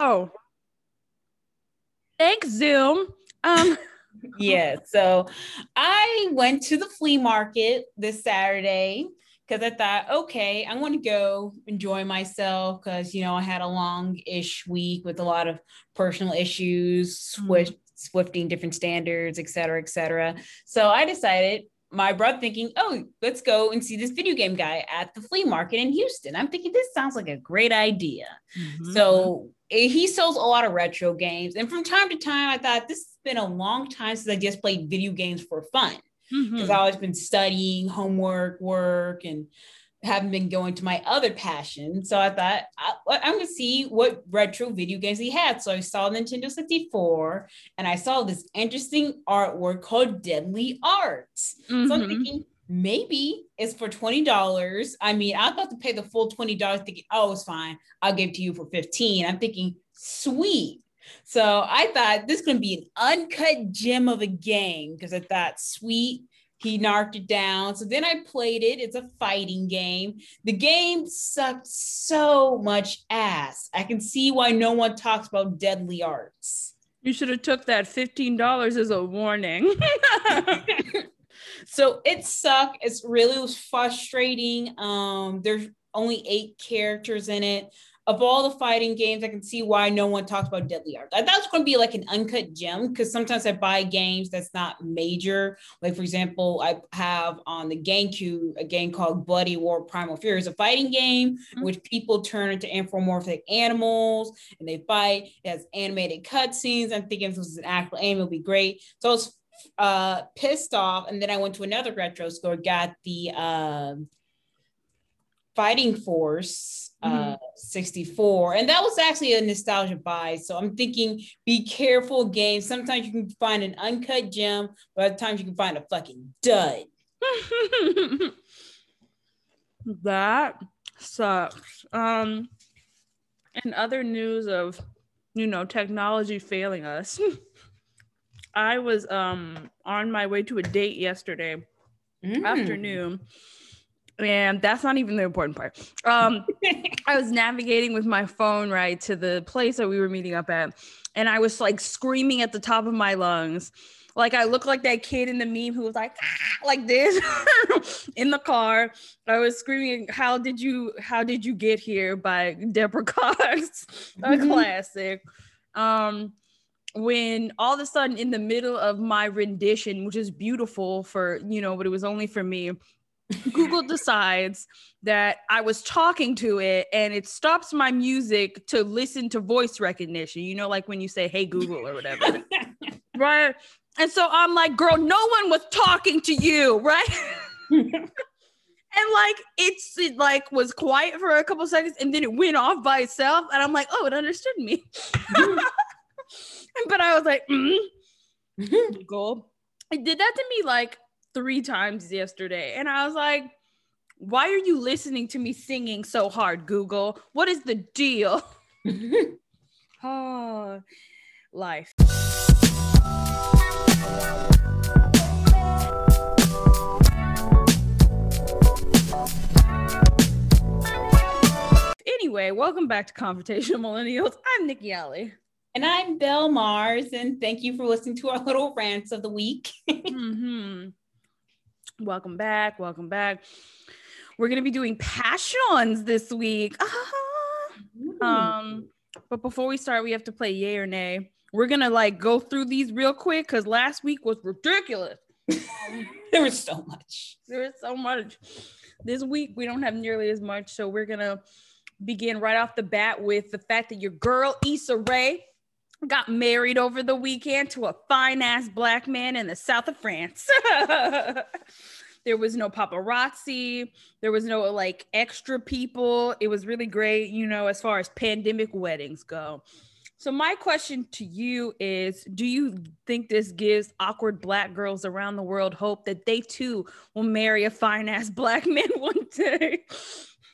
Oh, thanks, Zoom. Um, yeah. So I went to the flea market this Saturday because I thought, okay, I want to go enjoy myself because you know I had a long-ish week with a lot of personal issues, swift, mm-hmm. swifting different standards, et cetera, et cetera. So I decided my brother thinking, oh, let's go and see this video game guy at the flea market in Houston. I'm thinking this sounds like a great idea. Mm-hmm. So eh, he sells a lot of retro games. And from time to time, I thought this has been a long time since I just played video games for fun. Because mm-hmm. I've always been studying, homework, work, and haven't been going to my other passion. So I thought I, am to see what retro video games he had. So I saw Nintendo 64 and I saw this interesting artwork called Deadly Arts. Mm-hmm. So I'm mm-hmm. thinking maybe it's for $20. I mean, I thought to pay the full $20 thinking, oh, it's fine. I'll give it to you for 15. I'm thinking, sweet. So I thought this is to be an uncut gem of a game because I thought, sweet, he knocked it down. So then I played it. It's a fighting game. The game sucked so much ass. I can see why no one talks about deadly arts. You should have took that $15 as a warning. so it sucked. It's really was frustrating. Um, there's only eight characters in it of all the fighting games, I can see why no one talks about Deadly. I thought it going to be like an uncut gem because sometimes I buy games that's not major. Like, for example, I have on the GameCube a game called Bloody Roar Primal Fury. It's a fighting game mm-hmm. which people turn into anthropomorphic animals and they fight. It has animated cutscenes. I'm thinking if this was an actual anime, it would be great. So I was uh, pissed off. And then I went to another retro store, got the uh, Fighting Force. Uh, 64. And that was actually a nostalgia buy. So I'm thinking be careful, game. Sometimes you can find an uncut gem, but other times you can find a fucking dud. that sucks. Um, and other news of, you know, technology failing us. I was um on my way to a date yesterday mm. afternoon and that's not even the important part. Um, I was navigating with my phone right to the place that we were meeting up at, and I was like screaming at the top of my lungs. Like I look like that kid in the meme who was like ah, like this in the car. I was screaming, "How did you? How did you get here?" by Deborah Cox, a mm-hmm. classic. Um, when all of a sudden, in the middle of my rendition, which is beautiful for you know, but it was only for me, Google decides that I was talking to it and it stops my music to listen to voice recognition. You know, like when you say, hey, Google or whatever. right. And so I'm like, girl, no one was talking to you. Right. and like it's it like was quiet for a couple seconds and then it went off by itself. And I'm like, oh, it understood me. but I was like, mm. Google. It did that to me like three times yesterday. And I was like, why are you listening to me singing so hard, Google? What is the deal? oh, life. Anyway, welcome back to Confrontational Millennials. I'm Nikki Alley. And I'm Belle Mars, and thank you for listening to our little rants of the week. mm-hmm. Welcome back. Welcome back. We're going to be doing passions this week. Um, but before we start, we have to play yay or nay. We're going to like go through these real quick because last week was ridiculous. there was so much. There was so much. This week, we don't have nearly as much. So we're going to begin right off the bat with the fact that your girl, Issa Rae, got married over the weekend to a fine ass black man in the south of France. there was no paparazzi, there was no like extra people. It was really great, you know, as far as pandemic weddings go. So, my question to you is Do you think this gives awkward black girls around the world hope that they too will marry a fine ass black man one day?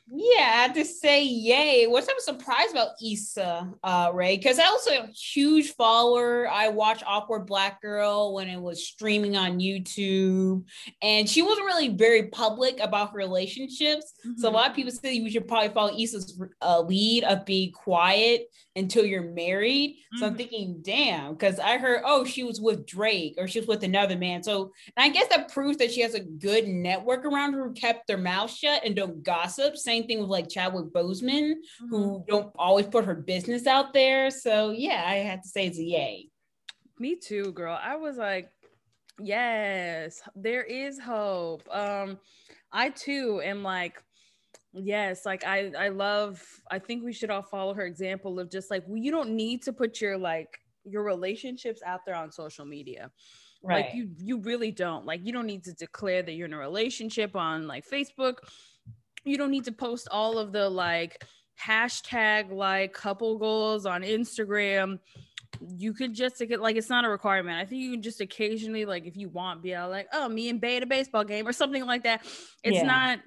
Yeah, I had to say yay. What's I'm surprised about Issa uh, Rae because I also a huge follower. I watched Awkward Black Girl when it was streaming on YouTube, and she wasn't really very public about her relationships. Mm-hmm. So a mm-hmm. lot of people say you should probably follow Issa's uh, lead of being quiet until you're married. Mm-hmm. So I'm mm-hmm. thinking, damn, because I heard, oh, she was with Drake or she was with another man. So I guess that proves that she has a good network around her who kept their mouth shut and don't gossip. Same thing with like Chadwick Boseman, mm-hmm. who don't always put her business out there. So yeah, I had to say it's a yay. Me too, girl. I was like, yes, there is hope. Um, I too am like, Yes, like I I love I think we should all follow her example of just like well, you don't need to put your like your relationships out there on social media. Right. Like you you really don't. Like you don't need to declare that you're in a relationship on like Facebook. You don't need to post all of the like hashtag like couple goals on Instagram. You could just like it's not a requirement. I think you can just occasionally like if you want be like, oh, me and Bay at a baseball game or something like that. It's yeah. not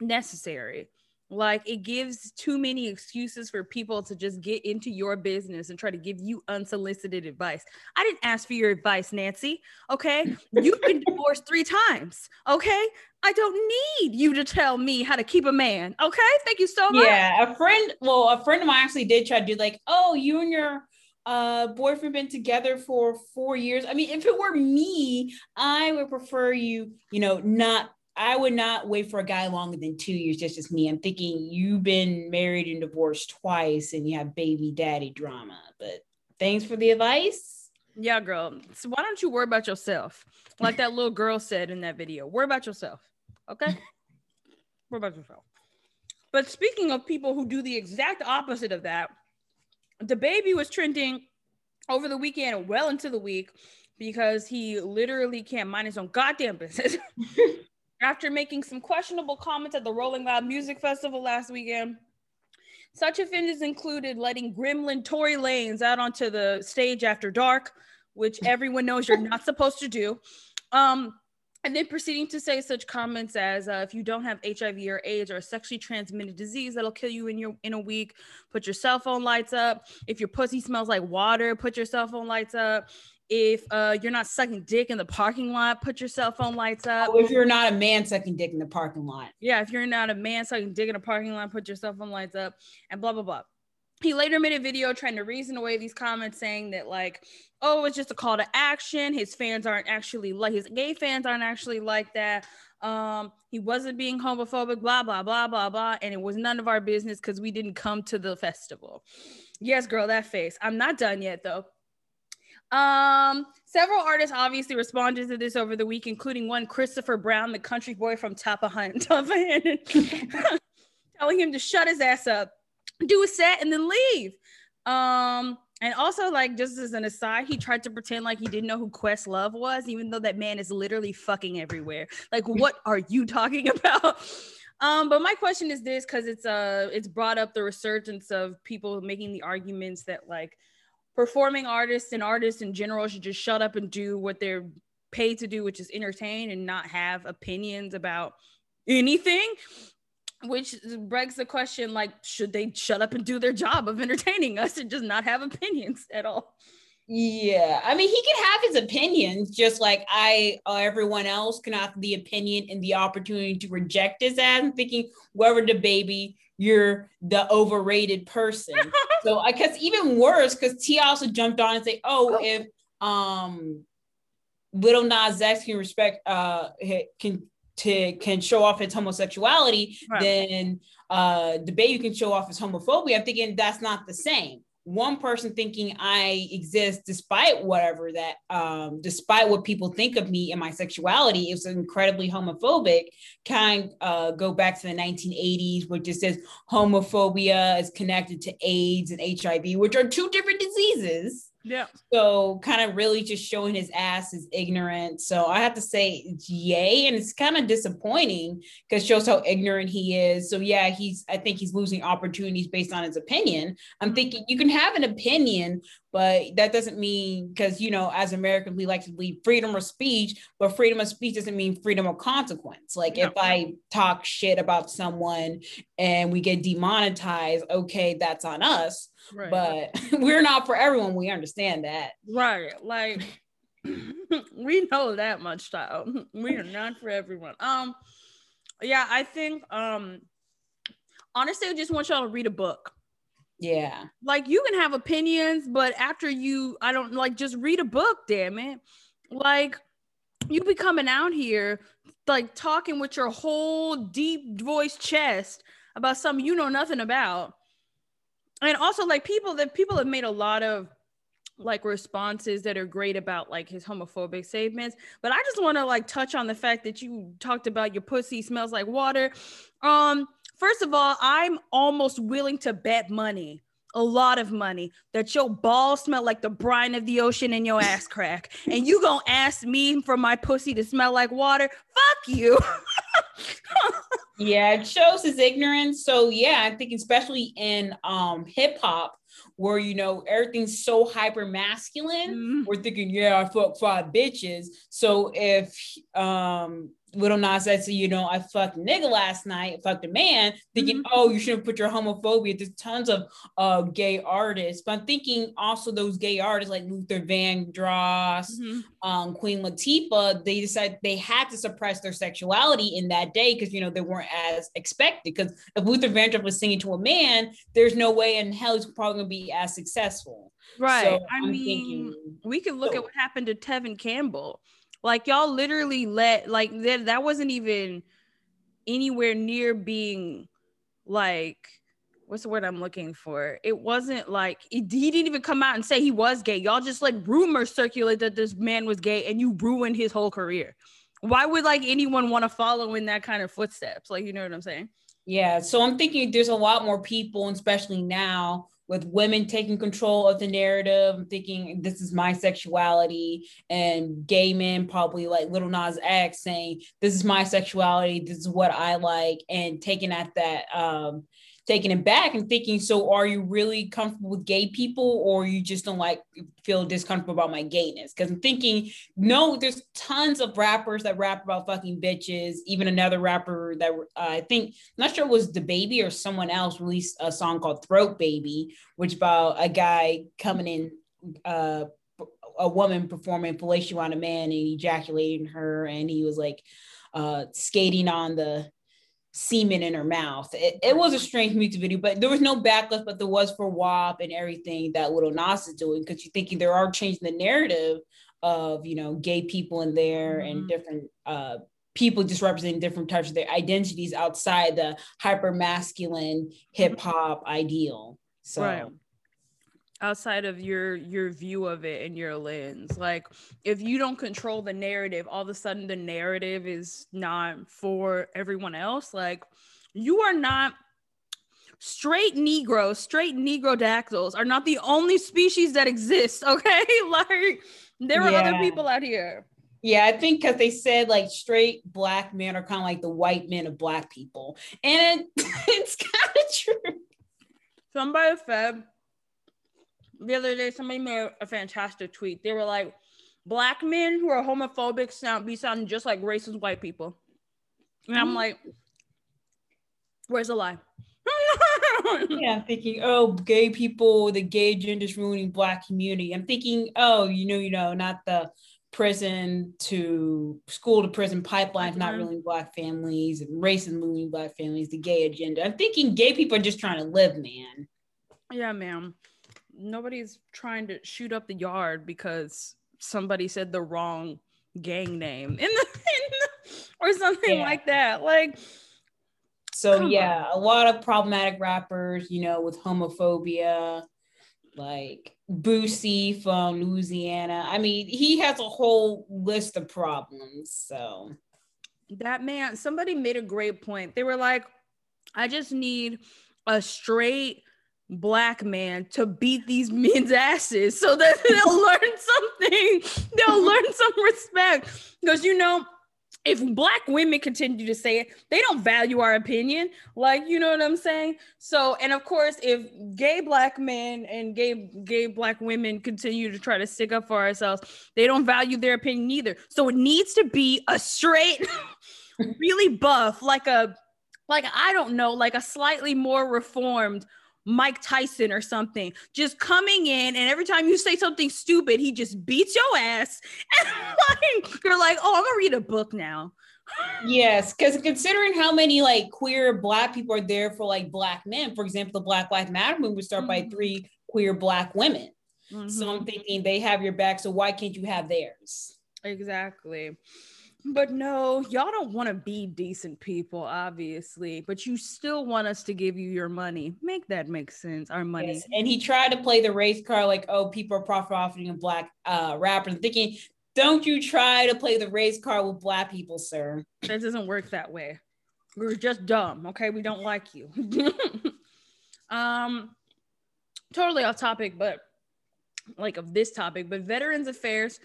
necessary. Like it gives too many excuses for people to just get into your business and try to give you unsolicited advice. I didn't ask for your advice, Nancy. Okay. You've been divorced three times. Okay. I don't need you to tell me how to keep a man. Okay. Thank you so much. Yeah. A friend, well, a friend of mine actually did try to do like, oh, you and your uh boyfriend been together for four years. I mean, if it were me, I would prefer you, you know, not I would not wait for a guy longer than two years, just as me. I'm thinking you've been married and divorced twice and you have baby daddy drama. But thanks for the advice. Yeah, girl. So why don't you worry about yourself? Like that little girl said in that video. Worry about yourself. Okay? worry about yourself. But speaking of people who do the exact opposite of that, DaBaby was trending over the weekend, well into the week, because he literally can't mind his own goddamn business. after making some questionable comments at the Rolling Loud Music Festival last weekend. Such offenses included letting Gremlin Tory Lanez out onto the stage after dark, which everyone knows you're not supposed to do. Um, and then proceeding to say such comments as uh, if you don't have hiv or aids or a sexually transmitted disease that'll kill you in your in a week put your cell phone lights up if your pussy smells like water put your cell phone lights up if uh, you're not sucking dick in the parking lot, put your cell phone lights up. Oh, if you're not a man sucking dick in the parking lot. Yeah, if you're not a man sucking dick in a parking lot, put your cell phone lights up and blah, blah, blah. He later made a video trying to reason away these comments saying that, like, oh, it's just a call to action. His fans aren't actually like his gay fans aren't actually like that. Um, he wasn't being homophobic, blah, blah, blah, blah, blah. And it was none of our business because we didn't come to the festival. Yes, girl, that face. I'm not done yet though. Um, several artists obviously responded to this over the week, including one Christopher Brown, the country boy from Tappahannock, telling him to shut his ass up, do a set, and then leave. Um, and also, like, just as an aside, he tried to pretend like he didn't know who Questlove was, even though that man is literally fucking everywhere. Like, what are you talking about? Um, but my question is this because it's uh it's brought up the resurgence of people making the arguments that like performing artists and artists in general should just shut up and do what they're paid to do, which is entertain and not have opinions about anything. Which begs the question like, should they shut up and do their job of entertaining us and just not have opinions at all? Yeah, I mean, he can have his opinions, just like I, uh, everyone else can have the opinion and the opportunity to reject his ass. I'm thinking, whoever DaBaby you're the overrated person. so I guess even worse, because T also jumped on and say, oh, oh, if um Lil Nas X can respect uh can to can show off his homosexuality, right. then uh DaBaby can show off his homophobia. I'm thinking that's not the same one person thinking I exist despite whatever that, um, despite what people think of me and my sexuality is incredibly homophobic, kind uh, go back to the 1980s, which just says homophobia is connected to AIDS and HIV, which are two different diseases. Yeah. So kind of really just showing his ass is ignorant. So I have to say yay. And it's kind of disappointing because shows how ignorant he is. So yeah, he's I think he's losing opportunities based on his opinion. I'm mm-hmm. thinking you can have an opinion, but that doesn't mean because you know, as Americans, we like to believe freedom of speech, but freedom of speech doesn't mean freedom of consequence. Like no. if I talk shit about someone and we get demonetized, okay, that's on us Right. But we're not for everyone. We understand that. Right. Like we know that much, child. We are not for everyone. Um, yeah, I think um honestly, I just want y'all to read a book. Yeah. Like you can have opinions, but after you, I don't like just read a book, damn it. Like you be coming out here like talking with your whole deep voice chest about something you know nothing about and also like people that people have made a lot of like responses that are great about like his homophobic statements. But i just want to like touch on the fact that you talked about your pussy smells like water. Um first of all i'm almost willing to bet money a lot of money that your balls smell like the brine of the ocean and your ass crack. And you gonna ask me for my pussy to smell like water? Fuck you yeah, it shows his ignorance. So yeah, I think especially in um hip hop, where you know everything's so hyper masculine, mm-hmm. we're thinking, yeah, I fuck five bitches. So if um Lil Nas X, you know, I fucked nigga last night, fucked a man, thinking, mm-hmm. oh, you shouldn't put your homophobia. There's tons of uh, gay artists, but I'm thinking also those gay artists like Luther Vandross, mm-hmm. um, Queen Latifah, they decided they had to suppress their sexuality in that day because, you know, they weren't as expected. Because if Luther Vandross was singing to a man, there's no way in hell he's probably going to be as successful. Right. So I I'm mean, thinking, we could look so, at what happened to Tevin Campbell. Like y'all literally let like that that wasn't even anywhere near being like what's the word I'm looking for? It wasn't like it, he didn't even come out and say he was gay. Y'all just let rumors circulate that this man was gay and you ruined his whole career. Why would like anyone want to follow in that kind of footsteps? Like, you know what I'm saying? Yeah. So I'm thinking there's a lot more people, especially now, with women taking control of the narrative, thinking this is my sexuality, and gay men probably like Lil Nas X saying this is my sexuality, this is what I like, and taking at that um, taking it back and thinking, so are you really comfortable with gay people or you just don't like feel discomfortable about my gayness? Because I'm thinking, no, there's tons of rappers that rap about fucking bitches. Even another rapper that uh, I think, I'm not sure it was baby or someone else released a song called Throat Baby, which about a guy coming in, uh, a woman performing fellatio on a man and ejaculating her, and he was like uh, skating on the semen in her mouth. It, it was a strange music video, but there was no backlash, but there was for WAP and everything that Lil Nas is doing because you're thinking there are changing the narrative of you know gay people in there mm-hmm. and different uh people just representing different types of their identities outside the hyper masculine hip hop ideal. So right outside of your your view of it and your lens like if you don't control the narrative all of a sudden the narrative is not for everyone else like you are not straight negroes straight negrodactyls are not the only species that exist okay like there are yeah. other people out here yeah, I think because they said like straight black men are kind of like the white men of black people. And it, it's kind of true. Somebody said the other day somebody made a fantastic tweet. They were like, black men who are homophobic sound be sounding just like racist white people. And I'm mm-hmm. like, where's the lie? yeah, I'm thinking, oh, gay people, the gay agenda is ruining black community. I'm thinking, oh, you know, you know, not the prison to school to prison pipelines, mm-hmm. not ruining black families, and race and ruining black families, the gay agenda. I'm thinking gay people are just trying to live, man. Yeah, ma'am nobody's trying to shoot up the yard because somebody said the wrong gang name in the, in the or something yeah. like that. Like so yeah, on. a lot of problematic rappers, you know, with homophobia, like Boosie from Louisiana. I mean, he has a whole list of problems. So that man, somebody made a great point. They were like, I just need a straight black man to beat these men's asses so that they'll learn something. They'll learn some respect. Because you know, if black women continue to say it, they don't value our opinion. Like, you know what I'm saying? So, and of course, if gay black men and gay gay black women continue to try to stick up for ourselves, they don't value their opinion either. So it needs to be a straight, really buff, like a like I don't know, like a slightly more reformed Mike Tyson or something, just coming in and every time you say something stupid, he just beats your ass. And like, you're like, oh, I'm gonna read a book now. yes, because considering how many like queer black people are there for like black men, for example, the Black Lives Matter movement was started mm-hmm. by three queer black women. Mm-hmm. So I'm thinking they have your back, so why can't you have theirs? Exactly. But no, y'all don't want to be decent people, obviously, but you still want us to give you your money. Make that make sense. Our money. Yes. And he tried to play the race card like, oh, people are profiting a black uh, rapper. I'm thinking, don't you try to play the race card with black people, sir. That doesn't work that way. We're just dumb. Okay. We don't like you. um, totally off topic, but like of this topic, but Veterans Affairs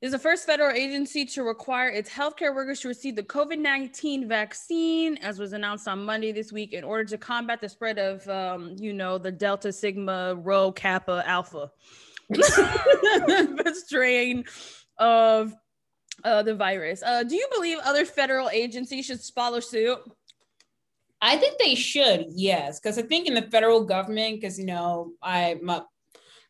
is the first federal agency to require its healthcare workers to receive the COVID 19 vaccine, as was announced on Monday this week, in order to combat the spread of, um, you know, the Delta, Sigma, Rho, Kappa, Alpha strain of uh, the virus. Uh, do you believe other federal agencies should follow suit? I think they should, yes, because I think in the federal government, because you know, I my,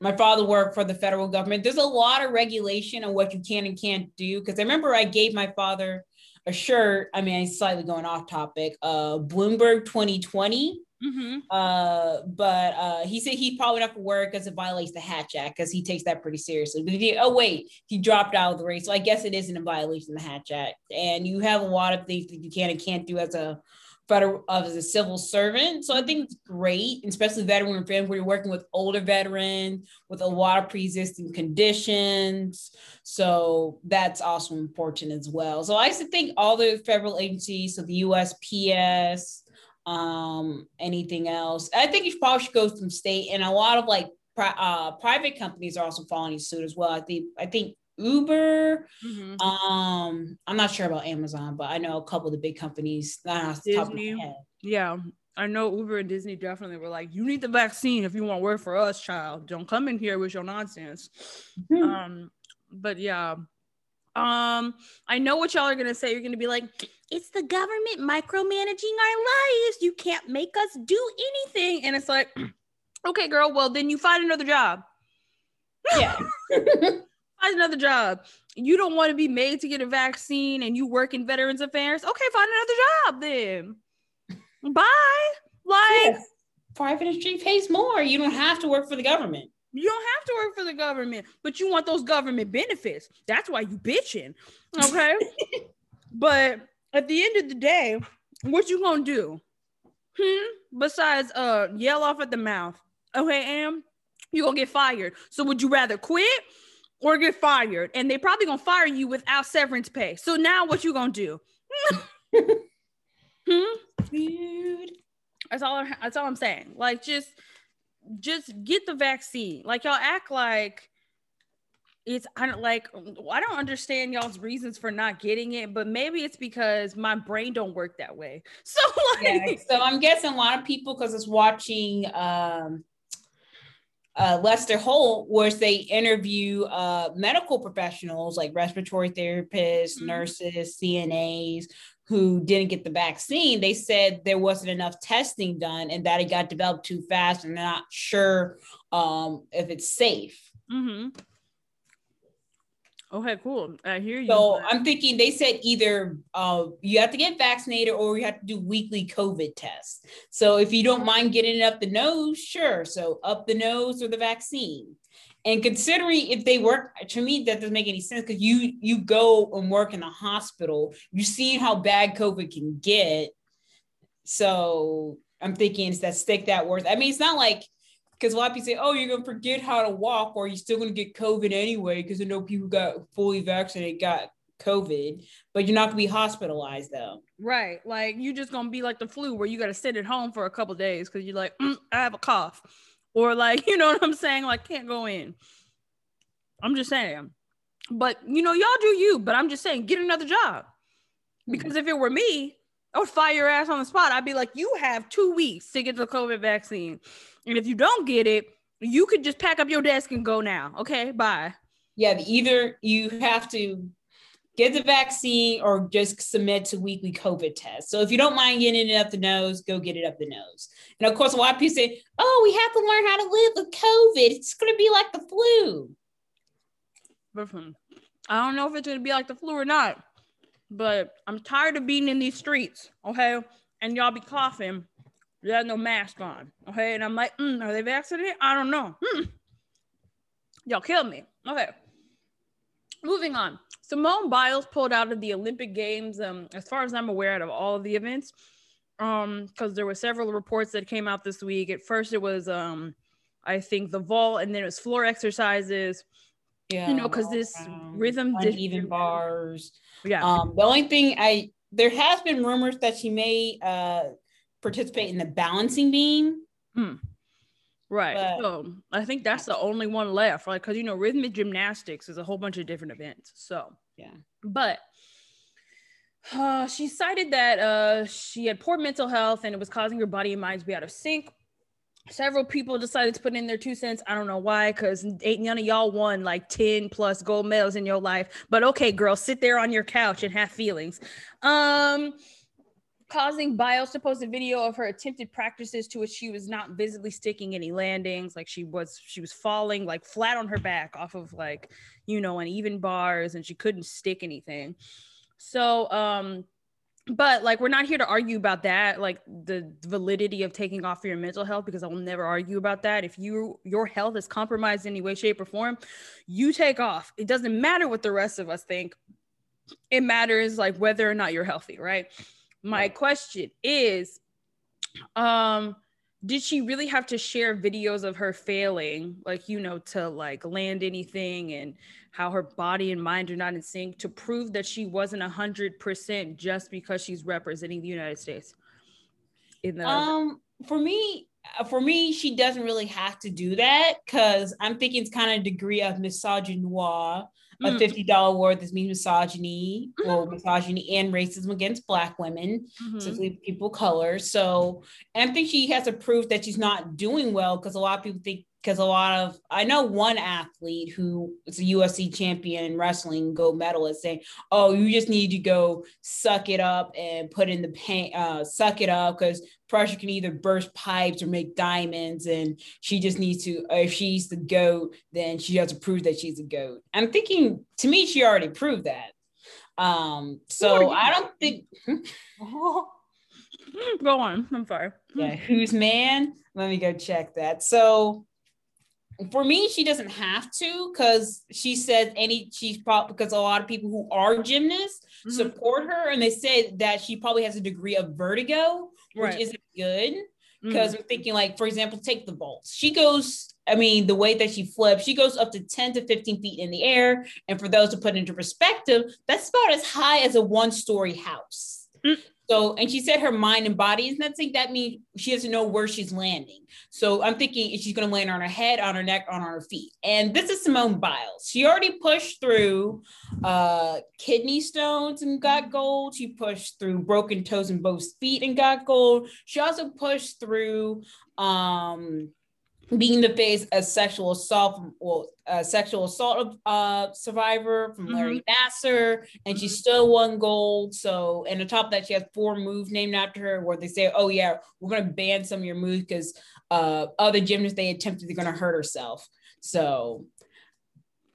my father worked for the federal government. There's a lot of regulation on what you can and can't do. Because I remember I gave my father a shirt. I mean, I'm slightly going off topic. Uh, Bloomberg 2020. Mm-hmm. Uh, but uh, he said he's probably not to work because it violates the Hatch Act because he takes that pretty seriously. But he, oh wait, he dropped out of the race, so I guess it isn't a violation of the Hatch Act. And you have a lot of things that you can and can't do as a federal as a civil servant. So I think it's great, especially veteran friends where you're working with older veterans with a lot of pre-existing conditions. So that's also important as well. So I used to think all the federal agencies, so the USPS, um, anything else. I think you probably should go from state and a lot of like uh, private companies are also following suit as well. I think I think Uber. Mm-hmm. Um, I'm not sure about Amazon, but I know a couple of the big companies. Disney. Yeah. I know Uber and Disney definitely were like, you need the vaccine if you want to work for us, child. Don't come in here with your nonsense. Mm-hmm. Um, but yeah. Um, I know what y'all are gonna say. You're gonna be like, it's the government micromanaging our lives. You can't make us do anything. And it's like, okay, girl, well, then you find another job. Yeah. find another job. You don't want to be made to get a vaccine and you work in Veterans Affairs. Okay, find another job then. Bye. Like yes. private industry pays more. You don't have to work for the government. You don't have to work for the government, but you want those government benefits. That's why you bitching. Okay. but at the end of the day, what you gonna do? Hmm? Besides uh yell off at the mouth. Okay, Am, you gonna get fired. So would you rather quit or get fired and they probably gonna fire you without severance pay so now what you gonna do hmm? Dude. that's all that's all i'm saying like just just get the vaccine like y'all act like it's I don't like I don't understand y'all's reasons for not getting it, but maybe it's because my brain don't work that way. So like yeah, so I'm guessing a lot of people because it's watching um uh, Lester Holt, was they interview uh, medical professionals like respiratory therapists, mm-hmm. nurses, CNAs who didn't get the vaccine. They said there wasn't enough testing done and that it got developed too fast and they're not sure um, if it's safe. Mm-hmm. Okay, cool. I hear you. So I'm thinking they said either uh, you have to get vaccinated or you have to do weekly COVID tests. So if you don't mind getting it up the nose, sure. So up the nose or the vaccine. And considering if they work, to me that doesn't make any sense because you you go and work in the hospital, you see how bad COVID can get. So I'm thinking it's that stick that worth. I mean, it's not like because a lot of people say, "Oh, you're gonna forget how to walk, or you're still gonna get COVID anyway." Because I know people got fully vaccinated got COVID, but you're not gonna be hospitalized though. Right. Like you're just gonna be like the flu where you gotta sit at home for a couple days because you're like, mm, I have a cough. Or like, you know what I'm saying? Like can't go in. I'm just saying. But you know, y'all do you, but I'm just saying, get another job. Because if it were me, I would fire your ass on the spot. I'd be like, you have two weeks to get the COVID vaccine. And if you don't get it, you could just pack up your desk and go now. Okay, bye. Yeah, either you have to get the vaccine or just submit to weekly COVID tests. So if you don't mind getting it up the nose, go get it up the nose. And of course, a lot of people say, oh, we have to learn how to live with COVID. It's going to be like the flu. Listen, I don't know if it's going to be like the flu or not, but I'm tired of being in these streets, okay? And y'all be coughing you have no mask on. Okay. And I'm like, mm, are they vaccinated? I don't know. Hmm. Y'all killed me. Okay. Moving on. Simone Biles pulled out of the Olympic Games, um, as far as I'm aware, out of all of the events. Um, because there were several reports that came out this week. At first, it was um, I think the vault, and then it was floor exercises. Yeah, you know, because this um, rhythm uneven bars. Yeah. Um, the only thing I there has been rumors that she may uh participate in the balancing beam. Hmm. Right. But, so I think that's the only one left, right? Because you know, rhythmic gymnastics is a whole bunch of different events. So yeah. But uh, she cited that uh, she had poor mental health and it was causing her body and mind to be out of sync. Several people decided to put in their two cents. I don't know why, because ain't none of y'all won like 10 plus gold medals in your life. But okay, girl, sit there on your couch and have feelings. Um, causing Biles to post a video of her attempted practices to which she was not visibly sticking any landings. Like she was, she was falling like flat on her back off of like, you know, uneven bars and she couldn't stick anything. So, um, but like we're not here to argue about that like the validity of taking off for your mental health because i will never argue about that if you your health is compromised in any way shape or form you take off it doesn't matter what the rest of us think it matters like whether or not you're healthy right my question is um did she really have to share videos of her failing like you know to like land anything and how her body and mind are not in sync to prove that she wasn't a hundred percent just because she's representing the united states? In the um for me for me she doesn't really have to do that because i'm thinking it's kind of degree of misogynoir a mm. $50 award that means misogyny mm-hmm. or misogyny and racism against black women, mm-hmm. specifically people of color. So and I think she has to prove that she's not doing well because a lot of people think because a lot of I know one athlete who is a UFC champion in wrestling, gold medalist, saying, "Oh, you just need to go suck it up and put in the paint, uh, suck it up because pressure can either burst pipes or make diamonds, and she just needs to. If she's the goat, then she has to prove that she's a goat." I'm thinking, to me, she already proved that. Um, so I don't think. go on. I'm sorry. Yeah, who's man? Let me go check that. So for me, she doesn't have to because she said any she's probably because a lot of people who are gymnasts mm-hmm. support her and they say that she probably has a degree of vertigo, which right. isn't good. Because mm-hmm. I'm thinking, like, for example, take the vaults. She goes, I mean, the way that she flips, she goes up to 10 to 15 feet in the air. And for those to put into perspective, that's about as high as a one story house. Mm-hmm. So, and she said her mind and body is not saying that means she doesn't know where she's landing. So I'm thinking she's going to land on her head, on her neck, on her feet. And this is Simone Biles. She already pushed through uh, kidney stones and got gold. She pushed through broken toes in both feet and got gold. She also pushed through um, being the face a sexual assault from well, a sexual assault uh, survivor from mm-hmm. Larry Nassar, and she still won gold. So, and on top of that, she has four moves named after her where they say, "Oh yeah, we're gonna ban some of your moves because uh, other gymnasts they attempted they're gonna hurt herself." So,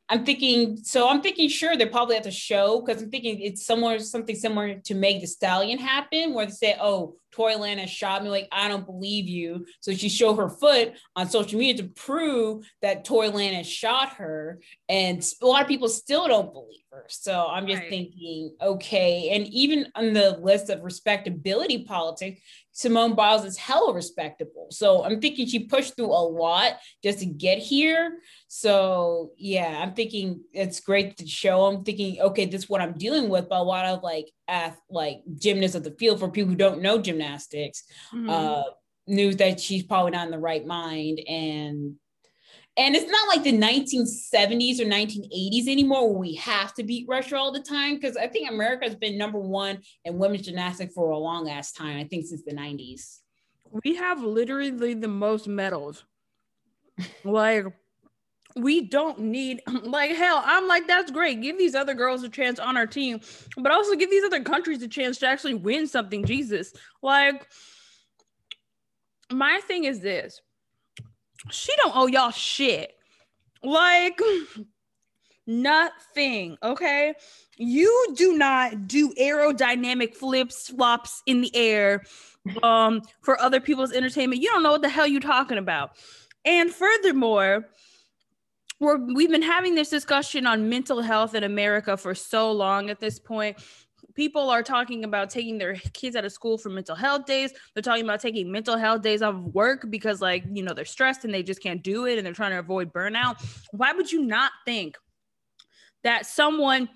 I'm thinking, so I'm thinking, sure, they're probably have to show because I'm thinking it's somewhere something similar to Megan Thee Stallion happen, where they say, "Oh, Tory Lanez shot me. Like, I don't believe you. So she showed her foot on social media to prove that Tory Lanez shot her. And a lot of people still don't believe her. So I'm just right. thinking, okay. And even on the list of respectability politics, Simone Biles is hella respectable. So I'm thinking she pushed through a lot just to get here. So yeah, I'm thinking it's great to show. I'm thinking, okay, this is what I'm dealing with. But a lot of like ath- like gymnasts of the field for people who don't know gymnastics, mm-hmm. uh, knew that she's probably not in the right mind and and it's not like the 1970s or 1980s anymore where we have to beat Russia all the time. Because I think America has been number one in women's gymnastics for a long ass time. I think since the 90s. We have literally the most medals. like, we don't need, like, hell, I'm like, that's great. Give these other girls a chance on our team, but also give these other countries a chance to actually win something. Jesus. Like, my thing is this she don't owe y'all shit. Like nothing. Okay. You do not do aerodynamic flips, flops in the air um, for other people's entertainment. You don't know what the hell you're talking about. And furthermore, we're, we've been having this discussion on mental health in America for so long at this point people are talking about taking their kids out of school for mental health days. They're talking about taking mental health days off of work because, like, you know, they're stressed and they just can't do it and they're trying to avoid burnout. Why would you not think that someone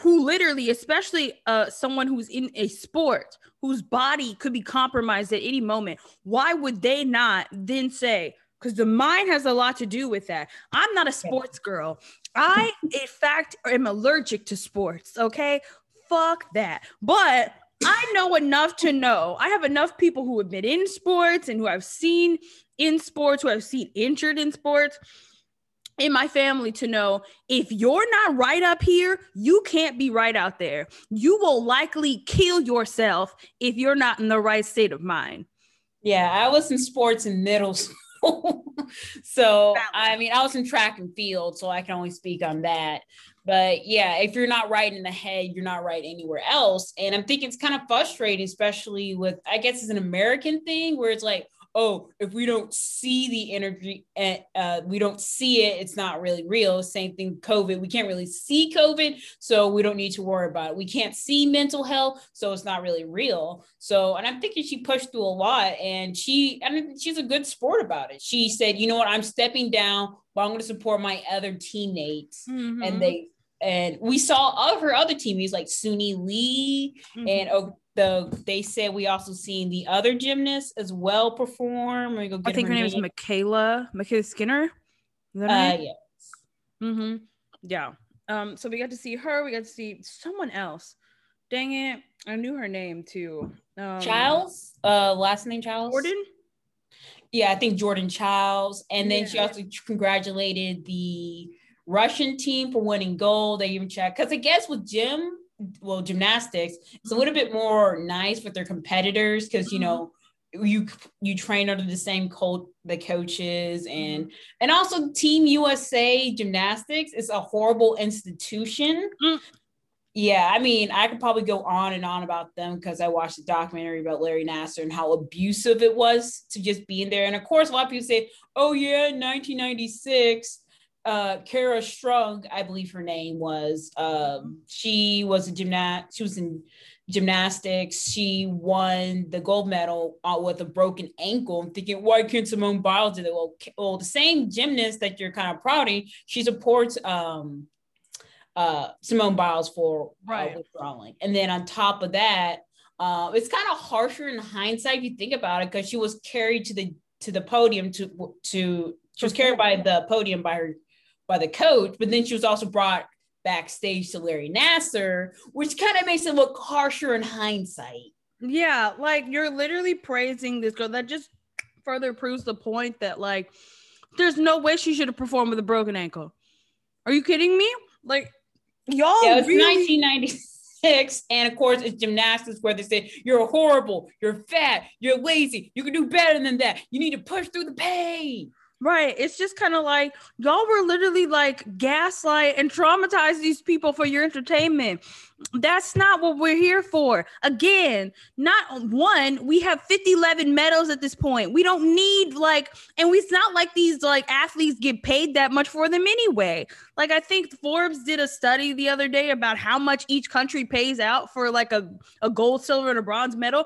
who literally, especially uh, someone who's in a sport whose body could be compromised at any moment, why would they not then say, because the mind has a lot to do with that. I'm not a sports girl. I, in fact, am allergic to sports. Okay fuck that. But I know enough to know. I have enough people who have been in sports and who I've seen in sports, who I've seen injured in sports in my family to know if you're not right up here, you can't be right out there. You will likely kill yourself if you're not in the right state of mind. Yeah, I was in sports in middle school. so, I mean, I was in track and field, so I can only speak on that. But yeah, if you're not right in the head, you're not right anywhere else. And I'm thinking it's kind of frustrating, especially with, I guess it's an American thing where it's like, oh, if we don't see the energy, uh, we don't see it, it's not really real. Same thing, COVID. We can't really see COVID, so we don't need to worry about it. We can't see mental health, so it's not really real. So, and I'm thinking she pushed through a lot, and she, I mean, she's a good sport about it. She said, you know what, I'm stepping down, but I'm going to support my other teammates, mm-hmm. and they and we saw of her other teammates like Suni Lee mm-hmm. and oh, the they said we also seen the other gymnasts as well perform. I think her, name, is MyKayla MyKayla Skinner. Is uh, yes. Mm-hmm. Yeah. Um. So we got to see her. We got to see someone else. Dang it! I knew her name too. Um, Childs. Uh, last name Childs. Jordan. Yeah, I think Jordan Chiles, and then yeah. she also congratulated the Russian team for winning gold. They even check because I guess with gym, well, gymnastics, it's a mm-hmm. little bit more nice with their competitors because you mm-hmm. know you you train under the same coach the coaches mm-hmm. and and also team usa gymnastics is a horrible institution. Mm. yeah i mean i could probably go on and on about them because i watched a documentary about larry nassar and how abusive it was to just be in there. And of course a lot of people say oh yeah 1996 uh Kerri Strug, I believe her name was. Um, she was a gymnast. She was in gymnastics. She won the gold medal uh, with a broken ankle. I'm thinking, why can't Simone Biles do that? Well, well, the same gymnast that you're kind of prouding, she supports um uh Simone Biles for uh, right. uh, withdrawing. And then on top of that, uh, it's kind of harsher in hindsight if you think about it, because she was carried to the to the podium to to she was carried by the podium by her by the coach, but then she was also brought backstage to Larry Nassar, which kind of makes it look harsher in hindsight. Yeah, like you're literally praising this girl. That just further proves the point that like there's no way she should have performed with a broken ankle. Are you kidding me? Like y'all yeah, it's really- 1996 and of course it's gymnastics where they say you're horrible, you're fat, you're lazy, you can do better than that. You need to push through the pain. Right. It's just kind of like y'all were literally like gaslight and traumatize these people for your entertainment. That's not what we're here for. Again, not one, we have 50 11 medals at this point. We don't need like, and we, it's not like these like athletes get paid that much for them anyway. Like, I think Forbes did a study the other day about how much each country pays out for like a, a gold, silver, and a bronze medal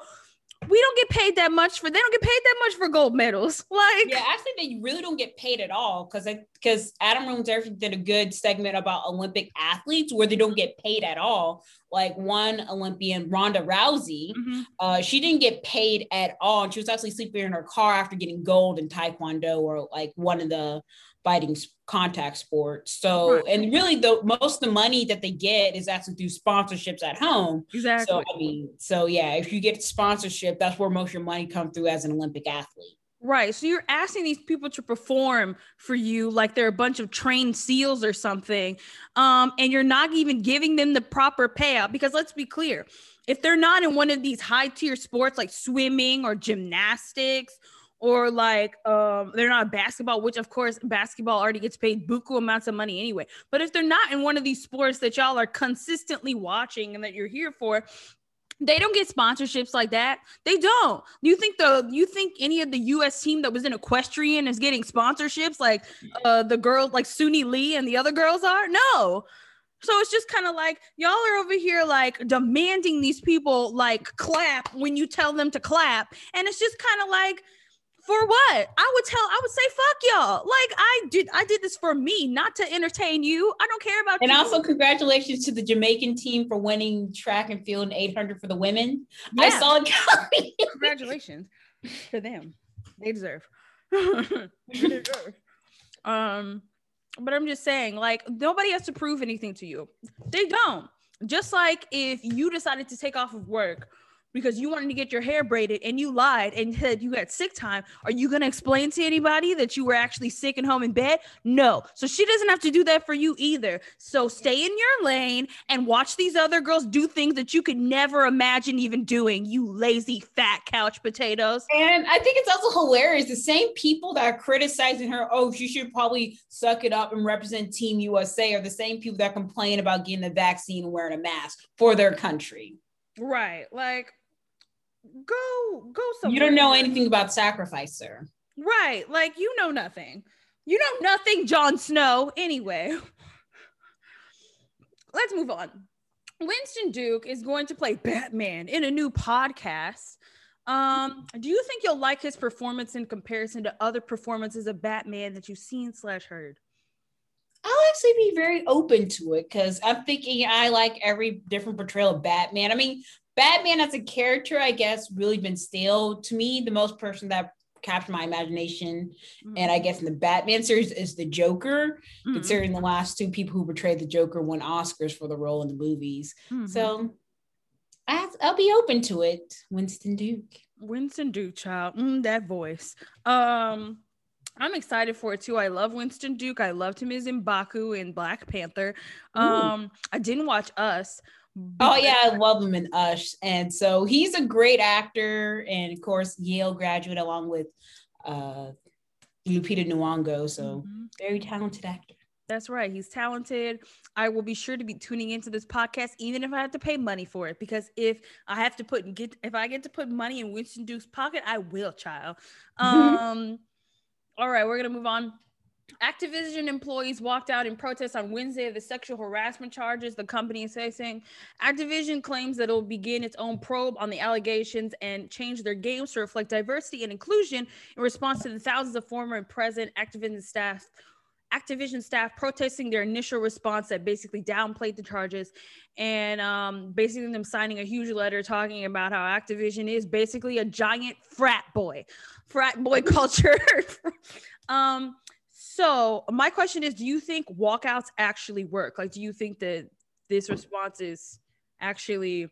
we don't get paid that much for they don't get paid that much for gold medals. Like yeah, actually they really don't get paid at all because because Adam Rooms did a good segment about Olympic athletes where they don't get paid at all. Like one Olympian, Ronda Rousey, mm-hmm. uh, she didn't get paid at all, and she was actually sleeping in her car after getting gold in Taekwondo or like one of the fighting contact sports. So, and really, the most of the money that they get is actually through sponsorships at home. Exactly. So, I mean, so yeah, if you get sponsorship, that's where most of your money comes through as an Olympic athlete. Right. So you're asking these people to perform for you like they're a bunch of trained SEALs or something. Um, and you're not even giving them the proper payout because let's be clear, if they're not in one of these high tier sports like swimming or gymnastics or like um they're not basketball which of course basketball already gets paid buku amounts of money anyway but if they're not in one of these sports that y'all are consistently watching and that you're here for they don't get sponsorships like that. They don't. Do you think the you think any of the US team that was in equestrian is getting sponsorships like uh the girls like Suni Lee and the other girls are? No. So it's just kind of like y'all are over here like demanding these people like clap when you tell them to clap. And it's just kind of like for what? I would tell, I would say, fuck y'all. Like I did, I did this for me, not to entertain you. I don't care about you. and you. also congratulations to the Jamaican team for winning track and field and 800 for the women. Yeah. I saw it coming. congratulations to them. They deserve. they deserve. Um, but I'm just saying, like, nobody has to prove anything to you. They don't. Just like if you decided to take off of work because you wanted to get your hair braided and you lied and said you had sick time, are you going to explain to anybody that you were actually sick and home in bed? No. So she doesn't have to do that for you either. So stay in your lane and watch these other girls do things that you could never imagine even doing, you lazy fat couch potatoes. And I think it's also hilarious. The same people that are criticizing her, oh, she should probably suck it up and represent Team USA, are the same people that complain about getting the vaccine and wearing a mask for their country. Right. Like, go go somewhere. You don't know anything about sacrifice, sir. Right. Like you know nothing. You know nothing, Jon Snow. Anyway, let's move on. Winston Duke is going to play Batman in a new podcast. Um, do you think you'll like his performance in comparison to other performances of Batman that you've seen slash heard? I'll actually be very open to it because I'm thinking I like every different portrayal of Batman. I mean, Batman as a character, I guess, really been stale to me. The most person that captured my imagination, mm-hmm. and I guess in the Batman series is the Joker, mm-hmm. considering the last two people who portrayed the Joker won Oscars for the role in the movies. Mm-hmm. So I will be open to it. Winston Duke. Winston Duke, child, mm, that voice. Um, I'm excited for it too. I love Winston Duke. I loved him as Mbaku in Black Panther. Um, I didn't watch Us, Oh yeah, I love him in Us, and so he's a great actor, and of course Yale graduate along with uh, Lupita Nyong'o, so mm-hmm. very talented actor. That's right. He's talented. I will be sure to be tuning into this podcast, even if I have to pay money for it. Because if I have to put get if I get to put money in Winston Duke's pocket, I will, child. Um, all right, we're gonna move on Activision employees walked out in protest on Wednesday of the sexual harassment charges the company is facing. Activision claims that it will begin its own probe on the allegations and change their games to reflect diversity and inclusion in response to the thousands of former and present Activision staff Activision staff protesting their initial response that basically downplayed the charges and um, basically them signing a huge letter talking about how Activision is basically a giant frat boy, frat boy culture. um, so my question is, do you think walkouts actually work? Like, do you think that this response is actually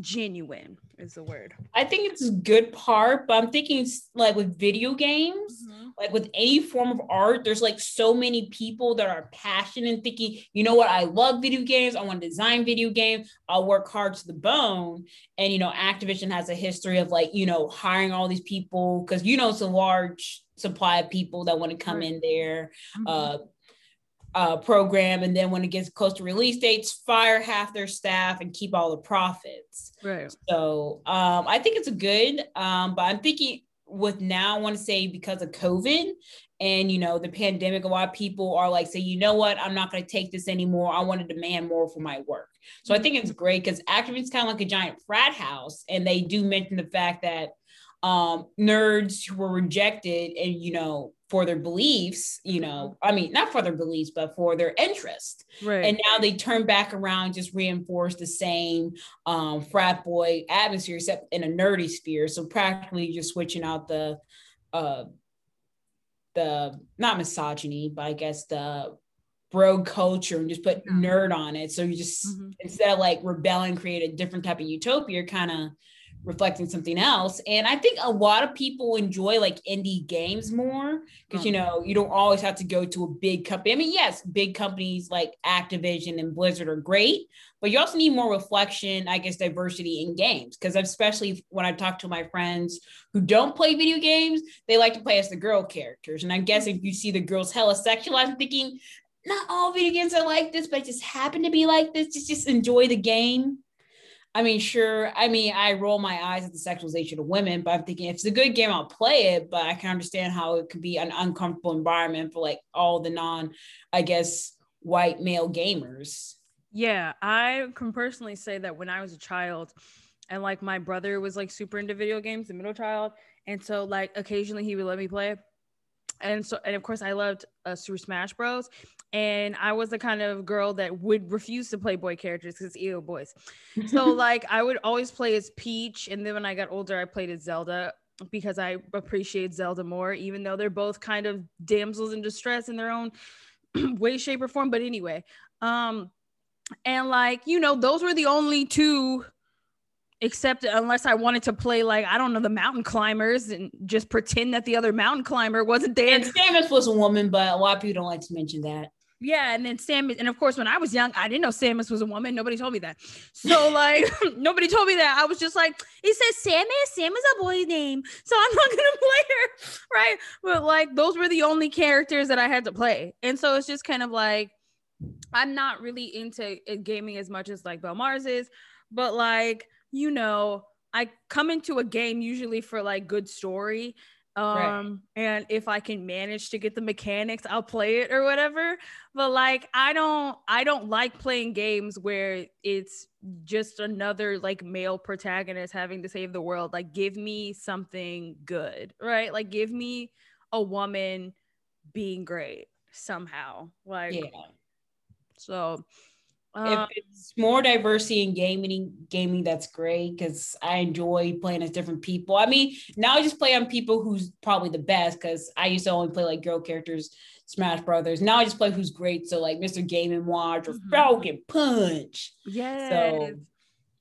genuine is the word. I think it's a good part, but I'm thinking like with video games, mm-hmm. like with any form of art, there's like so many people that are passionate and thinking, you know what, I love video games. I want to design video games. I'll work hard to the bone. And you know, Activision has a history of like, you know, hiring all these people because you know it's a large supply of people that want to come right. in there. Mm-hmm. Uh, uh, program, and then when it gets close to release dates, fire half their staff and keep all the profits. Right. So um, I think it's a good, um, but I'm thinking with now, I want to say because of COVID and you know the pandemic, a lot of people are like, say, you know what, I'm not going to take this anymore. I want to demand more for my work. So I think it's great because Activision's kind of like a giant frat house, and they do mention the fact that um, nerds who were rejected and you know for their beliefs you know i mean not for their beliefs but for their interest. Right. And now they turn back around just reinforce the same um, frat boy atmosphere except in a nerdy sphere. So practically just switching out the uh the not misogyny but i guess the bro culture and just put nerd on it. So you just mm-hmm. instead of like rebelling create a different type of utopia kind of reflecting something else. And I think a lot of people enjoy like indie games more because, you mm-hmm. know, you don't always have to go to a big company. I mean, yes, big companies like Activision and Blizzard are great, but you also need more reflection, I guess, diversity in games. Because especially when I talk to my friends who don't play video games, they like to play as the girl characters. And I guess if you see the girls hella sexualized, I'm thinking, not all video games are like this, but just happen to be like this. Just, just enjoy the game. I mean, sure. I mean, I roll my eyes at the sexualization of women, but I'm thinking if it's a good game, I'll play it. But I can understand how it could be an uncomfortable environment for like all the non, I guess, white male gamers. Yeah, I can personally say that when I was a child, and like my brother was like super into video games, the middle child, and so like occasionally he would let me play and so and of course I loved uh, Super Smash Bros. And I was the kind of girl that would refuse to play boy characters because ew boys. So like I would always play as Peach, and then when I got older, I played as Zelda because I appreciate Zelda more, even though they're both kind of damsels in distress in their own way, shape, or form. But anyway, um, and like you know, those were the only two except unless I wanted to play like I don't know the mountain climbers and just pretend that the other mountain climber wasn't there. And Samus was a woman, but a lot of people don't like to mention that. Yeah, and then Samus, and of course, when I was young, I didn't know Samus was a woman. Nobody told me that. So like, nobody told me that. I was just like, it says Samus. Sam is a boy's name, so I'm not gonna play her, right? But like, those were the only characters that I had to play, and so it's just kind of like, I'm not really into gaming as much as like Bell Mars is, but like you know, I come into a game usually for like good story. Um, right. and if I can manage to get the mechanics, I'll play it or whatever. But like I don't I don't like playing games where it's just another like male protagonist having to save the world. Like give me something good, right? Like give me a woman being great somehow. Like yeah. so if um, it's more diversity in gaming, gaming that's great because I enjoy playing as different people. I mean, now I just play on people who's probably the best because I used to only play like girl characters, Smash Brothers. Now I just play who's great. So like Mr. Game and Watch or mm-hmm. Falcon Punch. Yeah. So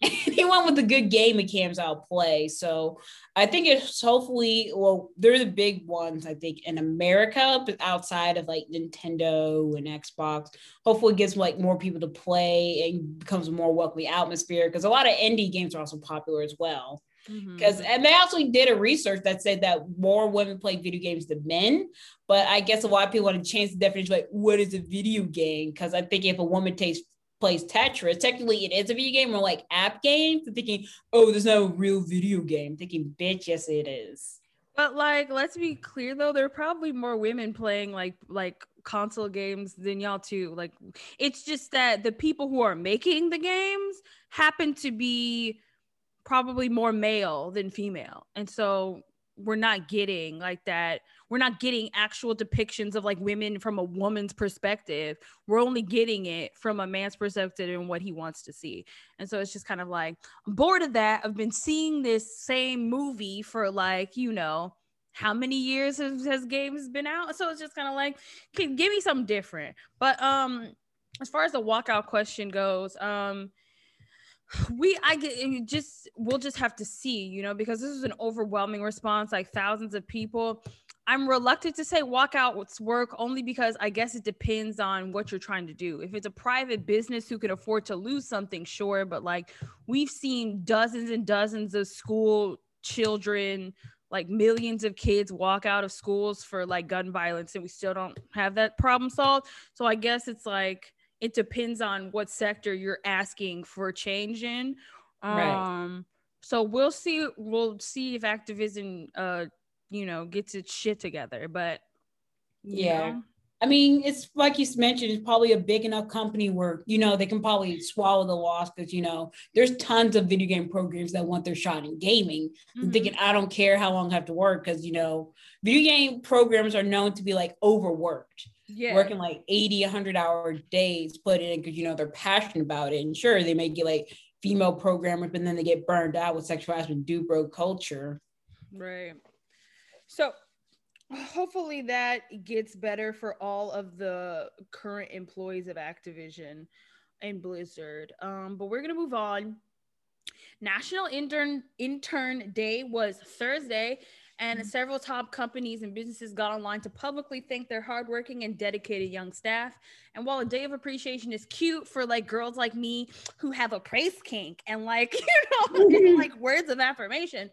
anyone with a good game mechanics I'll play. So I think it's hopefully well, they're the big ones, I think, in America, but outside of like Nintendo and Xbox. Hopefully it gets like more people to play and becomes a more welcoming atmosphere because a lot of indie games are also popular as well. Because mm-hmm. and they also did a research that said that more women play video games than men. But I guess a lot of people want to change the definition like what is a video game? Because I think if a woman takes plays Tetris. Technically, it is a video game or like app game. So thinking, oh, there's no real video game. Thinking, bitch, yes, it is. But like, let's be clear though, there are probably more women playing like like console games than y'all too. Like, it's just that the people who are making the games happen to be probably more male than female, and so we're not getting like that we're not getting actual depictions of like women from a woman's perspective. We're only getting it from a man's perspective and what he wants to see. And so it's just kind of like i'm bored of that. I've been seeing this same movie for like you know how many years has, has games been out? So it's just kind of like give me something different. But um as far as the walkout question goes um we i get just we'll just have to see you know because this is an overwhelming response like thousands of people i'm reluctant to say walkouts work only because i guess it depends on what you're trying to do if it's a private business who can afford to lose something sure but like we've seen dozens and dozens of school children like millions of kids walk out of schools for like gun violence and we still don't have that problem solved so i guess it's like it depends on what sector you're asking for change in. Um, right. so we'll see. We'll see if Activision uh, you know, gets its shit together. But yeah. Know. I mean, it's like you mentioned, it's probably a big enough company where, you know, they can probably swallow the loss because, you know, there's tons of video game programs that want their shot in gaming. Mm-hmm. thinking, I don't care how long I have to work because, you know, video game programs are known to be like overworked yeah. working like 80 100 hour days put in because you know they're passionate about it and sure they may get like female programmers but then they get burned out with sexual harassment do bro culture right so hopefully that gets better for all of the current employees of activision and blizzard um, but we're gonna move on national intern intern day was thursday and mm-hmm. several top companies and businesses got online to publicly thank their hardworking and dedicated young staff. And while a day of appreciation is cute for like girls like me who have a praise kink and like, you know, mm-hmm. like words of affirmation,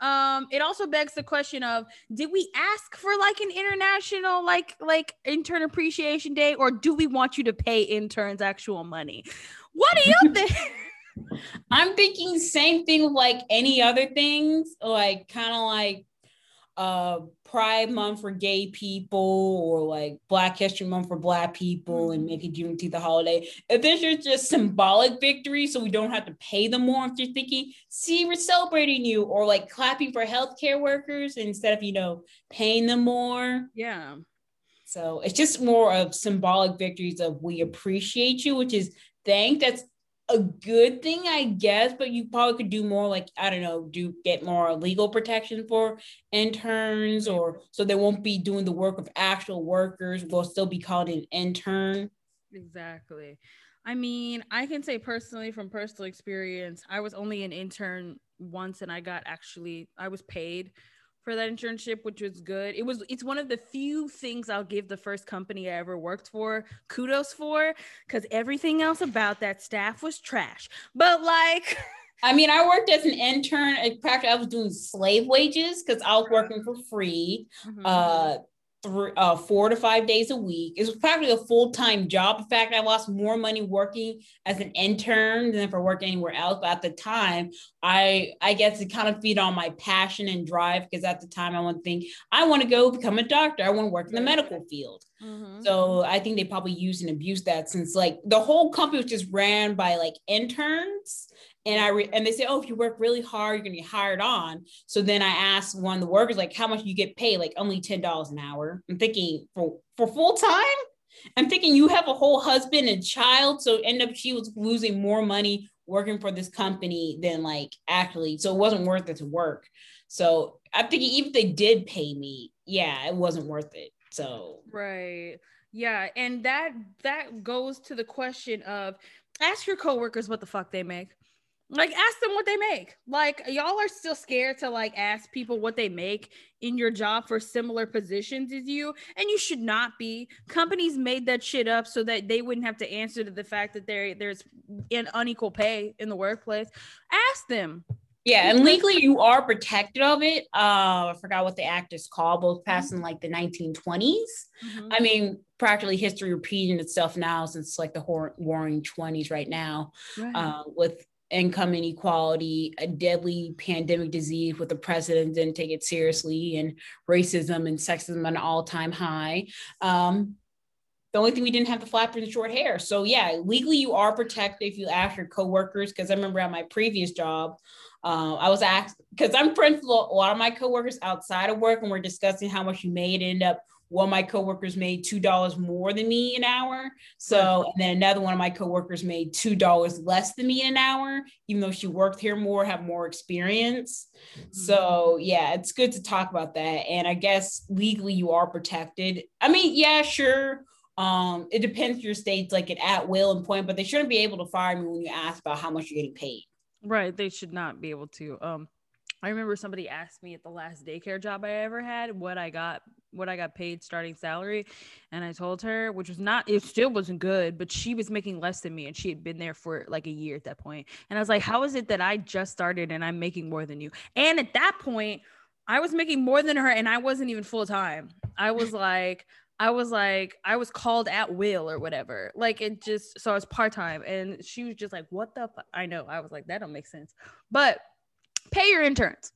um it also begs the question of did we ask for like an international like like intern appreciation day or do we want you to pay interns actual money? What do you think i'm thinking same thing like any other things like kind of like uh Pride Month for gay people or like Black History Month for Black people and mm-hmm. make it Juneteenth the holiday. If this is just symbolic victory, so we don't have to pay them more, if you're thinking, see, we're celebrating you, or like clapping for healthcare workers instead of, you know, paying them more. Yeah. So it's just more of symbolic victories of we appreciate you, which is thank that's a good thing, I guess, but you probably could do more like, I don't know, do get more legal protection for interns or so they won't be doing the work of actual workers, will still be called an intern. Exactly. I mean, I can say personally from personal experience, I was only an intern once and I got actually I was paid for that internship, which was good. It was it's one of the few things I'll give the first company I ever worked for kudos for because everything else about that staff was trash. But like I mean, I worked as an intern. In fact, I was doing slave wages because I was working for free. Mm-hmm. Uh three, uh, four to five days a week. It was practically a full time job. In fact, I lost more money working as an intern than for working anywhere else. But at the time, I I guess to kind of feed on my passion and drive because at the time I want to think I want to go become a doctor. I want to work in the medical field. Mm-hmm. So I think they probably used and abused that since like the whole company was just ran by like interns and I re- and they say, oh, if you work really hard, you're gonna get hired on. So then I asked one of the workers, like, how much you get paid? Like only ten dollars an hour. I'm thinking for for full time. I'm thinking you have a whole husband and child, so end up she was losing more money working for this company than like actually. So it wasn't worth it to work. So I'm thinking even if they did pay me, yeah, it wasn't worth it. So right. Yeah, and that that goes to the question of ask your coworkers what the fuck they make. Like ask them what they make. Like y'all are still scared to like ask people what they make in your job for similar positions as you, and you should not be. Companies made that shit up so that they wouldn't have to answer to the fact that there there's an unequal pay in the workplace. Ask them. Yeah, and legally you are protected of it. Uh, I forgot what the act is called, both passed in like the 1920s. Mm-hmm. I mean, practically history repeating itself now since like the warring 20s right now, right. Uh, with income inequality, a deadly pandemic disease with the president didn't take it seriously, and racism and sexism at an all-time high. Um, the only thing we didn't have the flappers and short hair. So yeah, legally you are protected if you ask your coworkers. Because I remember at my previous job, uh, I was asked because I'm friends with a lot of my coworkers outside of work, and we're discussing how much you made. End up one of my coworkers made two dollars more than me an hour. So, and then another one of my coworkers made two dollars less than me an hour, even though she worked here more, have more experience. Mm-hmm. So, yeah, it's good to talk about that. And I guess legally you are protected. I mean, yeah, sure. Um, it depends your state's like an at will and point, but they shouldn't be able to fire me when you ask about how much you're getting paid. Right. They should not be able to. Um, I remember somebody asked me at the last daycare job I ever had what I got what I got paid starting salary and I told her which was not it still wasn't good but she was making less than me and she had been there for like a year at that point. and I was like how is it that I just started and I'm making more than you and at that point I was making more than her and I wasn't even full time I was like I was like, I was called at will or whatever. Like it just so I was part time, and she was just like, "What the?" I know. I was like, "That don't make sense." But pay your interns.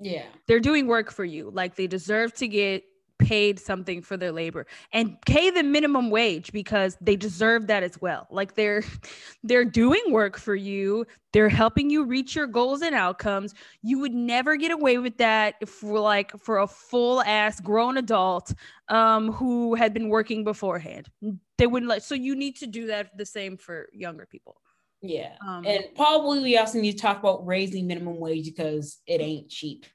Yeah. They're doing work for you. Like they deserve to get paid something for their labor and pay the minimum wage because they deserve that as well. Like they're they're doing work for you. They're helping you reach your goals and outcomes. You would never get away with that if for like for a full ass grown adult um who had been working beforehand. They wouldn't let so you need to do that the same for younger people yeah. Um, and probably we also need to talk about raising minimum wage because it ain't cheap.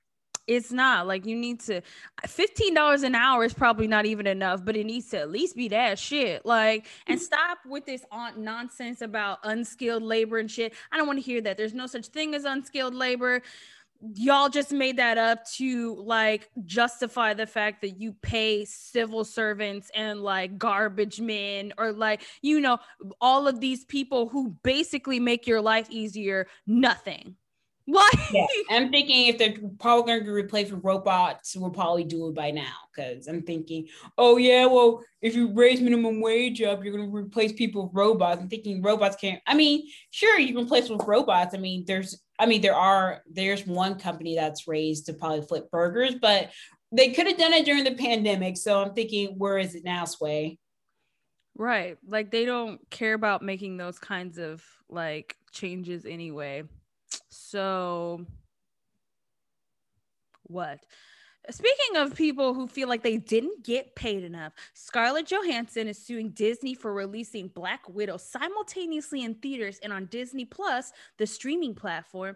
It's not like you need to $15 an hour is probably not even enough, but it needs to at least be that shit. Like, and stop with this on nonsense about unskilled labor and shit. I don't want to hear that. There's no such thing as unskilled labor y'all just made that up to like justify the fact that you pay civil servants and like garbage men or like you know all of these people who basically make your life easier nothing like yeah. i'm thinking if they're probably going to replace with robots we'll probably do it by now because i'm thinking oh yeah well if you raise minimum wage up you're going to replace people with robots i'm thinking robots can't i mean sure you can replace with robots i mean there's I mean, there are there's one company that's raised to probably flip burgers, but they could have done it during the pandemic. So I'm thinking, where is it now, Sway? Right. Like they don't care about making those kinds of like changes anyway. So what? Speaking of people who feel like they didn't get paid enough, Scarlett Johansson is suing Disney for releasing Black Widow simultaneously in theaters and on Disney Plus, the streaming platform.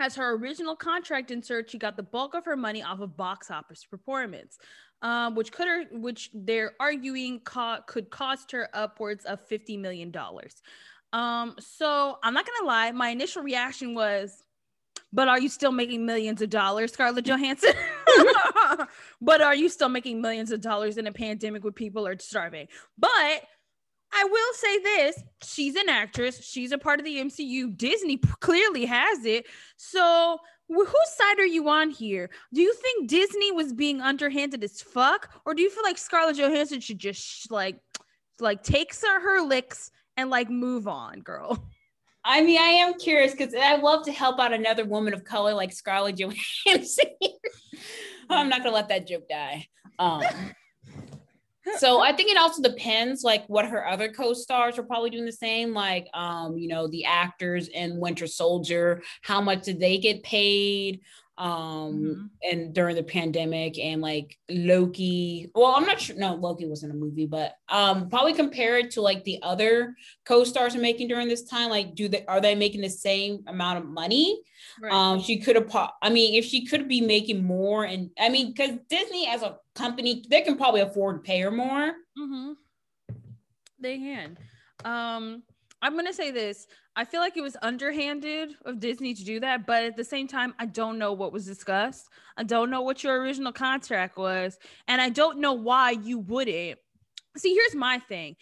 As her original contract insert, she got the bulk of her money off of box office performance, um, which could her, which they're arguing co- could cost her upwards of fifty million dollars. Um, so I'm not gonna lie, my initial reaction was, but are you still making millions of dollars, Scarlett Johansson? but are you still making millions of dollars in a pandemic where people are starving? But I will say this she's an actress, she's a part of the MCU. Disney clearly has it. So, whose side are you on here? Do you think Disney was being underhanded as fuck? Or do you feel like Scarlett Johansson should just like, like take her licks and like move on, girl? I mean, I am curious because I love to help out another woman of color like Scarlett Johansson. I'm not gonna let that joke die. Um, so I think it also depends, like what her other co-stars are probably doing the same, like um, you know, the actors in Winter Soldier. How much did they get paid? Um mm-hmm. and during the pandemic and like loki well i'm not sure no loki wasn't a movie but um probably compare it to like the other co-stars are making during this time like do they are they making the same amount of money right. um she could have i mean if she could be making more and i mean because disney as a company they can probably afford to pay her more mm-hmm. they can um i'm gonna say this I feel like it was underhanded of Disney to do that, but at the same time, I don't know what was discussed. I don't know what your original contract was, and I don't know why you wouldn't. See, here's my thing.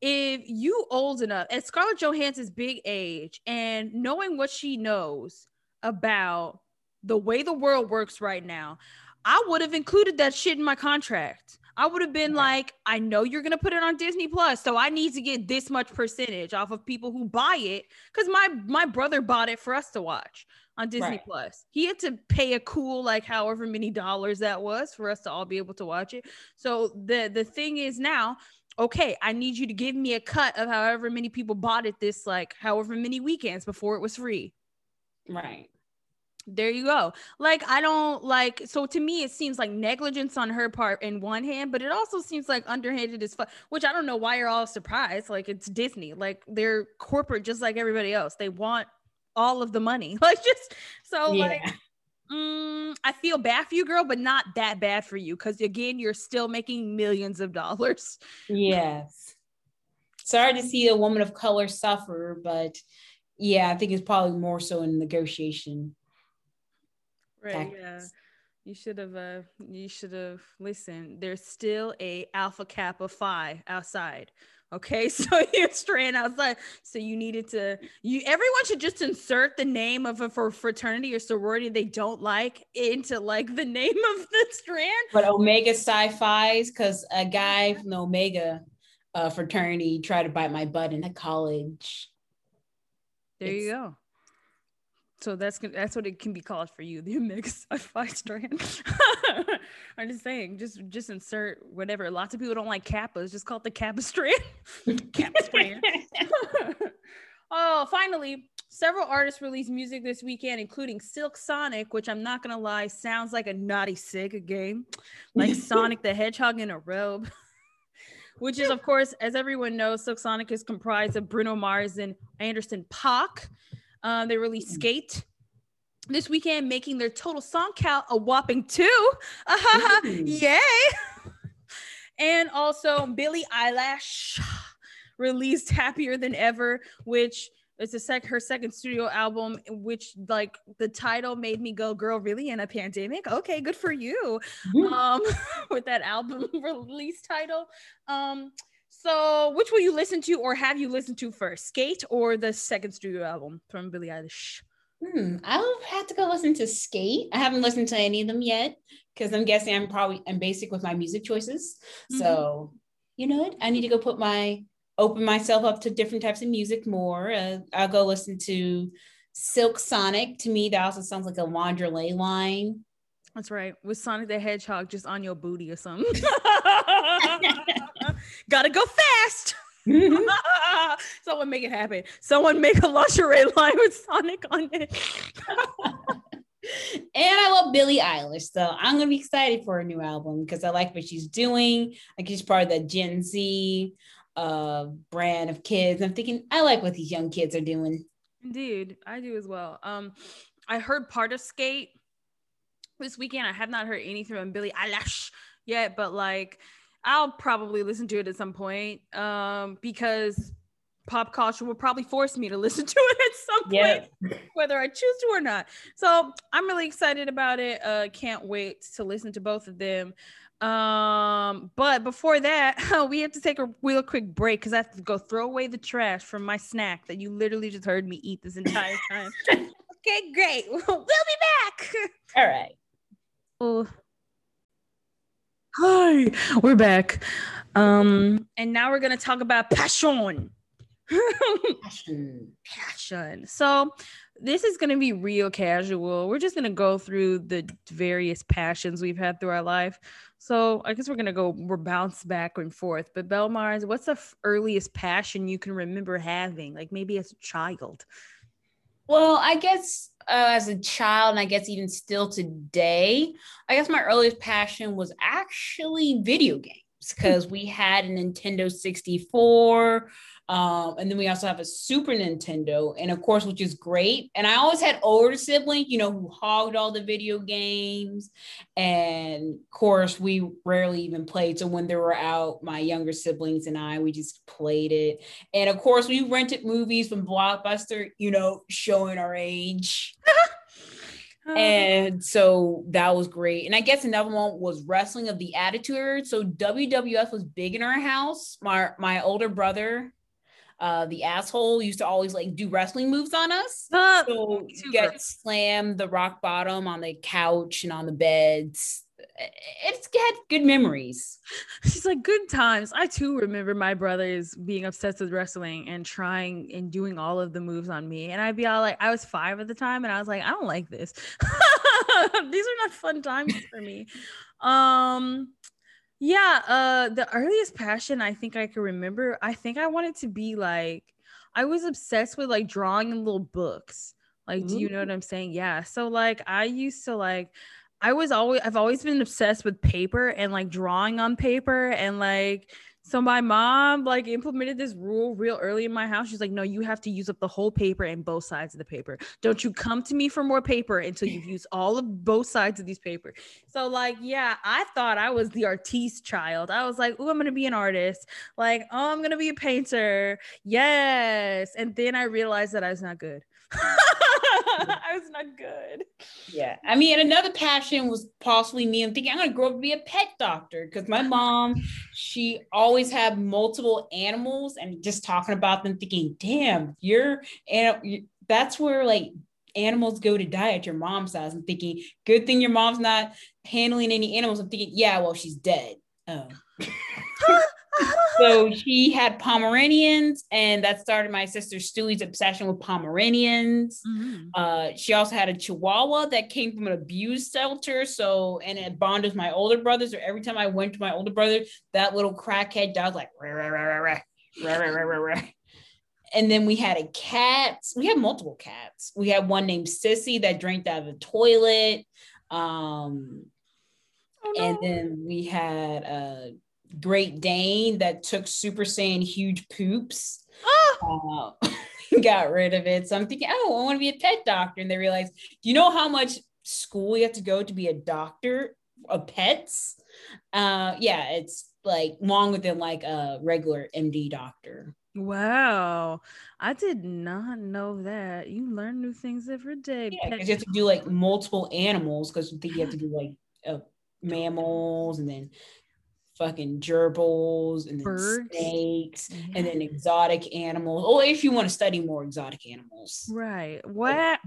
If you old enough at Scarlett Johansson's big age and knowing what she knows about the way the world works right now, I would have included that shit in my contract. I would have been like, I know you're gonna put it on Disney Plus, so I need to get this much percentage off of people who buy it because my my brother bought it for us to watch on Disney right. Plus. He had to pay a cool like however many dollars that was for us to all be able to watch it. So the the thing is now, okay, I need you to give me a cut of however many people bought it this like however many weekends before it was free. Right there you go. Like, I don't like, so to me, it seems like negligence on her part in one hand, but it also seems like underhanded as fuck, which I don't know why you're all surprised. Like, it's Disney, like, they're corporate just like everybody else. They want all of the money. Like, just so, yeah. like, mm, I feel bad for you, girl, but not that bad for you because again, you're still making millions of dollars. Yes. Sorry to see a woman of color suffer, but yeah, I think it's probably more so in negotiation. Right. Tactics. Yeah. You should have uh you should have listened. There's still a alpha kappa phi outside. Okay, so you're straying outside. So you needed to you everyone should just insert the name of a for fraternity or sorority they don't like into like the name of the strand. But Omega Psi-Phi's because a guy from the Omega uh, fraternity tried to bite my butt in college. There it's, you go. So that's that's what it can be called for you, the mix Omega Psi strand. I'm just saying, just just insert whatever. Lots of people don't like kappas. Just call it the kappa strand. kappa strand. oh, finally, several artists released music this weekend, including Silk Sonic, which I'm not gonna lie, sounds like a naughty Sega game, like Sonic the Hedgehog in a robe. which is, of course, as everyone knows, Silk Sonic is comprised of Bruno Mars and Anderson .Paak. Uh, they released hmm. Skate this weekend, making their total song count a whopping two. Yay! and also, Billie Eilish released Happier Than Ever, which it's a sec her second studio album which like the title made me go girl really in a pandemic okay good for you um with that album release title um so, which will you listen to, or have you listened to first, Skate or the second studio album from Billie Eilish? Hmm, I'll have to go listen to Skate. I haven't listened to any of them yet because I'm guessing I'm probably I'm basic with my music choices. Mm-hmm. So, you know what? I need to go put my open myself up to different types of music more. Uh, I'll go listen to Silk Sonic. To me, that also sounds like a lingerie line. That's right. With Sonic the Hedgehog just on your booty or something. Gotta go fast. Someone make it happen. Someone make a lingerie line with Sonic on it. and I love Billie Eilish, so I'm gonna be excited for a new album because I like what she's doing. Like she's part of the Gen Z uh, brand of kids. I'm thinking I like what these young kids are doing. Indeed, I do as well. Um, I heard part of Skate this weekend. I have not heard anything from Billie Eilish yet, but like I'll probably listen to it at some point um, because pop culture will probably force me to listen to it at some point, whether I choose to or not. So I'm really excited about it. Uh, can't wait to listen to both of them. Um, but before that, we have to take a real quick break because I have to go throw away the trash from my snack that you literally just heard me eat this entire time. okay, great. we'll be back. All right. Oh. Hi, we're back. Um, and now we're gonna talk about passion. passion. Passion. So this is gonna be real casual. We're just gonna go through the various passions we've had through our life. So I guess we're gonna go we're bounce back and forth. But Belmars, what's the f- earliest passion you can remember having? Like maybe as a child? Well, I guess Oh, as a child, and I guess even still today, I guess my earliest passion was actually video games because we had a Nintendo 64. Um, and then we also have a Super Nintendo, and of course, which is great. And I always had older siblings, you know, who hogged all the video games. And of course, we rarely even played. So when they were out, my younger siblings and I, we just played it. And of course, we rented movies from Blockbuster, you know, showing our age. and so that was great. And I guess another one was wrestling of the attitude. So WWF was big in our house. My my older brother uh, the asshole used to always like do wrestling moves on us. Uh, so get slammed the rock bottom on the couch and on the beds. It's had good memories. She's like good times. I too remember my brothers being obsessed with wrestling and trying and doing all of the moves on me. And I'd be all like, I was five at the time, and I was like, I don't like this. These are not fun times for me. Um, yeah, uh the earliest passion I think I can remember, I think I wanted to be like I was obsessed with like drawing in little books. Like, do you know what I'm saying? Yeah. So like I used to like I was always I've always been obsessed with paper and like drawing on paper and like So my mom like implemented this rule real early in my house. She's like, no, you have to use up the whole paper and both sides of the paper. Don't you come to me for more paper until you've used all of both sides of these paper. So like, yeah, I thought I was the artiste child. I was like, oh, I'm gonna be an artist. Like, oh, I'm gonna be a painter. Yes. And then I realized that I was not good. I was not good. Yeah. I mean, another passion was possibly me. I'm thinking I'm going to grow up to be a pet doctor because my mom, she always had multiple animals and just talking about them, thinking, damn, you're, and that's where like animals go to die at your mom's house. I'm thinking, good thing your mom's not handling any animals. I'm thinking, yeah, well, she's dead. Oh. so she had Pomeranians, and that started my sister Stewie's obsession with Pomeranians. Mm-hmm. Uh, she also had a Chihuahua that came from an abused shelter. So, and it bonded with my older brother. So every time I went to my older brother, that little crackhead dog like rah, rah, rah, rah, rah, rah, rah, rah, rah. And then we had a cat. We had multiple cats. We had one named Sissy that drank out of the toilet. Um, oh, no. And then we had a Great Dane that took Super Saiyan huge poops. Oh. Uh, got rid of it. So I'm thinking, oh, I want to be a pet doctor. And they realized, do you know how much school you have to go to be a doctor of pets? Uh, yeah, it's like longer than like a regular MD doctor. Wow, I did not know that. You learn new things every day. Yeah, because you have to do like multiple animals because you think you have to do like uh, mammals and then fucking gerbils and snakes yeah. and then exotic animals. Or if you want to study more exotic animals. Right. What?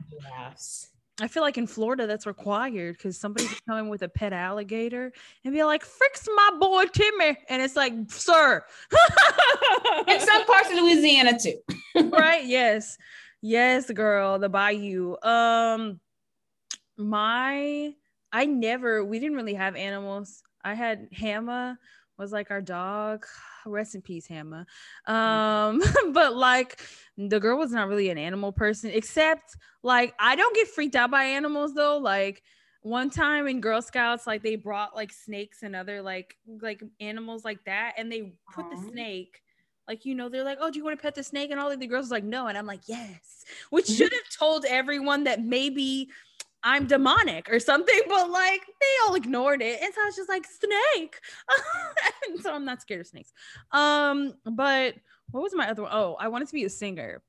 I feel like in Florida that's required because somebody could come in with a pet alligator and be like, "Fix my boy Timmy," and it's like, "Sir." in some parts of Louisiana too. right? Yes, yes, girl. The bayou. Um, my, I never. We didn't really have animals. I had Hamma was like our dog. Rest in peace, Hamma. Um, but like the girl was not really an animal person, except like I don't get freaked out by animals though. Like one time in Girl Scouts, like they brought like snakes and other like like animals like that, and they put Aww. the snake like you know they're like oh do you want to pet the snake and all of the girls like no and i'm like yes which should have told everyone that maybe I'm demonic or something, but like they all ignored it. And so I was just like, snake. and so I'm not scared of snakes. Um, but what was my other one? Oh, I wanted to be a singer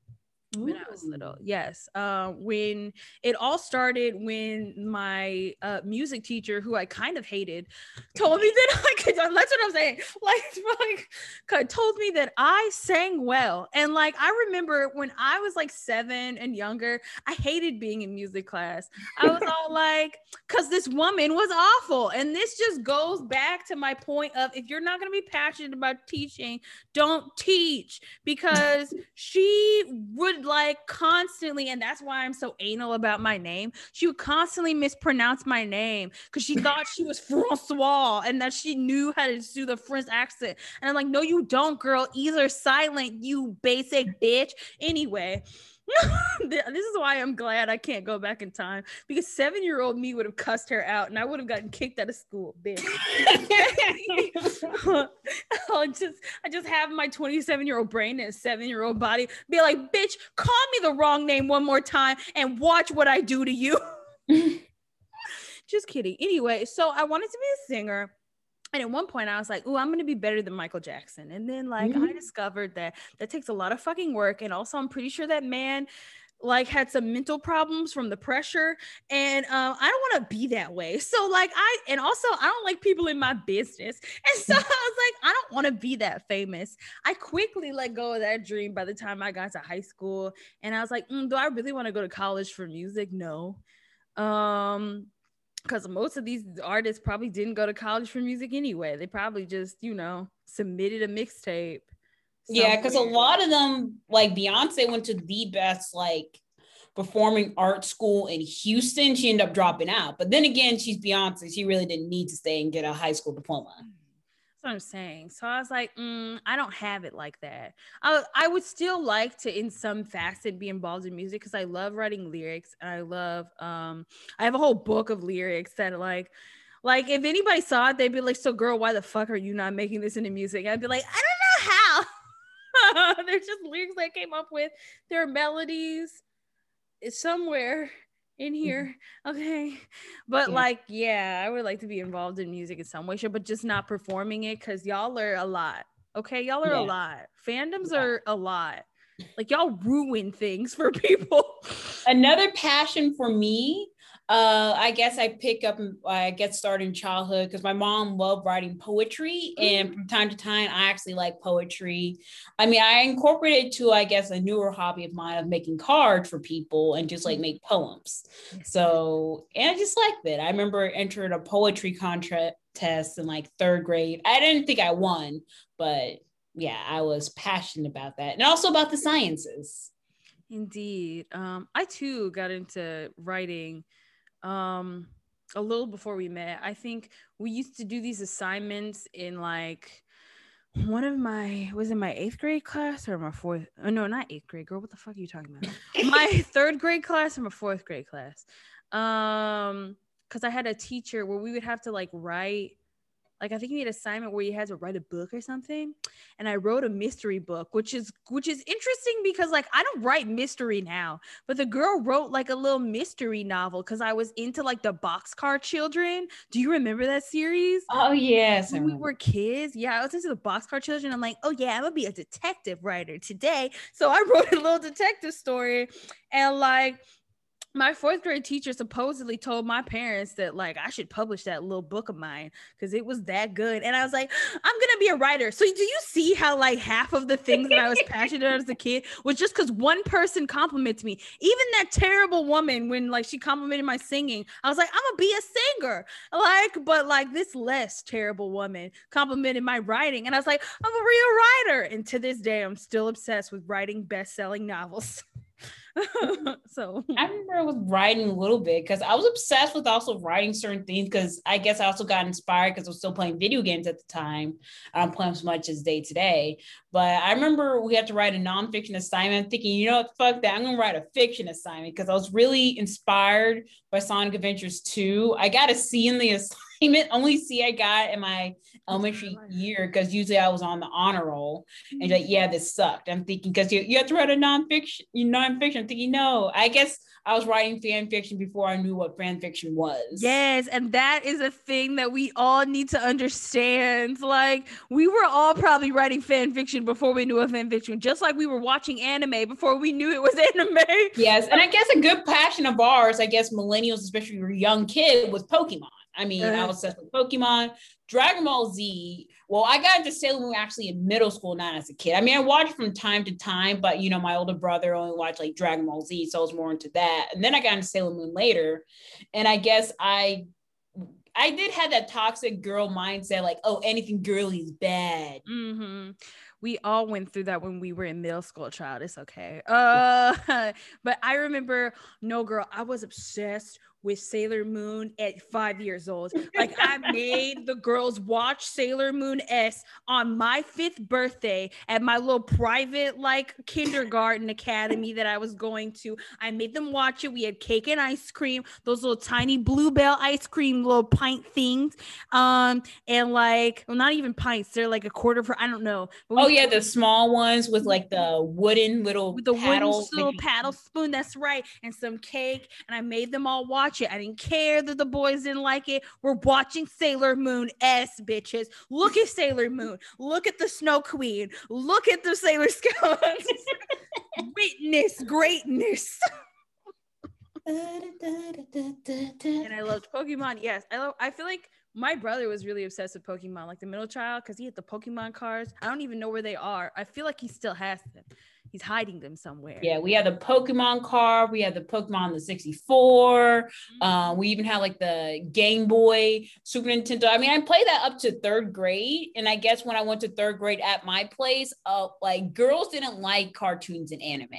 when I was little. Yes. Uh, when it all started when my uh, music teacher, who I kind of hated, told me that I could, that's what I'm saying. Like, like told me that I sang well. And like, I remember when I was like seven and younger, I hated being in music class. I was all like, because this woman was awful. And this just goes back to my point of if you're not going to be passionate about teaching, don't teach because she would like constantly, and that's why I'm so anal about my name. She would constantly mispronounce my name because she thought she was Francois and that she knew how to do the French accent. And I'm like, no, you don't, girl. Either silent, you basic bitch. Anyway. this is why I'm glad I can't go back in time because seven year old me would have cussed her out and I would have gotten kicked out of school, bitch. I just I just have my 27 year old brain and seven year old body be like, bitch, call me the wrong name one more time and watch what I do to you. just kidding. Anyway, so I wanted to be a singer and at one point, I was like, "Oh, I'm gonna be better than Michael Jackson." And then, like, mm-hmm. I discovered that that takes a lot of fucking work. And also, I'm pretty sure that man like had some mental problems from the pressure and um, i don't want to be that way so like i and also i don't like people in my business and so i was like i don't want to be that famous i quickly let go of that dream by the time i got to high school and i was like mm, do i really want to go to college for music no um because most of these artists probably didn't go to college for music anyway. They probably just, you know, submitted a mixtape. Yeah, because a lot of them, like Beyonce, went to the best like performing art school in Houston. She ended up dropping out, but then again, she's Beyonce. She really didn't need to stay and get a high school diploma I'm saying. So I was like, mm, I don't have it like that. I, I would still like to, in some facet, be involved in music because I love writing lyrics and I love, um, I have a whole book of lyrics that like, Like if anybody saw it, they'd be like, "So, girl, why the fuck are you not making this into music?" I'd be like, "I don't know how." There's just lyrics I came up with. There are melodies. It's somewhere in Mm-hmm. here. Okay. But Yeah. like, yeah, I would like to be involved in music in some way, shape, but just not performing it because y'all are a lot. Okay. Y'all are a lot. Fandoms Yeah. are a lot. Like y'all ruin things for people. another passion for me uh i guess i pick up i get started in childhood because my mom loved writing poetry and from time to time i actually like poetry. I mean i incorporated it to i guess a newer hobby of mine of making cards for people and just like make poems. So and i just like that i remember entering a poetry contest in like third grade. I didn't think i won but yeah i was passionate about that. And also about the sciences. Indeed. Um, I too got into writing um a little before we met. I think we used to do these assignments in like one of my was it my eighth grade class or my fourth oh no not eighth grade girl what the fuck are you talking about my third grade class or my fourth grade class um because i had a teacher where we would have to like write like i think we had an assignment where you had to write a book or something. And i wrote a mystery book which is which is interesting because like i don't write mystery now but the girl wrote like a little mystery novel because i was into like the boxcar children. Do you remember that series? Oh yes when we were kids, yeah, I was into the boxcar children. I'm like, oh yeah, I'm gonna be a detective writer today. So I wrote a little detective story, and like my fourth grade teacher supposedly told my parents that like I should publish that little book of mine because it was that good. And I was like, I'm gonna be a writer. So do you see how like half of the things that I was passionate about as a kid was just because one person compliments me? Even that terrible woman when like she complimented my singing, I was like, I'm gonna be a singer. Like, but like this less terrible woman complimented my writing, and I was like, I'm a real writer. And to this day, I'm still obsessed with writing best-selling novels. so I remember I was writing a little bit because I was obsessed with also writing certain things because I guess I also got inspired because I was still playing video games at the time. I don't play them as much as day to day. But I remember we had to write a nonfiction assignment thinking, you know what, fuck that. I'm gonna write a fiction assignment because I was really inspired by Sonic Adventures 2. I got a C in the assignment, only C I got in my elementary year because usually I was on the honor roll. And like, mm-hmm. yeah, this sucked. I'm thinking because you, you have to write a nonfiction, you nonfiction. I'm thinking, no, I guess I was writing fan fiction before I knew what fan fiction was. Yes, and that is a thing that we all need to understand. Like we were all probably writing fan fiction before we knew a fan fiction, just like we were watching anime before we knew it was anime. Yes, and I guess a good passion of ours, I guess millennials, especially your young kid, was Pokemon. I mean, I Uh-huh. was obsessed with Pokemon, Dragon Ball Z. Well, I got into Sailor Moon actually in middle school, not as a kid. I mean, I watched from time to time, but you know, my older brother only watched like Dragon Ball Z, so I was more into that. And then I got into Sailor Moon later, and I guess I, I did have that toxic girl mindset, like, oh, anything girly is bad. hmm We all went through that when we were in middle school, child. It's okay. Uh, but I remember, no girl, I was obsessed with Sailor Moon at five years old. Like I made the girls watch Sailor Moon S on my fifth birthday at my little private like kindergarten academy that I was going to. I made them watch it. We had cake and ice cream, those little tiny bluebell ice cream little pint things. Um, and like well, not even pints, they're like a quarter for I don't know. Oh yeah, the small ones with like the wooden little with the paddle. wooden little paddle spoon. That's right, and some cake. And I made them all watch it. I didn't care that the boys didn't like it. We're watching Sailor Moon S, bitches. Look at Sailor Moon. Look at the Snow Queen. Look at the Sailor Scouts. Witness greatness. and I loved Pokemon. Yes, I love. I feel like my brother was really obsessed with Pokemon, like the middle child, because he had the Pokemon cards. I don't even know where they are. I feel like he still has them. He's hiding them somewhere. Yeah, we had the Pokemon card. We had the Pokemon the 64. Uh, we even had like the Game Boy, Super Nintendo. I mean, I played that up to third grade. And I guess when I went to third grade at my place, uh, like girls didn't like cartoons and anime.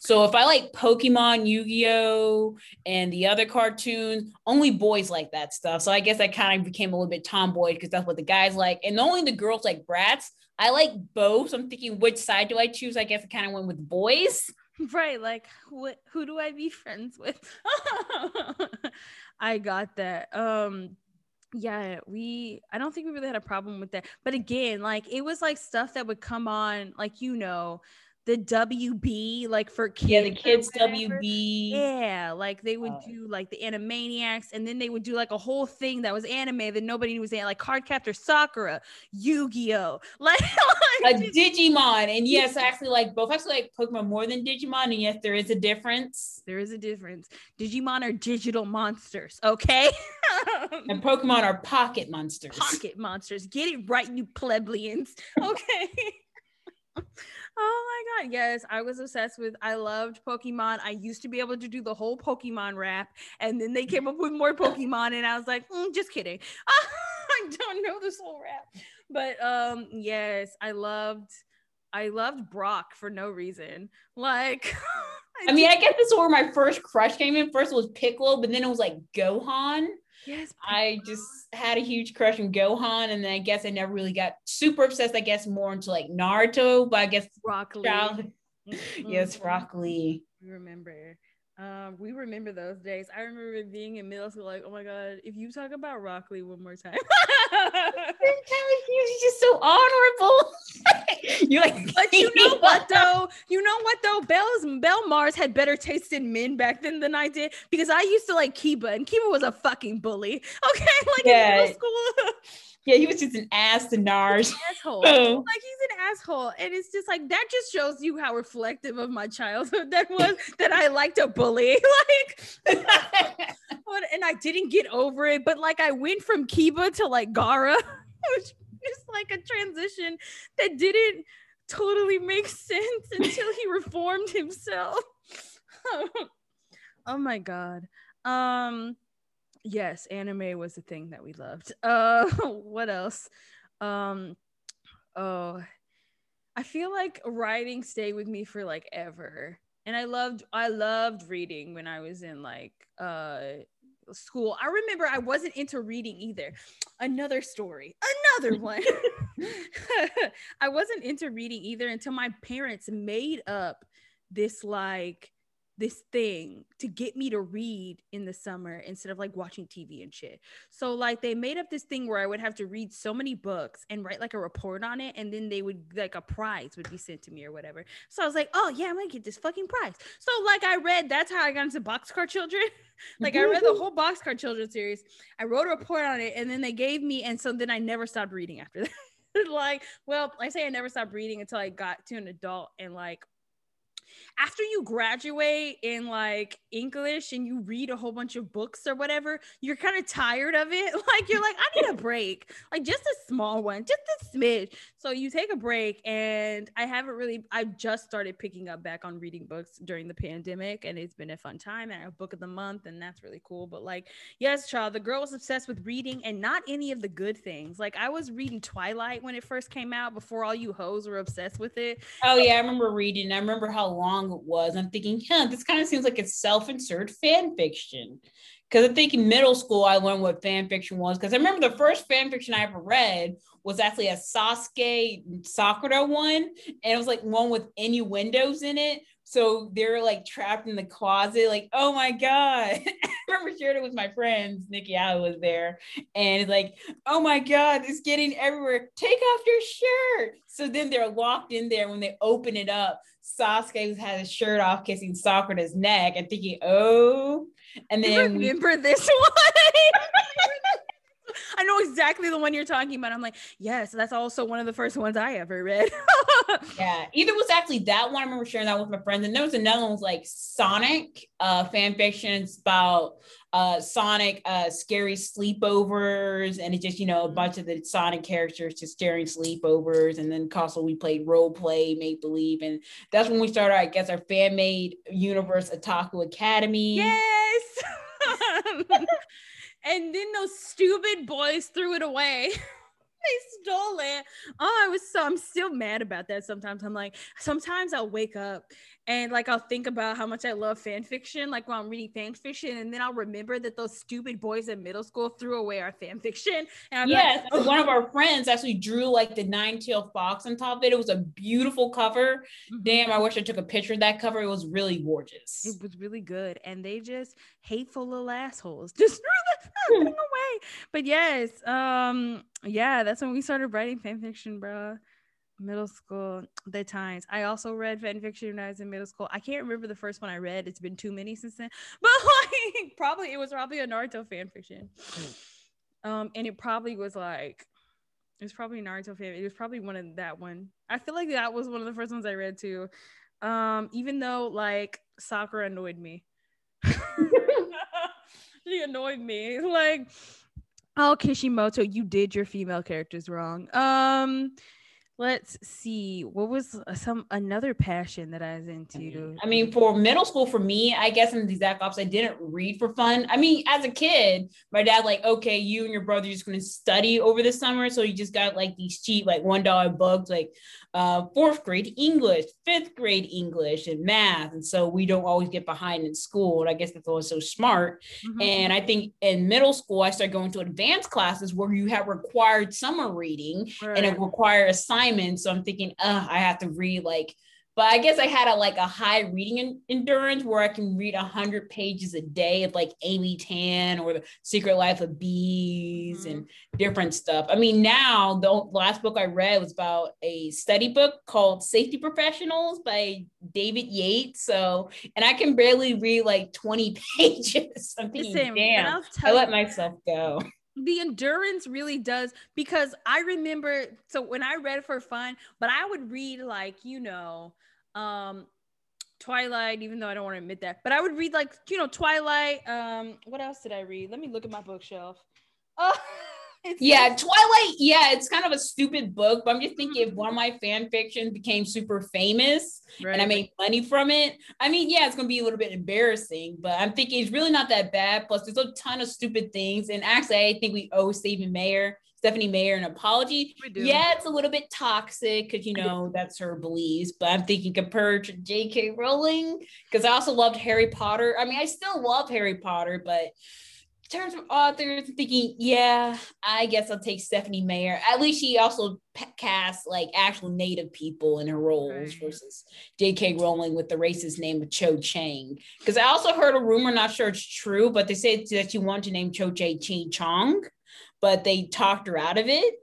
So if I like Pokemon, Yu-Gi-Oh, and the other cartoons, only boys like that stuff. So I guess I kind of became a little bit tomboy because that's what the guys like. And only the girls like brats. I like both. I'm thinking, which side do I choose? I guess I kind of went with boys. Right, like who who do I be friends with? I got that. Um yeah we i don't think we really had a problem with that but again like it was like stuff that would come on like you know the WB like for kids. Yeah, the kids WB. Yeah, like they would uh, do like the Animaniacs, and then they would do like a whole thing that was anime that nobody knew was in, like Cardcaptor Sakura, Yu Gi Oh, like, like a Digimon, and yes, I actually like both actually like Pokemon more than Digimon, and yes, there is a difference. There is a difference. Digimon are digital monsters, okay? and Pokemon are pocket monsters. Pocket monsters. Get it right, you plebeians. Okay. Oh my god, yes, I was obsessed with. I loved Pokemon. I used to be able to do the whole Pokemon rap, and then they came up with more Pokemon, and I was like, mm, just kidding. I don't know this whole rap, but um, yes, I loved. I loved Brock for no reason. Like, I, mean, I guess this is where my first crush came in. First was Piccolo, but then it was like Gohan. Yes. I just had a huge crush on Gohan, and then I guess I never really got super obsessed. I guess more into like Naruto, but I guess Rock Lee. Yes, Rock Lee. Remember. Um, we remember those days. I remember being in middle school, like, oh my god, if you talk about Rock Lee one more time, he's just so honorable. you like, but you know what though? You know what though? Bell's Bell Mars had better taste in men back then than I did because I used to like Kiba, and Kiba was a fucking bully. Okay, like yeah. in middle school. Yeah, he was just an ass to Nars. Asshole. Oh. Like he's an asshole. And it's just like that just shows you how reflective of my childhood that was that I liked a bully. Like and I didn't get over it. But like I went from Kiba to like Gaara. which is like a transition that didn't totally make sense until he reformed himself. oh my god. Um yes anime was the thing that we loved uh what else um oh i feel like writing stayed with me for like ever and i loved i loved reading when i was in like uh school i remember i wasn't into reading either. Another story another one. I wasn't into reading either until my parents made up this like this thing to get me to read in the summer instead of like watching TV and shit. So like they made up this thing where I would have to read so many books and write like a report on it and then they would like a prize would be sent to me or whatever. So I was like, "Oh, yeah, I'm going to get this fucking prize." So like I read that's how I got into Boxcar Children. like I read the whole Boxcar Children series. I wrote a report on it and then they gave me and so then I never stopped reading after that. like, well, I say I never stopped reading until I got to an adult and like after you graduate in like English and you read a whole bunch of books or whatever, you're kind of tired of it. Like you're like, I need a break, like just a small one, just a smidge. So you take a break, and I haven't really. I just started picking up back on reading books during the pandemic, and it's been a fun time. And I have a book of the month, and that's really cool. But like, yes, child, the girl was obsessed with reading, and not any of the good things. Like I was reading Twilight when it first came out, before all you hoes were obsessed with it. Oh yeah, I remember reading. I remember how long was. I'm thinking, yeah, this kind of seems like it's self-insert fan fiction. Because I think in middle school I learned what fan fiction was. Because I remember the first fan fiction I ever read was actually a Sasuke Sakura one, and it was like one with innuendos in it. So they're like trapped in the closet, like, oh my God. I remember sharing it with my friends. Nikki I was there. And it's like, oh my God, it's getting everywhere. Take off your shirt. So then they're locked in there. When they open it up, Sasuke has his shirt off, kissing Sakura's neck, and thinking, oh. And then remember this one. I know exactly the one you're talking about. I'm like, yes, that's also one of the first ones I ever read. yeah, either was actually that one. I remember sharing that with my friends, and there was another one was like Sonic uh, fan fictions about uh, Sonic uh, scary sleepovers, and it just you know a bunch of the Sonic characters just staring sleepovers, and then also we played role play, make believe, and that's when we started. I guess our fan made universe, Otaku Academy. Yes. and then those stupid boys threw it away. they stole it. Oh, I was so I'm still mad about that. Sometimes I'm like, sometimes I'll wake up and like I'll think about how much I love fan fiction, like when I'm reading fan fiction, and then I'll remember that those stupid boys in middle school threw away our fan fiction. And yes, like, oh. one of our friends actually drew like the nine-tailed fox on top of it. It was a beautiful cover. Mm-hmm. Damn, I wish I took a picture of that cover. It was really gorgeous. It was really good, and they just hateful little assholes just threw the thing away. But yes, um, yeah, that's when we started writing fan fiction, bro middle school the times. I also read fan fiction when i was in middle school. I can't remember the first one i read. It's been too many since then. But like probably it was probably a naruto fan fiction. Um and it probably was like it was probably naruto fan. It was probably one of that one. I feel like that was one of the first ones i read too. Um even though like sakura annoyed me. She annoyed me. Like oh kishimoto you did your female characters wrong. Um let's see what was uh, some another passion that i was into i mean for middle school for me i guess in the exact opposite i didn't read for fun i mean as a kid my dad like okay you and your brother just going to study over the summer so you just got like these cheap like one dollar books like uh, fourth grade English, fifth grade English, and math. And so we don't always get behind in school. And I guess that's always so smart. Mm-hmm. And I think in middle school, I started going to advanced classes where you have required summer reading right. and it required assignments. So I'm thinking, uh, I have to read like but I guess I had a like a high reading endurance where I can read a hundred pages a day of like Amy Tan or the Secret Life of Bees mm-hmm. and different stuff. I mean, now the last book I read was about a study book called Safety Professionals by David Yates. So, and I can barely read like 20 pages. I'm thinking, Same. damn, I let myself go the endurance really does because I remember so when I read for fun, but I would read like, you know, um Twilight, even though I don't want to admit that, but I would read like, you know, Twilight. Um, what else did I read? Let me look at my bookshelf. Oh yeah, Twilight. Yeah, it's kind of a stupid book, but I'm just thinking if one of my fan fictions became super famous right. and I made money from it, I mean, yeah, it's gonna be a little bit embarrassing, but I'm thinking it's really not that bad. Plus, there's a ton of stupid things, and actually, I think we owe Stephen Meyer. Stephanie Meyer an apology. Yeah, it's a little bit toxic because you know that's her beliefs, but I'm thinking compared to J.K. Rowling because I also loved Harry Potter. I mean, I still love Harry Potter, but terms of authors, thinking, yeah, I guess I'll take Stephanie Meyer. At least she also cast like actual native people in her roles right. versus J.K. Rowling with the racist name of Cho Chang. Because I also heard a rumor, not sure it's true, but they said that she wanted to name Cho Chang Chong, but they talked her out of it.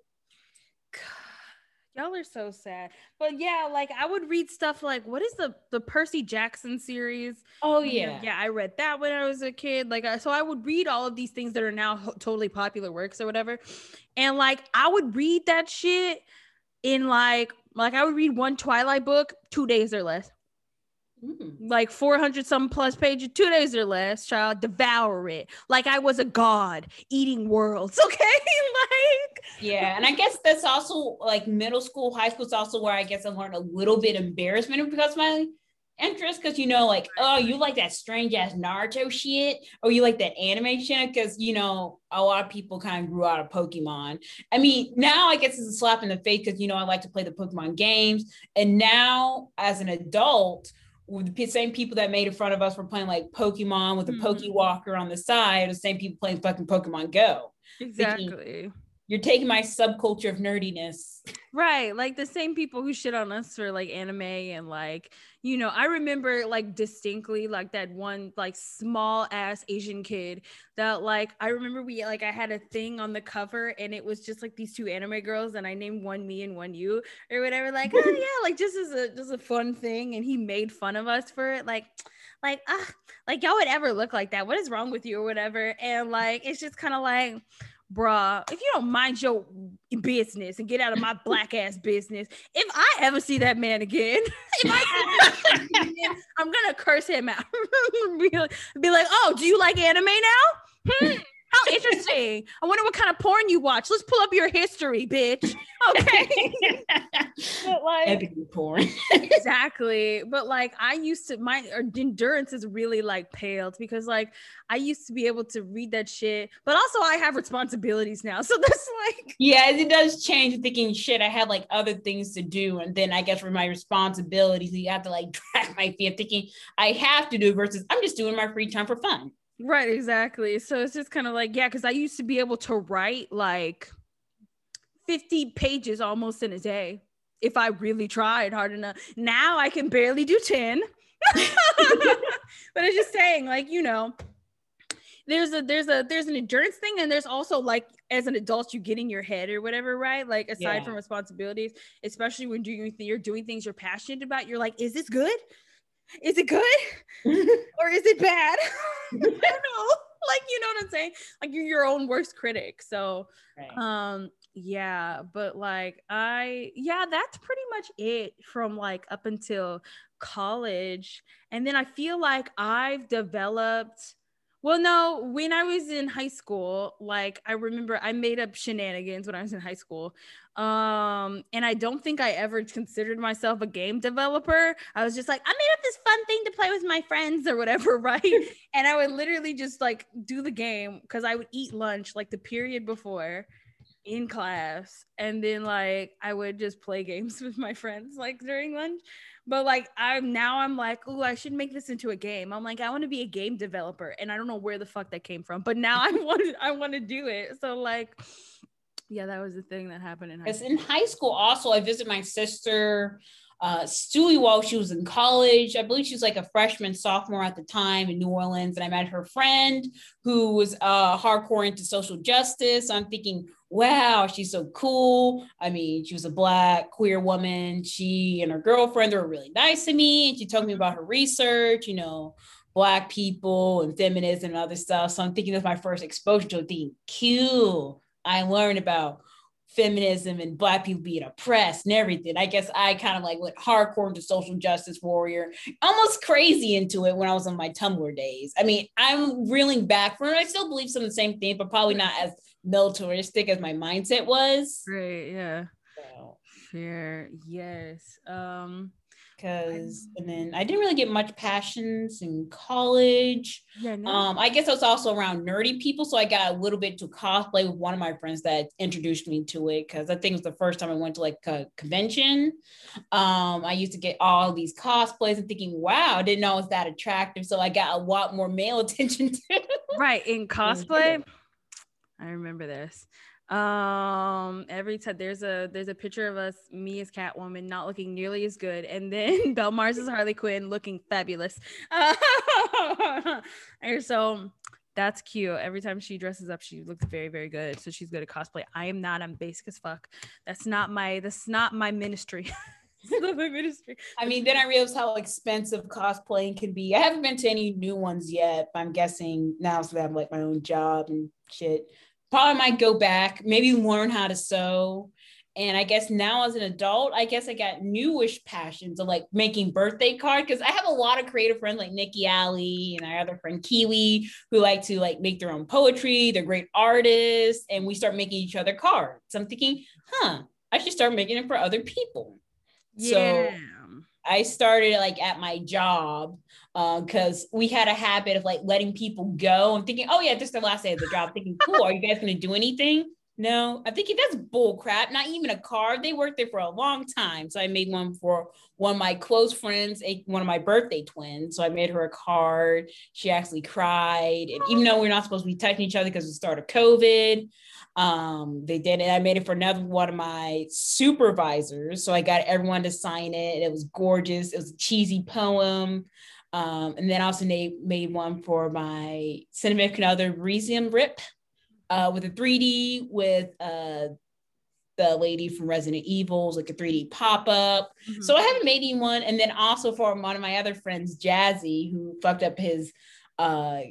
Y'all are so sad. But yeah, like I would read stuff like what is the the Percy Jackson series? Oh yeah. Yeah, I read that when I was a kid. Like so I would read all of these things that are now totally popular works or whatever. And like I would read that shit in like like I would read one Twilight book 2 days or less. Mm. Like 400 some plus pages, two days or less, child, devour it like I was a god eating worlds. Okay. like, yeah. And I guess that's also like middle school, high school is also where I guess I learned a little bit embarrassment because my interest because you know like oh you like that strange ass naruto shit or you like that anime shit because you know a lot of people kind of grew out of pokemon i mean now i guess it's a slap in the face because you know i like to play the pokemon games and now as an adult the same people that made in front of us were playing like Pokemon with a mm-hmm. Walker on the side, the same people playing fucking Pokemon Go. Exactly. Thinking, you're taking my subculture of nerdiness. Right. Like the same people who shit on us for like anime and like, you know, I remember like distinctly like that one like small ass Asian kid that like I remember we like I had a thing on the cover and it was just like these two anime girls and I named one me and one you or whatever. Like, oh yeah, like just as a just a fun thing. And he made fun of us for it. Like, like, ah, like y'all would ever look like that. What is wrong with you or whatever? And like it's just kind of like bruh, if you don't mind your business and get out of my black ass business, if I ever see that man again, if I again, I'm gonna curse him out. be, like, oh, do you like anime now? Hmm. How interesting. I wonder what kind of porn you watch. Let's pull up your history, bitch. Okay. but like Epic porn. exactly. But like I used to my endurance is really like paled because like I used to be able to read that shit, but also I have responsibilities now. So that's like Yeah, it does change thinking shit. I have like other things to do. And then I guess for my responsibilities, you have to like drag my feet thinking I have to do versus I'm just doing my free time for fun. Right, exactly. So it's just kind of like, yeah, because I used to be able to write like 50 pages almost in a day if I really tried hard enough. Now I can barely do 10. but it's just saying, like, you know, there's a there's a there's an endurance thing, and there's also like as an adult, you get in your head or whatever, right? Like aside yeah. from responsibilities, especially when doing you're doing things you're passionate about, you're like, is this good? Is it good or is it bad? I don't know. Like, you know what I'm saying? Like you're your own worst critic. So right. um yeah, but like I yeah, that's pretty much it from like up until college. And then I feel like I've developed well, no, when I was in high school, like I remember I made up shenanigans when I was in high school. Um, and I don't think I ever considered myself a game developer. I was just like, I made up this fun thing to play with my friends or whatever, right? and I would literally just like do the game because I would eat lunch like the period before in class and then like I would just play games with my friends like during lunch. But like I'm now I'm like, oh, I should make this into a game. I'm like, I want to be a game developer, and I don't know where the fuck that came from, but now I want I want to do it. So like, yeah, that was the thing that happened in high school. in high school, also I visited my sister uh, Stewie while she was in college. I believe she was like a freshman, sophomore at the time in New Orleans. And I met her friend who was uh, hardcore into social justice. So I'm thinking, wow, she's so cool. I mean, she was a black queer woman. She and her girlfriend were really nice to me. And she told me about her research, you know, black people and feminism and other stuff. So I'm thinking that's my first exposure to it, cool. I learned about feminism and black people being oppressed and everything. I guess I kind of like went hardcore into social justice warrior, almost crazy into it when I was on my Tumblr days. I mean, I'm reeling back from it. I still believe some of the same things, but probably not as militaristic as my mindset was. Right. Yeah. So. Fair. Yes. Um because and then I didn't really get much passions in college. Yeah, no. Um, I guess I was also around nerdy people, so I got a little bit to cosplay with one of my friends that introduced me to it because I think it was the first time I went to like a convention. Um, I used to get all these cosplays and thinking, wow, I didn't know it was that attractive. So I got a lot more male attention to. right in cosplay. I remember this um every time there's a there's a picture of us me as catwoman not looking nearly as good and then belle mars as harley quinn looking fabulous. And so that's cute. Every time she dresses up she looks very very good so she's good at cosplay. I am not i'm basic as fuck. That's not my that's not my ministry. My ministry. I mean, then I realized how expensive cosplaying can be. I haven't been to any new ones yet, I'm guessing now that I have like my own job and shit probably might go back, maybe learn how to sew. And I guess now as an adult, I guess I got newish passions of like making birthday cards because I have a lot of creative friends like Nikki Alley and our other friend Kiwi who like to like make their own poetry. They're great artists, and we start making each other cards. So I'm thinking, huh, I should start making it for other people. Yeah. So I started like at my job because uh, we had a habit of like letting people go and thinking, oh yeah, this is the last day of the job. Thinking, cool, are you guys gonna do anything? No, I think that's bull crap. Not even a card. They worked there for a long time. So I made one for one of my close friends, a, one of my birthday twins. So I made her a card. She actually cried. And even though we're not supposed to be touching each other because of the start of COVID, um, they did it. I made it for another one of my supervisors. So I got everyone to sign it. It was gorgeous. It was a cheesy poem. Um, and then I also made, made one for my significant other, Rezium Rip, uh, with a 3D with uh, the lady from Resident Evils, like a 3D pop up. Mm-hmm. So I haven't made any one. And then also for one of my other friends, Jazzy, who fucked up his uh,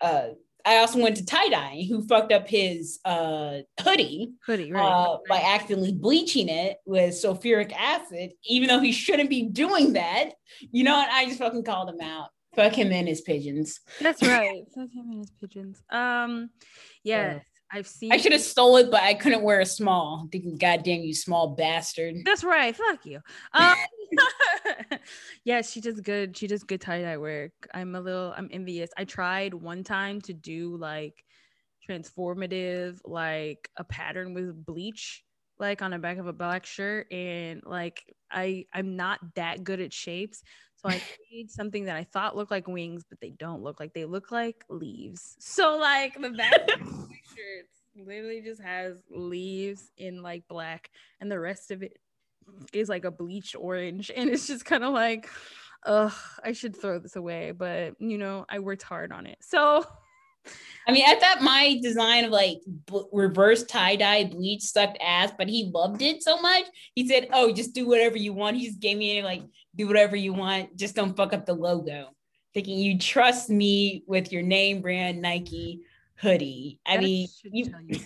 uh, I also went to tie dye, who fucked up his uh, hoodie, hoodie right. uh, by accidentally bleaching it with sulfuric acid, even though he shouldn't be doing that. You know what? I just fucking called him out. Fuck him and his pigeons. That's right. Fuck him and his pigeons. Um, yes, I've seen. I should have stole it, but I couldn't wear a small. Thinking, goddamn, you small bastard. That's right. Fuck you. Um, yeah, she does good. She does good tie dye work. I'm a little. I'm envious. I tried one time to do like transformative, like a pattern with bleach, like on the back of a black shirt, and like I I'm not that good at shapes. So I made something that I thought looked like wings, but they don't look like they look like leaves. So like the back of my shirt literally just has leaves in like black, and the rest of it is like a bleached orange, and it's just kind of like, ugh, I should throw this away, but you know I worked hard on it. So I mean, I thought my design of like b- reverse tie dye bleach sucked ass, but he loved it so much. He said, "Oh, just do whatever you want." He just gave me like, "Do whatever you want, just don't fuck up the logo." Thinking you trust me with your name brand Nike hoodie. I That mean, you, you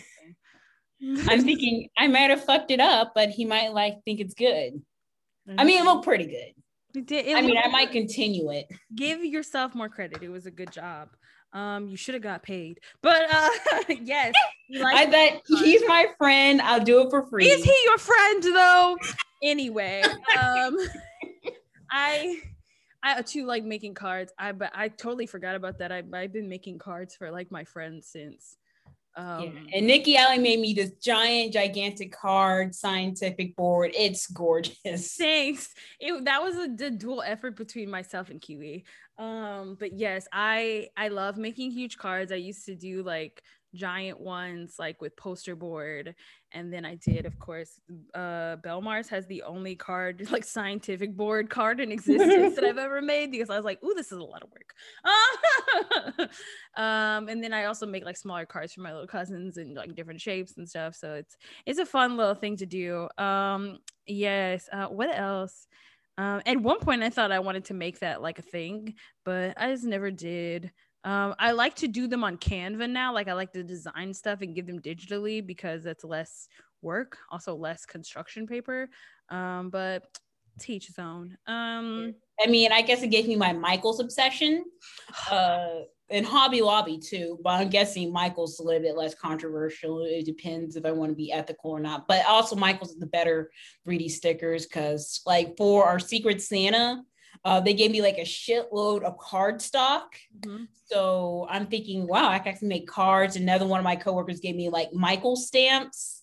I'm thinking I might have fucked it up, but he might like think it's good. I mean, it looked pretty good. It did- it I mean, I might continue it. give yourself more credit. It was a good job. Um, you should have got paid, but uh, yes, like I bet he's my friend. I'll do it for free. Is he your friend though? Anyway, um, I I too like making cards. I but I totally forgot about that. I I've been making cards for like my friends since. Um, Yeah. And Nikki Alley made me this giant, gigantic card scientific board. It's gorgeous. Thanks. It that was a dual effort between myself and Kiwi. Um, but yes, I I love making huge cards. I used to do like giant ones like with poster board. And then i did of course uh belmars has the only card like scientific board card in existence that i've ever made because i was like ooh this is a lot of work. Um and then i also make like smaller cards for my little cousins and like different shapes and stuff. So it's it's a fun little thing to do. Um yes uh what else? Um at one point i thought i wanted to make that like a thing but i just never did um, I like to do them on Canva now. Like I like to design stuff and give them digitally because that's less work, also less construction paper. Um, but teach zone. Um, I mean, I guess it gave me my Michael's obsession. Uh and Hobby Lobby too, but I'm guessing Michael's a little bit less controversial. It depends if I want to be ethical or not. But also Michael's is the better 3D stickers because like for our Secret Santa, uh, they gave me like a shitload of cardstock. mhm. So I'm thinking, wow, I can make cards. Another one of my coworkers gave me like Michael stamps.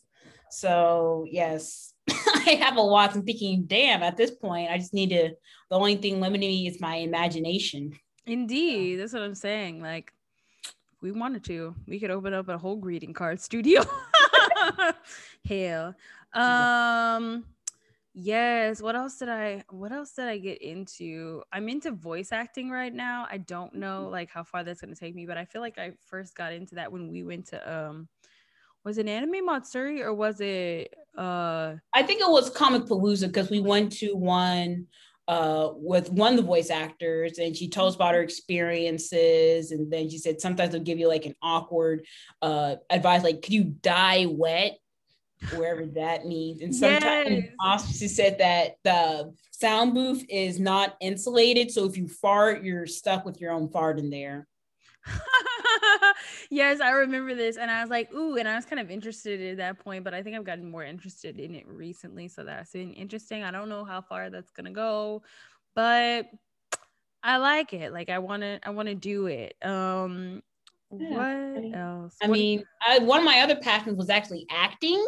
So yes, I have a lot. I'm thinking, damn, at this point, I just need to. The only thing limiting me is my imagination. Indeed, that's what I'm saying. Like, if we wanted to, we could open up a whole greeting card studio. Hell. Um yes, what else did I what else did I get into? I'm into voice acting right now. I don't know like how far that's going to take me, but I feel like I first got into that when we went to um was it Anime Matsuri or was it uh I think it was Comicpalooza because we went to one uh, with one of the voice actors and she told us about her experiences. And then she said sometimes they'll give you like an awkward uh, advice, like, could you die wet? Wherever that means. And sometimes Yes. she said that the sound booth is not insulated. So if you fart, you're stuck with your own fart in there. yes, I remember this, and I was like, "Ooh!" And I was kind of interested at that point, but I think I've gotten more interested in it recently, so that's been interesting. I don't know how far that's gonna go, but I like it. Like, I want to, I want to do it. Um, Yeah, what else? I What- mean, I, one of my other passions was actually acting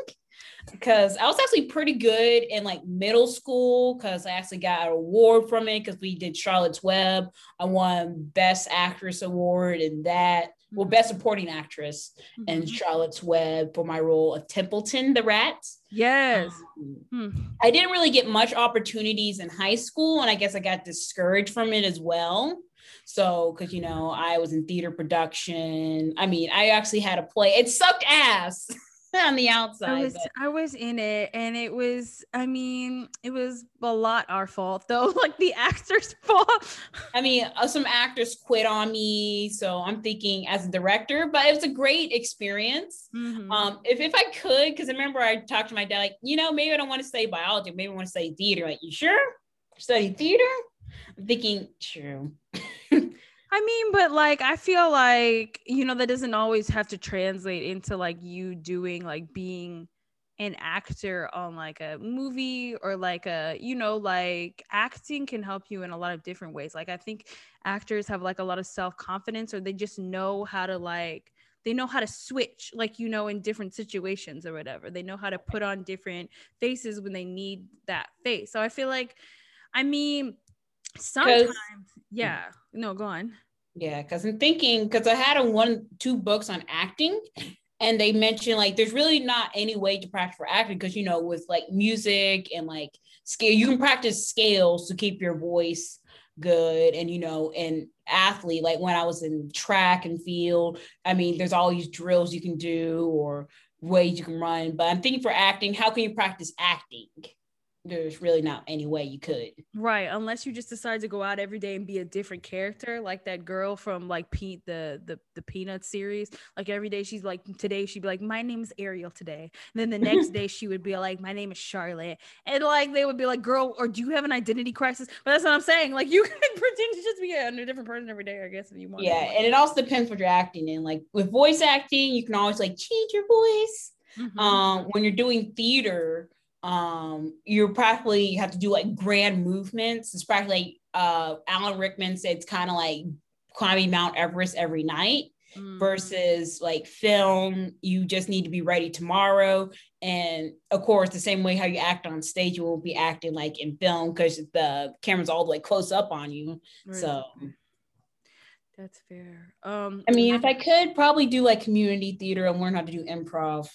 because I was actually pretty good in like middle school because I actually got an award from it because we did Charlotte's Web. I won Best Actress Award and that, well, Best Supporting Actress in Mhm. Charlotte's Web for my role of Templeton the Rat. yes. Um, Hmm. I didn't really get much opportunities in high school, and I guess I got discouraged from it as well. So, because you know, I was in theater production. I mean, I actually had a play. It sucked ass on the outside. I was but- I was in it and it was I mean it was a lot our fault though like the actor's fault I mean, uh, some actors quit on me, so I'm thinking as a director, but it was a great experience. Mhm. Um, if if I could, because I remember I talked to my dad, like, you know, maybe I don't want to say biology, maybe I want to say theater. Like, you sure? Study theater? I'm thinking, true. I mean, but like I feel like, you know, that doesn't always have to translate into like you doing like being an actor on like a movie or like a, you know, like acting can help you in a lot of different ways. Like I think actors have like a lot of self-confidence or they just know how to like they know how to switch like you know in different situations or whatever they know how to put on different faces when they need that face so i feel like i mean sometimes yeah. No go on. Yeah because i'm thinking because i had a one two books on acting and they mentioned like there's really not any way to practice for acting because you know with like music and like scale you can practice scales to keep your voice good and you know and athlete like when i was in track and field i mean there's all these drills you can do or ways you can run but i'm thinking for acting how can you practice acting there's really not any way you could. Right, unless you just decide to go out every day and be a different character, like that girl from like Pete the the the Peanut series. Like every day she's like today she'd be like my name is Ariel today. And then the next day she would be like my name is Charlotte. And like they would be like girl or do you have an identity crisis? But that's what I'm saying. Like you can pretend to just be a, a different person every day, I guess if you want. Yeah, and it also depends what you're acting in. Like with voice acting, you can always like change your voice. Mm-hmm. Um when you're doing theater, um you practically have to do like grand movements. It's practically uh alan rickman said it's kind of like climbing mount everest every night mm. versus like film. You just need to be ready tomorrow. And of course the same way how you act on stage you won't be acting like in film because the camera's all the way close up on you. Right. so that's fair. Um i mean if i could probably do like community theater and learn how to do improv.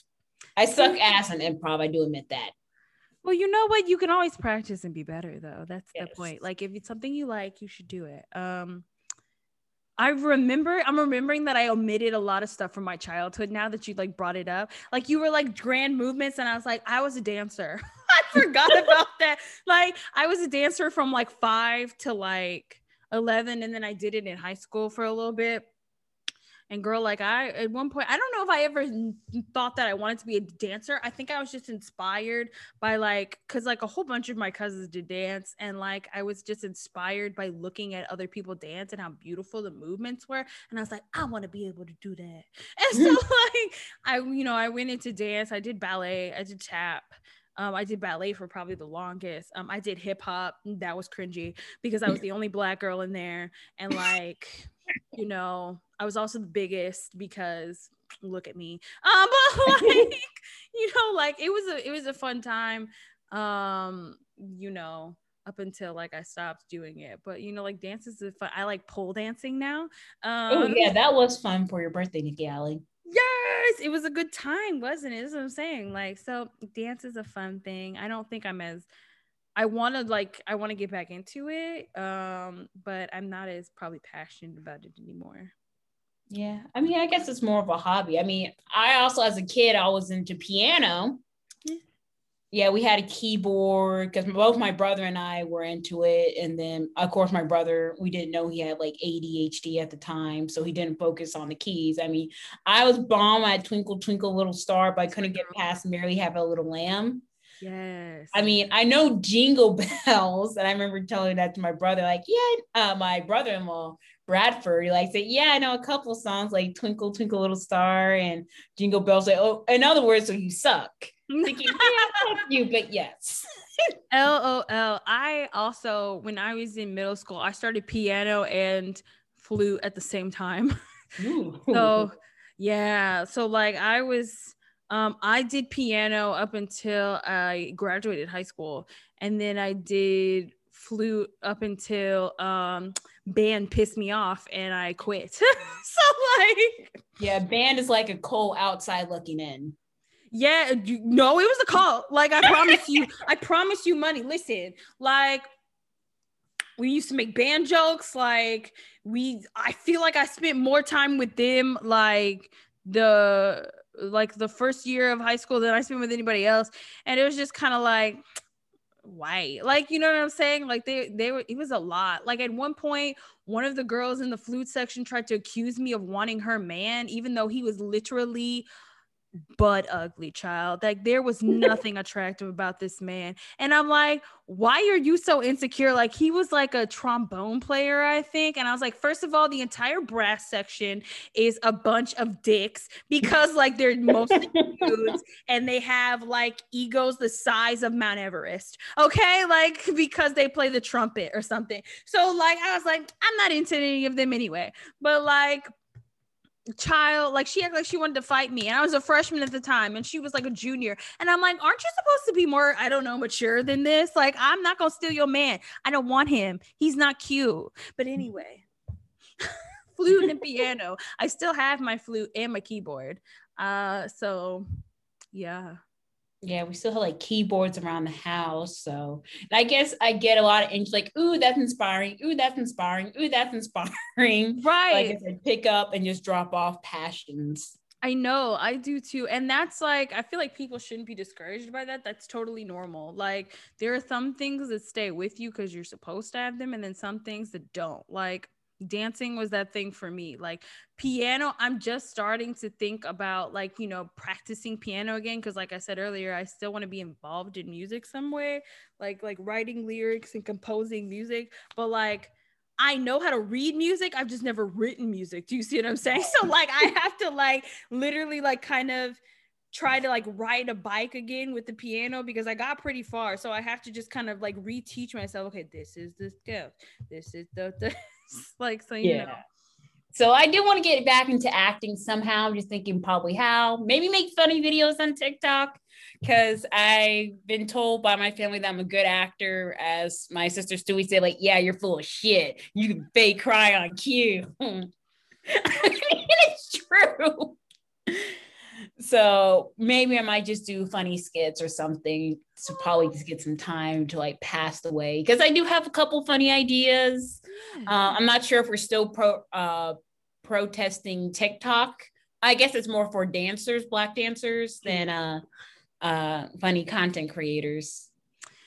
I suck ass in improv i do admit that well, you know what? You can always practice and be better, though. That's yes. the point. Like, if it's something you like, you should do it. Um, I remember, I'm remembering that I omitted a lot of stuff from my childhood now that you like brought it up. Like, you were like grand movements, and I was like, I was a dancer. I forgot about that. Like, I was a dancer from like five to like 11, and then I did it in high school for a little bit. And girl, like I at one point, I don't know if I ever thought that I wanted to be a dancer. I think I was just inspired by like, cause like a whole bunch of my cousins did dance, and like I was just inspired by looking at other people dance and how beautiful the movements were. And I was like, I want to be able to do that. And so like I, you know, I went into dance. I did ballet. I did tap. Um, I did ballet for probably the longest. Um, I did hip hop. That was cringy because I was the only black girl in there, and like you know, I was also the biggest because look at me. Um, but like, you know, like it was a it was a fun time. Um, you know, up until like I stopped doing it. But you know, like dance is fun. I like pole dancing now. Um, oh yeah, that was fun for your birthday, Nikki Alley. Yes, it was a good time, wasn't it? That's what I'm saying. Like, so dance is a fun thing. I don't think I'm as I want to like I want to get back into it, um, but I'm not as probably passionate about it anymore. Yeah, I mean, I guess it's more of a hobby. I mean, I also as a kid I was into piano. Yeah, yeah we had a keyboard because both my brother and I were into it, and then of course my brother we didn't know he had like ADHD at the time, so he didn't focus on the keys. I mean, I was bomb at Twinkle Twinkle Little Star, but I couldn't get past Merrily Have a Little Lamb. Yes. I mean, I know jingle bells, and I remember telling that to my brother, like, yeah, uh, my brother-in-law, Bradford, like said, yeah, I know a couple songs like Twinkle, Twinkle Little Star and Jingle Bells. Like, oh, in other words, so you suck. Thinking, yeah, you, but yes. LOL. I also, when I was in middle school, I started piano and flute at the same time. so yeah. So like I was um, I did piano up until I graduated high school, and then I did flute up until um, band pissed me off and I quit. so like, yeah, band is like a cold outside looking in. Yeah, you, no, it was a call. Like I promise you, I promise you money. Listen, like we used to make band jokes. Like we, I feel like I spent more time with them. Like the like the first year of high school that I spent with anybody else. And it was just kind of like, why? Like, you know what I'm saying? Like they they were it was a lot. Like at one point, one of the girls in the flute section tried to accuse me of wanting her man, even though he was literally butt ugly child. Like there was nothing attractive about this man. And I'm like, why are you so insecure? Like he was like a trombone player, I think. And I was like, first of all, the entire brass section is a bunch of dicks because like they're mostly dudes and they have like egos the size of Mount Everest. Okay. Like because they play the trumpet or something. So like I was like, I'm not into any of them anyway. But like child like she acted like she wanted to fight me and i was a freshman at the time and she was like a junior and i'm like aren't you supposed to be more i don't know mature than this? Like i'm not gonna steal your man. I don't want him. He's not cute. But anyway flute and piano. I still have my flute and my keyboard. Uh so yeah yeah, we still have like keyboards around the house. So I guess I get a lot of interest, like, ooh, that's inspiring. Ooh, that's inspiring. Ooh, that's inspiring. Right. Like I pick up and just drop off passions. I know, I do too. And that's like, I feel like people shouldn't be discouraged by that. That's totally normal. Like, there are some things that stay with you because you're supposed to have them, and then some things that don't. Like, dancing was that thing for me like piano i'm just starting to think about like you know practicing piano again because like i said earlier i still want to be involved in music some way like like writing lyrics and composing music but like I know how to read music. I've just never written music. Do you see what I'm saying? So like I have to like literally like kind of try to like ride a bike again with the piano because I got pretty far. So I have to just kind of like reteach myself. Okay, this is the scale. This is the, the like so you yeah. know. So I do want to get back into acting somehow. I'm just thinking probably how. Maybe make funny videos on TikTok because I've been told by my family that I'm a good actor. As my sister Stewie said, like, yeah, you're full of shit. You can fake cry on cue. it's true. So maybe I might just do funny skits or something to probably just get some time to like pass the way because I do have a couple funny ideas. Uh, I'm not sure if we're still pro uh, protesting TikTok. I guess it's more for dancers, black dancers, than uh, uh, funny content creators.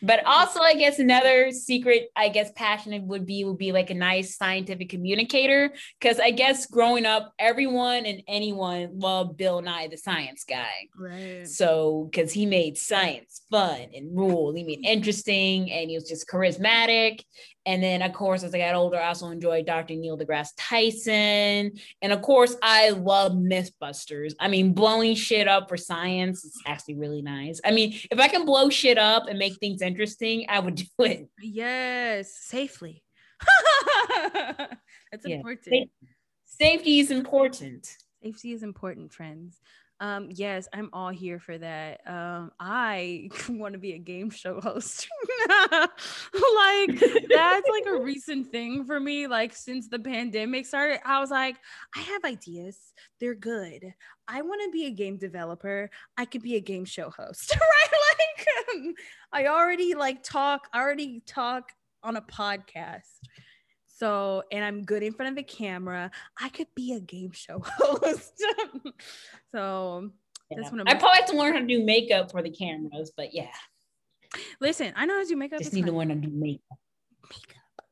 But also, I guess another secret, I guess, passion would be would be like a nice scientific communicator. Because I guess growing up, everyone and anyone loved Bill Nye the Science Guy. Right. So, because he made science fun and rule, he made interesting, and he was just charismatic. And then, of course, as I got older, I also enjoyed Dr. Neil deGrasse Tyson. And of course, I love Mythbusters. I mean, blowing shit up for science is actually really nice. I mean, if I can blow shit up and make things interesting, I would do it. Yes, safely. That's yeah. important. Safety is important. Safety is important, friends. Um, yes, I'm all here for that. Um, I want to be a game show host. like that's like a recent thing for me. Like since the pandemic started, I was like, I have ideas. They're good. I want to be a game developer. I could be a game show host, right? Like um, I already like talk, I already talk on a podcast. So, and I'm good in front of the camera. I could be a game show host. so, yeah. that's what I'm I probably have to learn how to do makeup for the cameras, but yeah. Listen, I know how to do makeup. Just need to learn how to do makeup.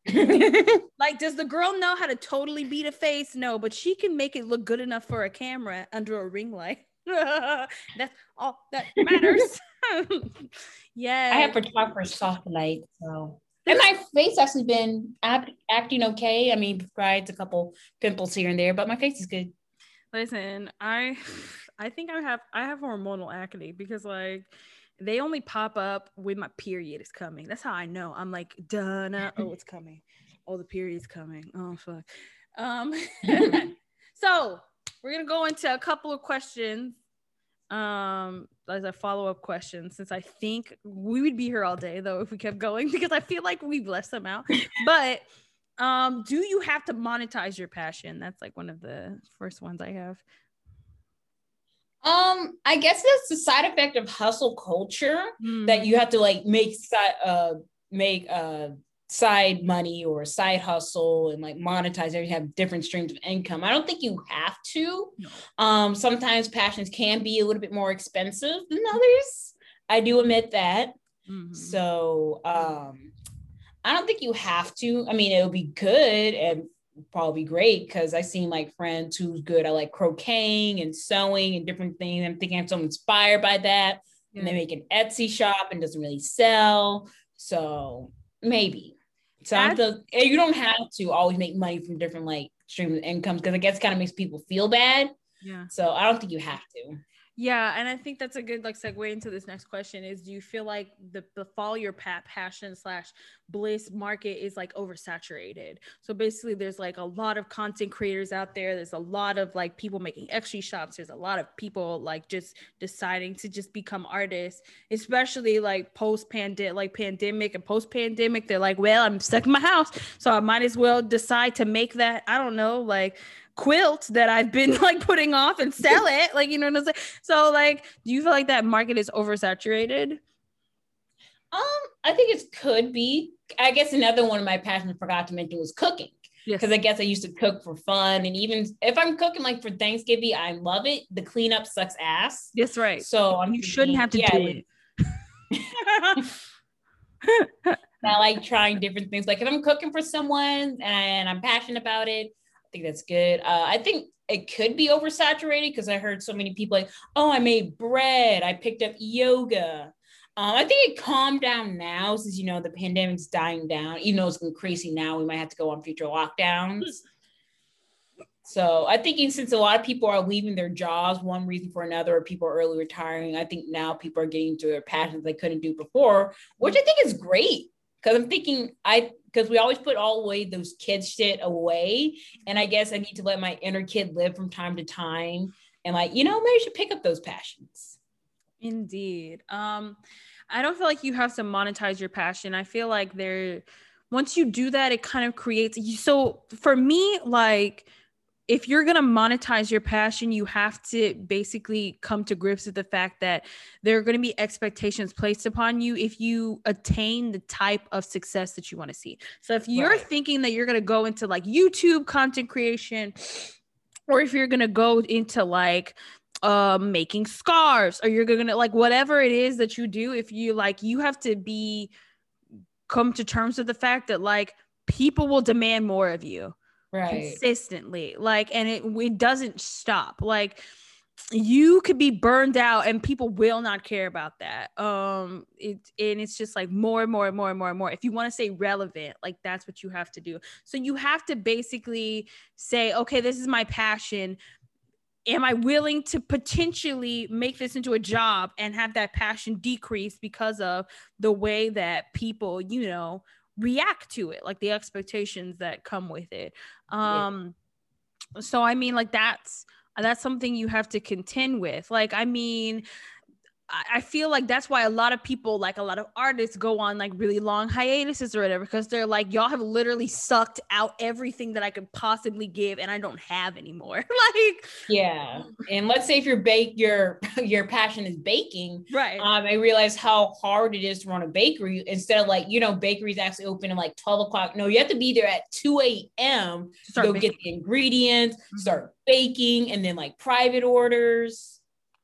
Makeup. like, does the girl know how to totally beat a face? No, but she can make it look good enough for a camera under a ring light. That's all that matters. yeah. I have photographer soft light, so and my face actually been act, acting okay. I mean, besides a couple pimples here and there, but my face is good. Listen, I I think I have I have hormonal acne because like they only pop up when my period is coming. That's how I know. I'm like, done. Oh, it's coming. Oh, the period's coming. Oh fuck. Um so we're gonna go into a couple of questions um as a follow-up question since i think we would be here all day though if we kept going because i feel like we've left some out. But um do you have to monetize your passion? That's like one of the first ones i have. Um i guess that's the side effect of hustle culture mm. that you have to like make uh make uh side money or side hustle and like monetize everything have different streams of income i don't think you have to no. um sometimes passions can be a little bit more expensive than others i do admit that mm-hmm. so um i don't think you have to i mean it would be good and probably great because I seen like friends who's good at like crocheting and sewing and different things. I'm thinking I'm so inspired by that. Yeah. And they make an Etsy shop and doesn't really sell. So maybe. So the, you don't have to always make money from different like streams of incomes because I guess kind of makes people feel bad. Yeah. So I don't think you have to. Yeah, and I think that's a good like segue into this next question is do you feel like the the follow your pat passion slash bliss market is like oversaturated? So basically there's like a lot of content creators out there. There's a lot of like people making Etsy shops. There's a lot of people like just deciding to just become artists, especially like post pandemic like pandemic and post pandemic. They're like, well, I'm stuck in my house. So I might as well decide to make that, I don't know, like quilt that I've been like putting off and sell it. Like, you know what I'm saying? So, like, do you feel like that market is oversaturated? Um, I think it could be. I guess another one of my passions I forgot to mention was cooking. Because yes. I guess I used to cook for fun. And even if I'm cooking like for Thanksgiving, I love it. The cleanup sucks ass. That's right. So I'm you shouldn't have to yeah, do it. I like trying different things. Like if I'm cooking for someone and I'm passionate about it, think that's good. Uh, I think it could be oversaturated because I heard so many people like, oh, I made bread, I picked up yoga. Um, I think it calmed down now since you know the pandemic's dying down. Even though it's going crazy now, we might have to go on future lockdowns. so I think since a lot of people are leaving their jobs, one reason for another, or people are early retiring, I think now people are getting to their passions they couldn't do before, which I think is great. Because I'm thinking I because we always put all away those kids shit away. And I guess I need to let my inner kid live from time to time. And like, you know, maybe I should pick up those passions. Indeed. Um, I don't feel like you have to monetize your passion. I feel like there once you do that, it kind of creates you. so for me, like if you're going to monetize your passion, you have to basically come to grips with the fact that there are going to be expectations placed upon you if you attain the type of success that you want to see. So if you're right. thinking that you're going to go into like YouTube content creation, or if you're going to go into like um making scarves or you're gonna like whatever it is that you do if you like you have to be come to terms with the fact that like people will demand more of you right. consistently like and it it doesn't stop like you could be burned out and people will not care about that um it and it's just like more and more and more and more and more. If you want to stay relevant like that's what you have to do. So you have to basically say okay this is my passion. Am i willing to potentially make this into a job and have that passion decrease because of the way that people you know react to it like the expectations that come with it um yeah. so i mean like that's that's something you have to contend with like i mean I feel like that's why a lot of people, like a lot of artists, go on like really long hiatuses or whatever, because they're like, y'all have literally sucked out everything that I could possibly give, and I don't have anymore. like, yeah. And let's say if your bake your your passion is baking, right? Um, I realize how hard it is to run a bakery instead of like you know bakeries actually open at like twelve o'clock. No, you have to be there at two a.m. to go baking. get the ingredients, mm-hmm. start baking, and then like private orders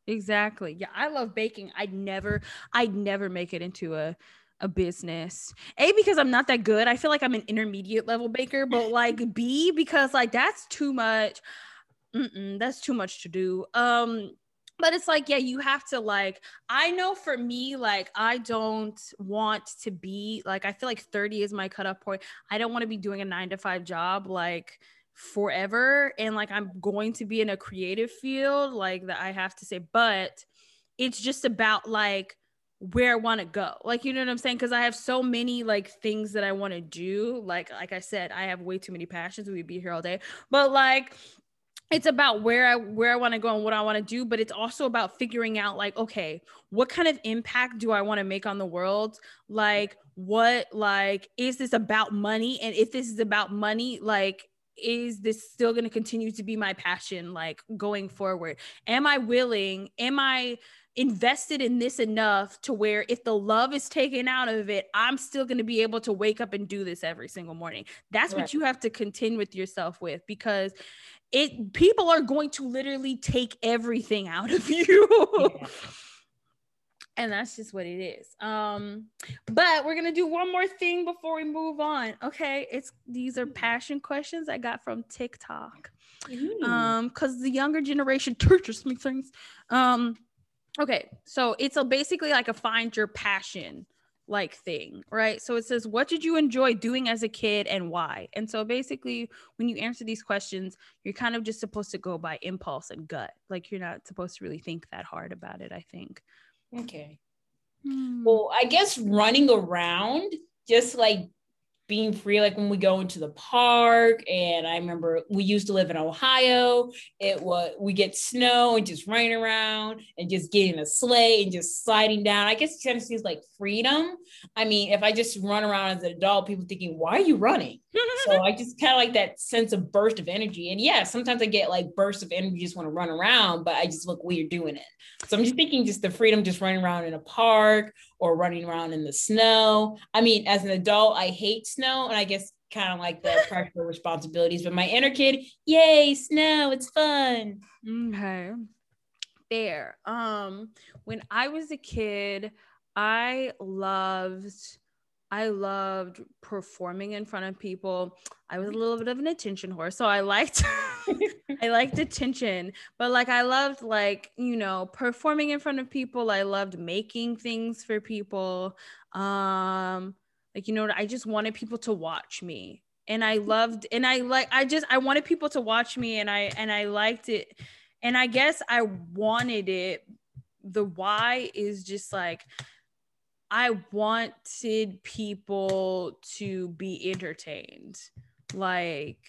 Exactly. Yeah, I love baking. I'd never, I'd never make it into a a business. A because I'm not that good. I feel like I'm an intermediate level baker, but like B because like that's too much. Mm-mm, that's too much to do. Um, but it's like yeah, you have to like. I know for me, like I don't want to be like. I feel like 30 is my cutoff point. I don't want to be doing a nine to five job like forever and like I'm going to be in a creative field like that I have to say but it's just about like where I want to go. Like you know what I'm saying cuz I have so many like things that I want to do. Like like I said I have way too many passions. We'd be here all day. But like it's about where I where I want to go and what I want to do, but it's also about figuring out like okay, what kind of impact do I want to make on the world? Like what like is this about money and if this is about money like is this still going to continue to be my passion like going forward am i willing am i invested in this enough to where if the love is taken out of it i'm still going to be able to wake up and do this every single morning that's right. what you have to contend with yourself with because it people are going to literally take everything out of you yeah. And that's just what it is um but we're gonna do one more thing before we move on okay it's these are passion questions i got from tiktok mm-hmm. um because the younger generation teaches me things um okay so it's a basically like a find your passion like thing, right? So it says, What did you enjoy doing as a kid and why? And so basically, when you answer these questions, you're kind of just supposed to go by impulse and gut. Like you're not supposed to really think that hard about it, I think. Okay. Hmm. Well, I guess running around, just like being free like when we go into the park and i remember we used to live in ohio. It was we get snow and just running around and just getting a sleigh and just sliding down. I guess of seems like freedom. I mean if i just run around as an adult people thinking why are you running? So i just kind of like that sense of burst of energy. And yeah sometimes i get like bursts of energy just want to run around but i just look weird doing it. So i'm just thinking just the freedom just running around in a park or running around in the snow. I mean, as an adult, I hate snow and I guess kind of like the practical responsibilities, but my inner kid, yay, snow, it's fun. Okay. Fair. Um, when I was a kid, I loved I loved performing in front of people. I was a little bit of an attention whore, so I liked I liked attention, but like I loved like, you know, performing in front of people. I loved making things for people. Um like you know, I just wanted people to watch me. And I loved and I like I just I wanted people to watch me and I and I liked it. And I guess I wanted it the why is just like I wanted people to be entertained. Like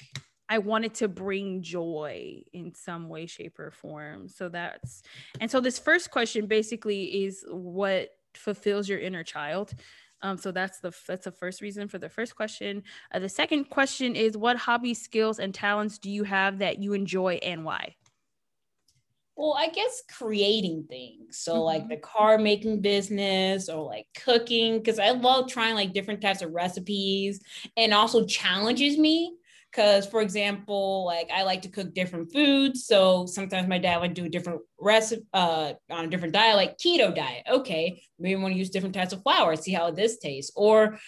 I wanted to bring joy in some way, shape, or form. So that's and so this first question basically is what fulfills your inner child. Um, so that's the that's the first reason for the first question. Uh, the second question is what hobby skills and talents do you have that you enjoy and why? Well i guess creating things. So mm-hmm. like the car making business or like cooking because i love trying like different types of recipes and also challenges me because for example like i like to cook different foods. So sometimes my dad would do a different recipe uh, on a different diet like keto diet. Okay maybe i want to use different types of flour see how this tastes. Or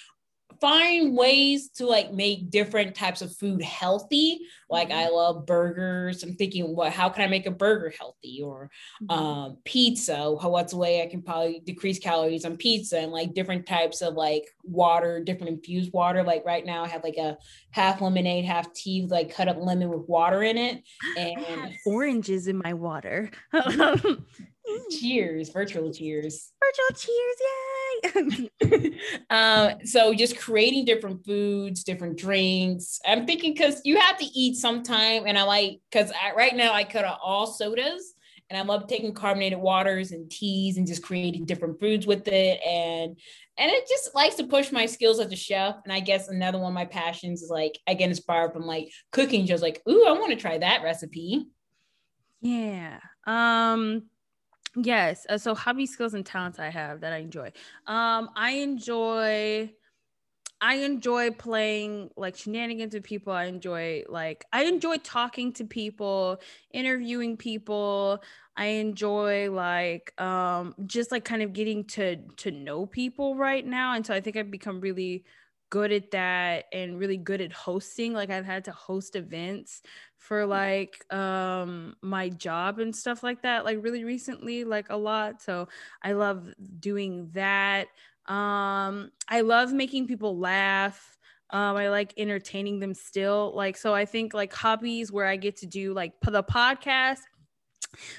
find ways to like make different types of food healthy. Like I mm-hmm. love burgers. I'm thinking, what? How can I make a burger healthy? Or mm-hmm. um, pizza. How, what's a way I can probably decrease calories on pizza? And like different types of like water, different infused water. Like right now, I have like a half lemonade, half tea, like cut up lemon with water in it, and oranges in my water. cheers, virtual cheers. Virtual cheers, yay! um, so just creating different foods, different drinks. I'm thinking because you have to eat sometime, and I like because right now I cut out all sodas, and I love taking carbonated waters and teas and just creating different foods with it, and and it just likes to push my skills as a chef. And I guess another one of my passions is like I get inspired from like cooking, just like ooh, I want to try that recipe. Yeah. Um Yes. Uh, so hobby skills and talents I have that I enjoy. Um, I enjoy I enjoy playing like shenanigans with people. I enjoy like I enjoy talking to people, interviewing people. I enjoy like um just like kind of getting to to know people right now. And so I think I've become really good at that and really good at hosting. Like I've had to host events for like um my job and stuff like that like really recently like a lot so i love doing that. Um i love making people laugh um i like entertaining them still like so i think like hobbies where i get to do like the podcast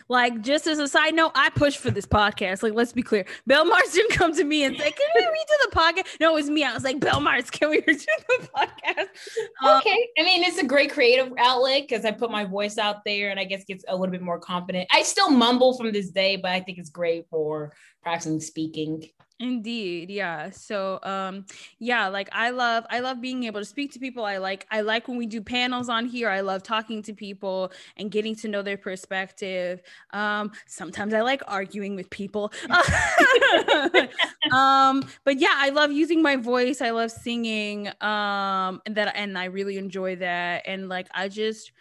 like, just as a side note, I pushed for this podcast. Like, let's be clear. Bell Mars didn't come to me and say, Can we redo the podcast? No, it was me. I was like, Bell Mars, can we redo the podcast? Um, okay. I mean, it's a great creative outlet because I put my voice out there and I guess gets a little bit more confident. I still mumble from this day, but I think it's great for practicing speaking. Indeed, yeah. So um yeah, like I love I love being able to speak to people. I like I like when we do panels on here. I love talking to people and getting to know their perspective. Um sometimes I like arguing with people. um but yeah, I love using my voice. I love singing um and that and I really enjoy that and like I just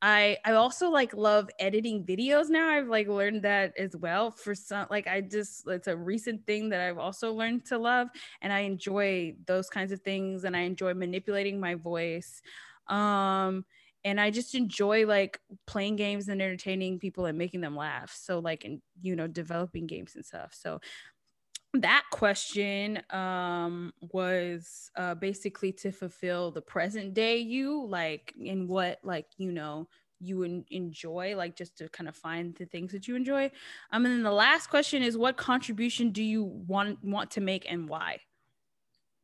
I I also like love editing videos now. I've like learned that as well. For some like I just it's a recent thing that I've also learned to love and I enjoy those kinds of things and I enjoy manipulating my voice. Um and I just enjoy like playing games and entertaining people and making them laugh. So like and you know developing games and stuff. So that question um was uh basically to fulfill the present day you like in what like you know you en- enjoy like just to kind of find the things that you enjoy um and then the last question is what contribution do you want want to make and why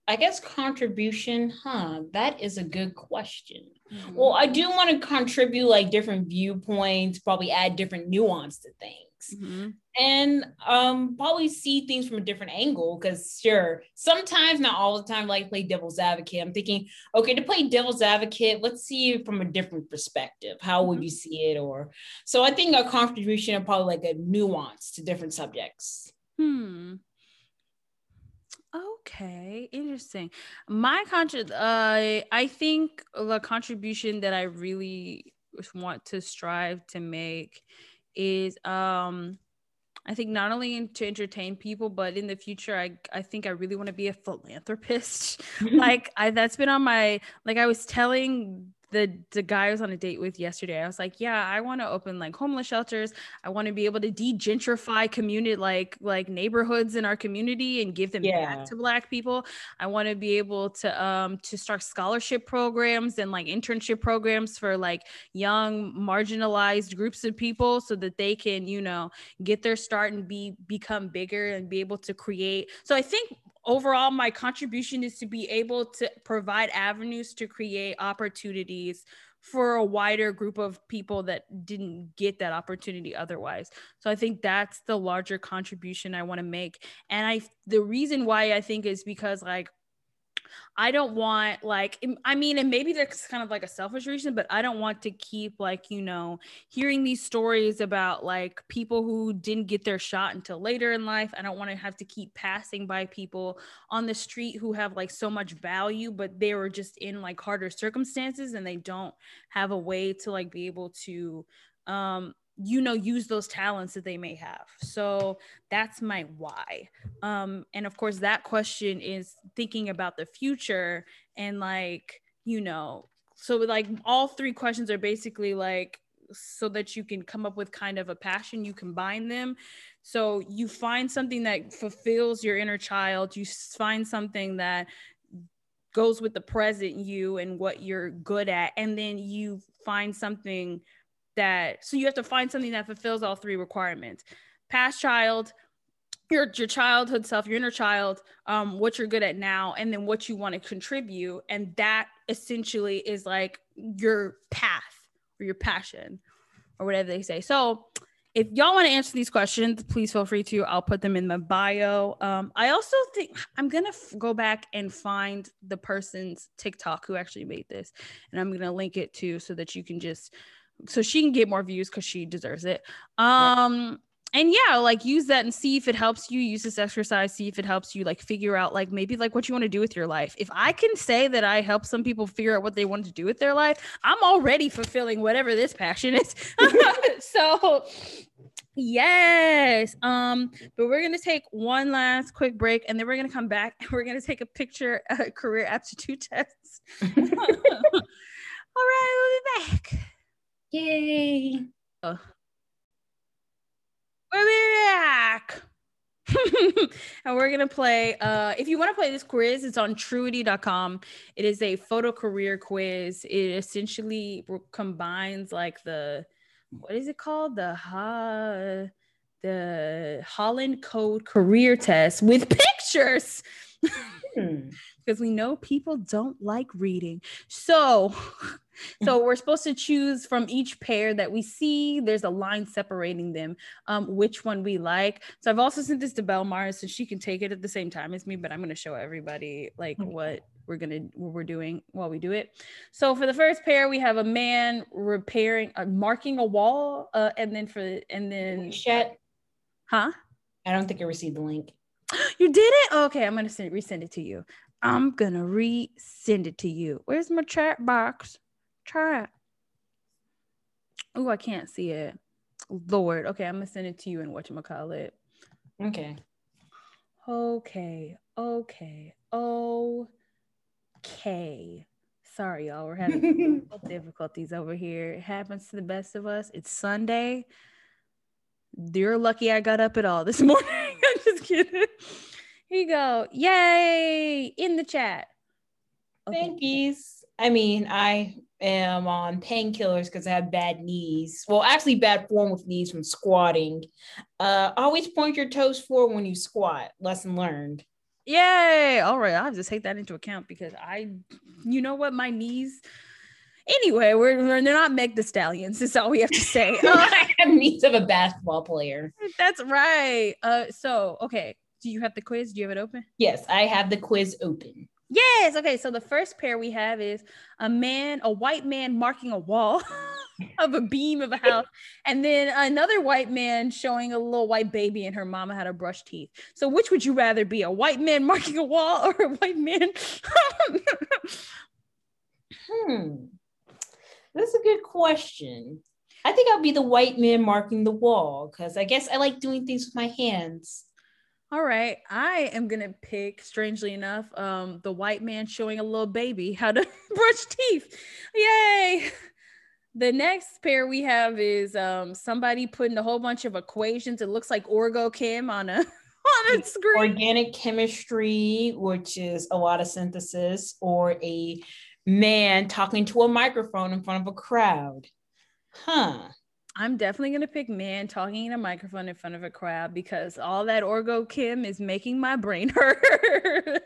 I guess contribution, huh? That is a good question. Mm-hmm. Well, I do want to contribute like different viewpoints, probably add different nuance to things mm-hmm. and um probably see things from a different angle because sure sometimes not all the time like play devil's advocate i'm thinking okay to play devil's advocate let's see it from a different perspective how mm-hmm. would you see it or so i think a contribution of probably like a nuance to different subjects hmm Okay, interesting. My contra- uh, I think the contribution that I really want to strive to make is um I think not only to entertain people, but in the future, I I think I really want to be a philanthropist. like I that's been on my like I was telling the the guy I was on a date with yesterday. I was like, yeah, I want to open like homeless shelters. I want to be able to de-gentrify community like like neighborhoods in our community and give them yeah. back to black people. I want to be able to um to start scholarship programs and like internship programs for like young marginalized groups of people so that they can, you know, get their start and be become bigger and be able to create. So I think overall my contribution is to be able to provide avenues to create opportunities for a wider group of people that didn't get that opportunity otherwise. So I think that's the larger contribution I want to make. And I the reason why I think is because like I don't want like I mean, and maybe that's kind of like a selfish reason, but I don't want to keep like, you know, hearing these stories about like people who didn't get their shot until later in life. I don't want to have to keep passing by people on the street who have like so much value, but they were just in like harder circumstances and they don't have a way to like be able to um you know use those talents that they may have. So that's my why. Um and of course that question is thinking about the future and like you know so like all three questions are basically like so that you can come up with kind of a passion you combine them. So you find something that fulfills your inner child you find something that goes with the present you and what you're good at and then you find something that so you have to find something that fulfills all three requirements. Past child your your childhood self your inner child um what you're good at now and then what you want to contribute and that essentially is like your path or your passion or whatever they say. So if y'all want to answer these questions please feel free to i'll put them in my bio. Um, i also think i'm gonna f- go back and find the person's tiktok who actually made this and i'm gonna link it too so that you can just so she can get more views because she deserves it. Um, and yeah, like use that and see if it helps you. Use this exercise, see if it helps you like figure out like maybe like what you want to do with your life. If I can say that I help some people figure out what they want to do with their life, I'm already fulfilling whatever this passion is. so yes um but we're gonna take one last quick break and then we're gonna come back and we're gonna take a picture career aptitude test all right we'll be back Yay. Oh. We're back. and we're gonna play uh if you want to play this quiz it's on truity.com it is a photo career quiz it essentially combines like the what is it called the ha the holland code career test with pictures hmm because we know people don't like reading. So, so we're supposed to choose from each pair that we see. There's a line separating them, um, which one we like. So I've also sent this to Belmar so she can take it at the same time as me, but I'm going to show everybody like what we're gonna what we're doing while we do it. So for the first pair, we have a man repairing, uh, marking a wall, uh, and then for and then Chat. Huh? I don't think I received the link. You did it? Okay, I'm gonna send, resend it to you. I'm gonna resend it to you. Where's my chat box? Chat. Oh, I can't see it. Lord. Okay, I'm gonna send it to you and what you call it. Okay. Okay. Okay. Okay. Sorry, y'all. We're having difficulties over here. It happens to the best of us. It's Sunday. You're lucky I got up at all this morning. I'm just kidding. Here you go. Yay! In the chat. Okay. Thank yous. I mean, I am on painkillers because I have bad knees. Well, actually, bad form with knees from squatting. Uh, always point your toes forward when you squat. Lesson learned. Yay! All right, I'll just take that into account because I, you know what, my knees. Anyway, we're, we're they're not Meg Thee Stallion's. That's all we have to say. I have knees of a basketball player. That's right. Uh, so okay, do you have the quiz? Do you have it open? Yes, I have the quiz open. Yes. Okay. So the first pair we have is a man, a white man marking a wall of a beam of a house, and then another white man showing a little white baby and her mama how to brush teeth. So which would you rather be, a white man marking a wall or a white man? hmm. That's a good question. I think I'll be the white man marking the wall because I guess I like doing things with my hands. All right, I am gonna pick, strangely enough, um, the white man showing a little baby how to brush teeth. Yay! The next pair we have is um, somebody putting a whole bunch of equations. It looks like Orgo Chem on a on a screen. Organic chemistry, which is a lot of synthesis, or a man talking to a microphone in front of a crowd. Huh. I'm definitely gonna pick man talking in a microphone in front of a crowd because all that Orgo Chem is making my brain hurt.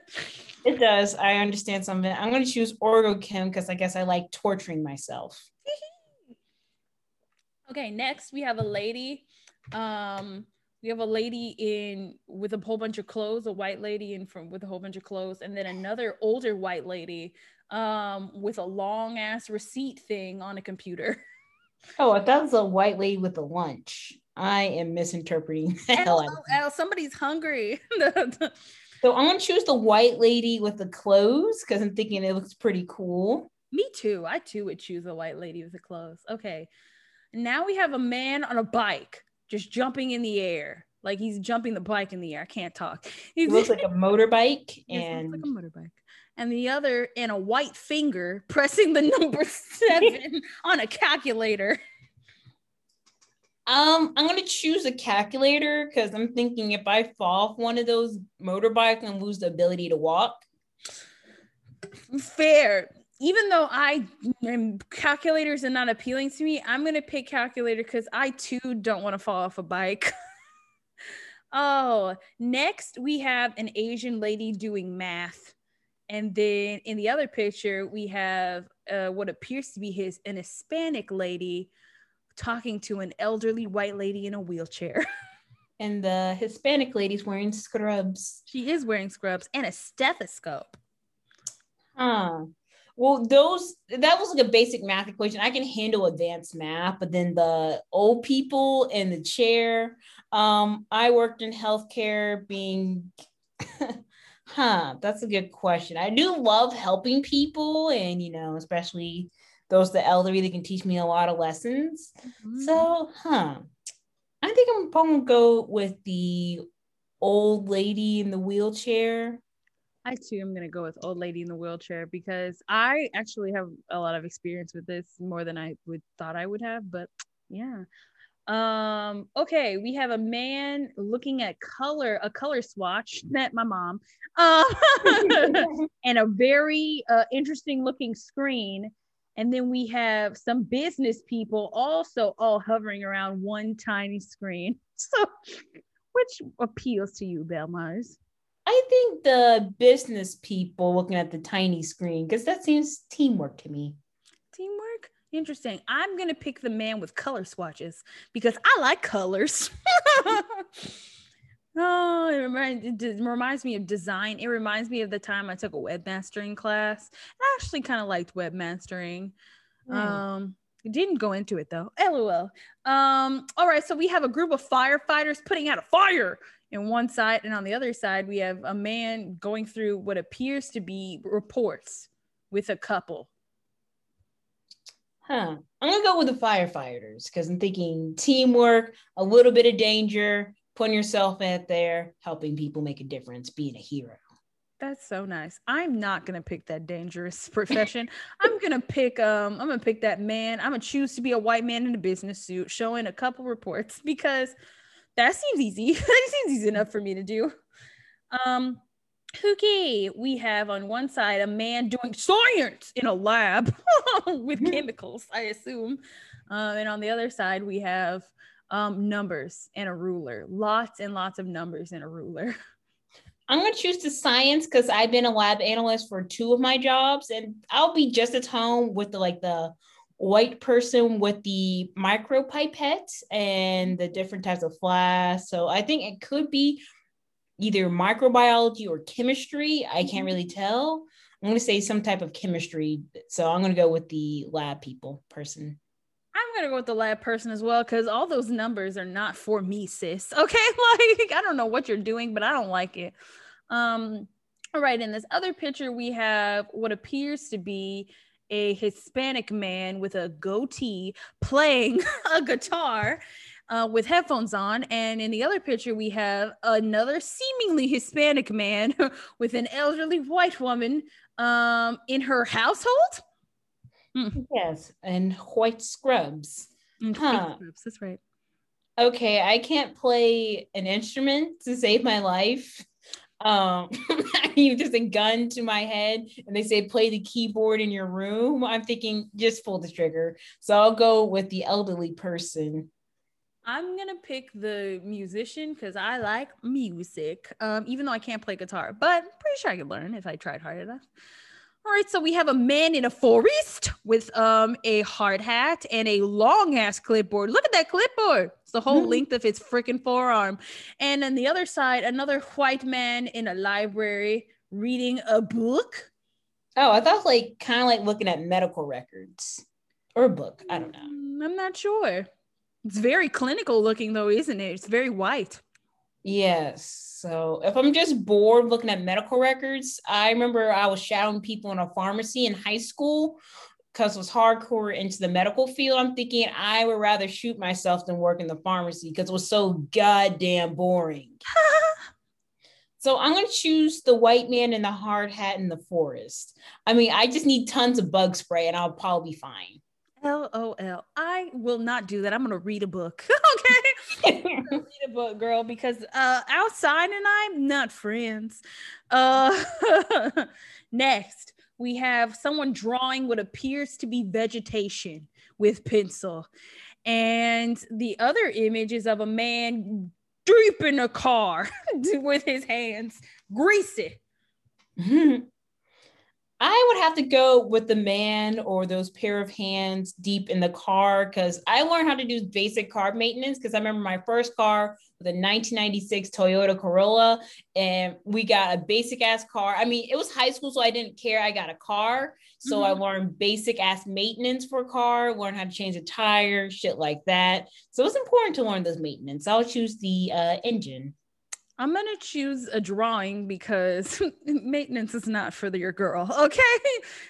it does. I understand something. I'm gonna choose Orgo Chem because I guess I like torturing myself. okay, next we have a lady. Um, we have a lady in with a whole bunch of clothes, a white lady in from with a whole bunch of clothes, and then another older white lady um with a long ass receipt thing on a computer. Oh, I thought it was a white lady with a lunch. I am misinterpreting the hell out of. Somebody's hungry. so I'm gonna choose the white lady with the clothes because I'm thinking it looks pretty cool. Me too. I too would choose a white lady with the clothes. Okay. Now we have a man on a bike just jumping in the air. Like he's jumping the bike in the air. I can't talk. He looks like a motorbike and like a motorbike and the other in a white finger pressing the number seven on a calculator. Um, I'm gonna choose a calculator because I'm thinking if I fall off one of those motorbikes and lose the ability to walk. Fair. Even though I am calculators are not appealing to me, I'm gonna pick calculator because I too don't want to fall off a bike. oh, next we have an Asian lady doing math. And then in the other picture, we have uh, what appears to be his an Hispanic lady talking to an elderly white lady in a wheelchair. and the Hispanic lady's wearing scrubs. She is wearing scrubs and a stethoscope. Huh. Well, those that was like a basic math equation. I can handle advanced math, but then the old people in the chair. Um, I worked in healthcare, being Huh, that's a good question. I do love helping people, and you know, especially those the elderly that can teach me a lot of lessons. Mm-hmm. So, huh. I think I'm probably gonna go with the old lady in the wheelchair. I too am gonna go with old lady in the wheelchair because I actually have a lot of experience with this more than I would thought I would have. But yeah, um, okay, we have a man looking at color, a color swatch, met my mom, uh, and a very uh, interesting looking screen. And then we have some business people also all hovering around one tiny screen. So, which appeals to you, Belmars? I think the business people looking at the tiny screen because that seems teamwork to me. Teamwork? Interesting. I'm gonna pick the man with color swatches because I like colors. oh, it reminds, it reminds me of design. It reminds me of the time I took a webmastering class. I actually kind of liked webmastering. Mm. Um, didn't go into it though. LOL. Um, all right, so we have a group of firefighters putting out a fire in one side, and on the other side, we have a man going through what appears to be reports with a couple Huh. I'm gonna go with the firefighters because I'm thinking teamwork, a little bit of danger, putting yourself out there, helping people make a difference, being a hero. That's so nice. I'm not gonna pick that dangerous profession. I'm gonna pick um I'm gonna pick that man. I'm gonna choose to be a white man in a business suit showing a couple reports because that seems easy. that seems easy enough for me to do. Um okay, we have on one side a man doing science in a lab with mm-hmm. chemicals, I assume. Uh, and on the other side, we have um, numbers and a ruler, lots and lots of numbers and a ruler. I'm going to choose the science because I've been a lab analyst for two of my jobs, and I'll be just at home with the like the white person with the micro pipette and the different types of flasks. So I think it could be either microbiology or chemistry. I can't really tell. I'm going to say some type of chemistry. So I'm going to go with the lab people person. I'm gonna go with the lab person as well because all those numbers are not for me, sis. Okay, like I don't know what you're doing, but I don't like it. Um, all right, in this other picture, we have what appears to be a Hispanic man with a goatee playing a guitar uh, with headphones on. And in the other picture, we have another seemingly Hispanic man with an elderly white woman um, in her household. Hmm. Yes, and white scrubs. And huh. scrubs, that's right. Okay, I can't play an instrument to save my life. Um, you just a gun to my head, and they say play the keyboard in your room. I'm thinking just pull the trigger. So I'll go with the elderly person. I'm gonna pick the musician because I like music, um, even though I can't play guitar, but I'm pretty sure I could learn if I tried hard enough. All right, so we have a man in a forest with um a hard hat and a long ass clipboard. Look at that clipboard. It's the whole mm-hmm. length of his freaking forearm. And on the other side, another white man in a library reading a book. Oh, I thought like kind of like looking at medical records or a book. I don't know. Mm, I'm not sure. It's very clinical looking though, isn't it? It's very white. Yes. So if I'm just bored looking at medical records, I remember I was shadowing people in a pharmacy in high school because it was hardcore into the medical field. I'm thinking I would rather shoot myself than work in the pharmacy because it was so goddamn boring. so I'm gonna choose the white man in the hard hat in the forest. I mean, I just need tons of bug spray and I'll probably be fine. LOL. I will not do that. I'm going to read a book. okay. read a book, girl, because uh, outside and I'm not friends. Uh, next, we have someone drawing what appears to be vegetation with pencil. And the other image is of a man deep in a car with his hands greasy. I would have to go with the man or those pair of hands deep in the car because I learned how to do basic car maintenance because I remember my first car was a 1996 Toyota Corolla and we got a basic ass car. I mean, it was high school, so I didn't care. I got a car. So mm-hmm. I learned basic ass maintenance for a car, learned how to change a tire, shit like that. So it's important to learn those maintenance. I'll choose the uh, engine. I'm gonna choose a drawing because maintenance is not for your girl. Okay,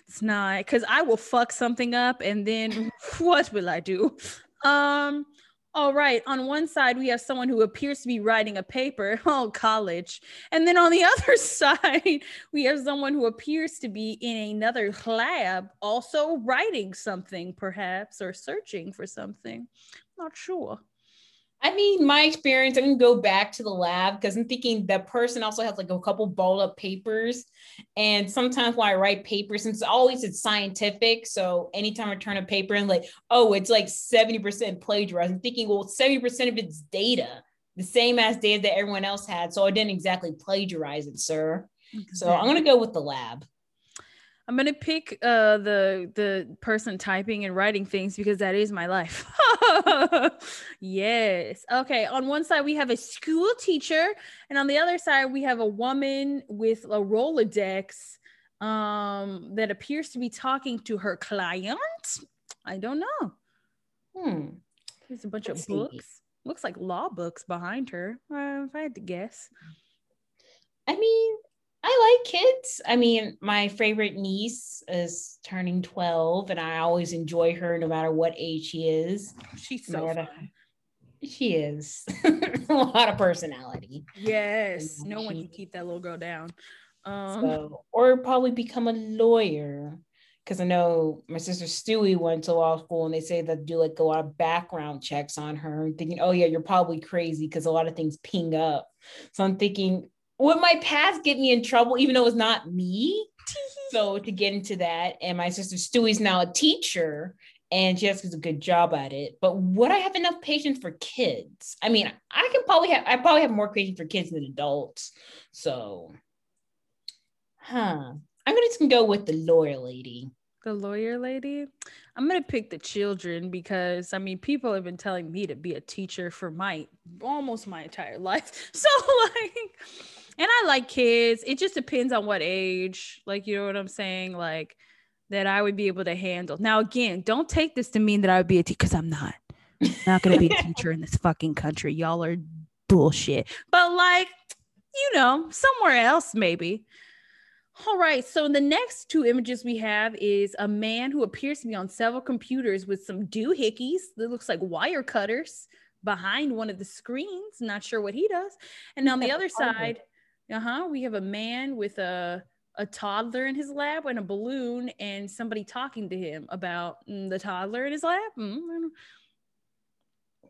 it's not because I will fuck something up and then what will I do? Um, all right. On one side, we have someone who appears to be writing a paper. Oh, college. And then on the other side, we have someone who appears to be in another lab, also writing something, perhaps, or searching for something. Not sure. I mean, my experience, I'm gonna go back to the lab because I'm thinking that person also has like a couple balled up papers. And sometimes when I write papers, since always it's scientific, so anytime I turn a paper and like, oh, it's like 70% plagiarized. I'm thinking, well, 70% of it's data, the same as data that everyone else had. So I didn't exactly plagiarize it, sir. Exactly. So I'm gonna go with the lab. I'm gonna pick uh, the the person typing and writing things because that is my life. yes. Okay. On one side we have a school teacher, and on the other side we have a woman with a Rolodex um, that appears to be talking to her client. I don't know. Hmm. There's a bunch Let's of books. Looks like law books behind her. Uh, if I had to guess. I mean, I like kids. I mean, my favorite niece is turning 12, and I always enjoy her no matter what age she is. She's so fun. She is a lot of personality. Yes, And no one can keep that little girl down. Um, So, or probably become a lawyer. Because I know my sister Stewie went to law school and they say that do like a lot of background checks on her. I'm thinking, oh yeah, you're probably crazy because a lot of things ping up. So I'm thinking, would my past get me in trouble, even though it's not me? so to get into that, and my sister Stewie's now a teacher and she has a good job at it. But would I have enough patience for kids? I mean, I can probably have I probably have more patience for kids than adults. So huh. I'm gonna just go with the lawyer lady. the lawyer lady. I'm gonna pick the children because I mean people have been telling me to be a teacher for my almost my entire life. So like and I like kids. It just depends on what age. Like you know what I'm saying? Like that I would be able to handle. Now again, don't take this to mean that I would be a teacher because I'm not. I'm not gonna be a teacher in this fucking country. Y'all are bullshit. But like, you know, somewhere else maybe. All right. So the next two images we have is a man who appears to be on several computers with some doohickeys that looks like wire cutters behind one of the screens. Not sure what he does. And on the other side, uh-huh, we have a man with a a toddler in his lap and a balloon and somebody talking to him about mm, the toddler in his lap. Mm,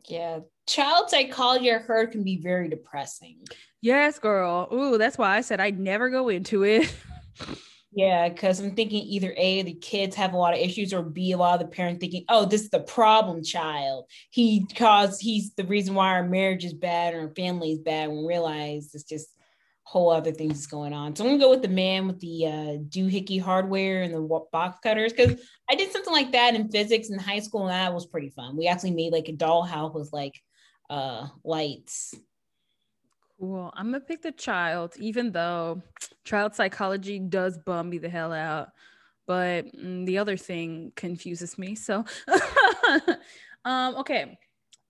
Yeah. Child psychology I heard can be very depressing. Yes, girl. Ooh, that's why I said I'd never go into it. Yeah, because I'm thinking either A, the kids have a lot of issues, or B, a lot of the parents thinking, oh, this is the problem child. He caused, he's the reason why our marriage is bad or our family is bad, when we realize it's just whole other things going on. So I'm gonna go with the man with the uh, doohickey hardware and the box cutters, because I did something like that in physics in high school, and that was pretty fun. We actually made like a dollhouse with like uh lights. Cool. I'm gonna pick the child, even though child psychology does bum me the hell out. But mm, the other thing confuses me. So, um, okay.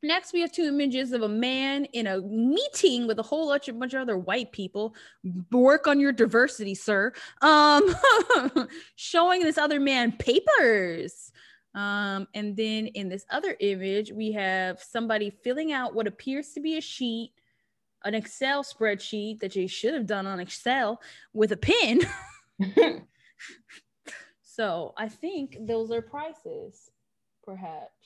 Next, we have two images of a man in a meeting with a whole bunch of, bunch of other white people. Work on your diversity, sir. Um, showing this other man papers. Um, and then in this other image, we have somebody filling out what appears to be a sheet an Excel spreadsheet that you should have done on Excel with a pen. so I think those are prices, perhaps.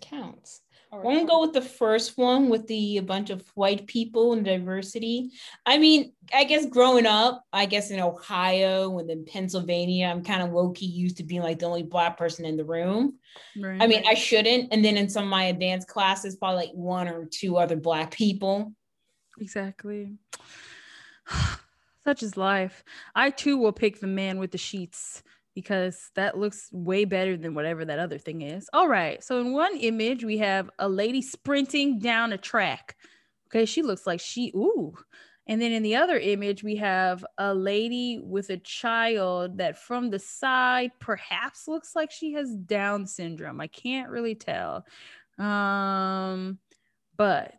Counts. Or I'm gonna go with the first one with the a bunch of white people and diversity. I mean, I guess growing up, I guess in Ohio and then Pennsylvania, I'm kind of low key used to being like the only black person in the room. Right. I mean, I shouldn't. And then in some of my advanced classes, probably like one or two other black people. exactly. Such is life. I too will pick the man with the sheets because that looks way better than whatever that other thing is. All right. So in one image, we have a lady sprinting down a track. Okay. She looks like she, ooh. And then in the other image, we have a lady with a child that from the side perhaps looks like she has Down syndrome. I can't really tell. Um, but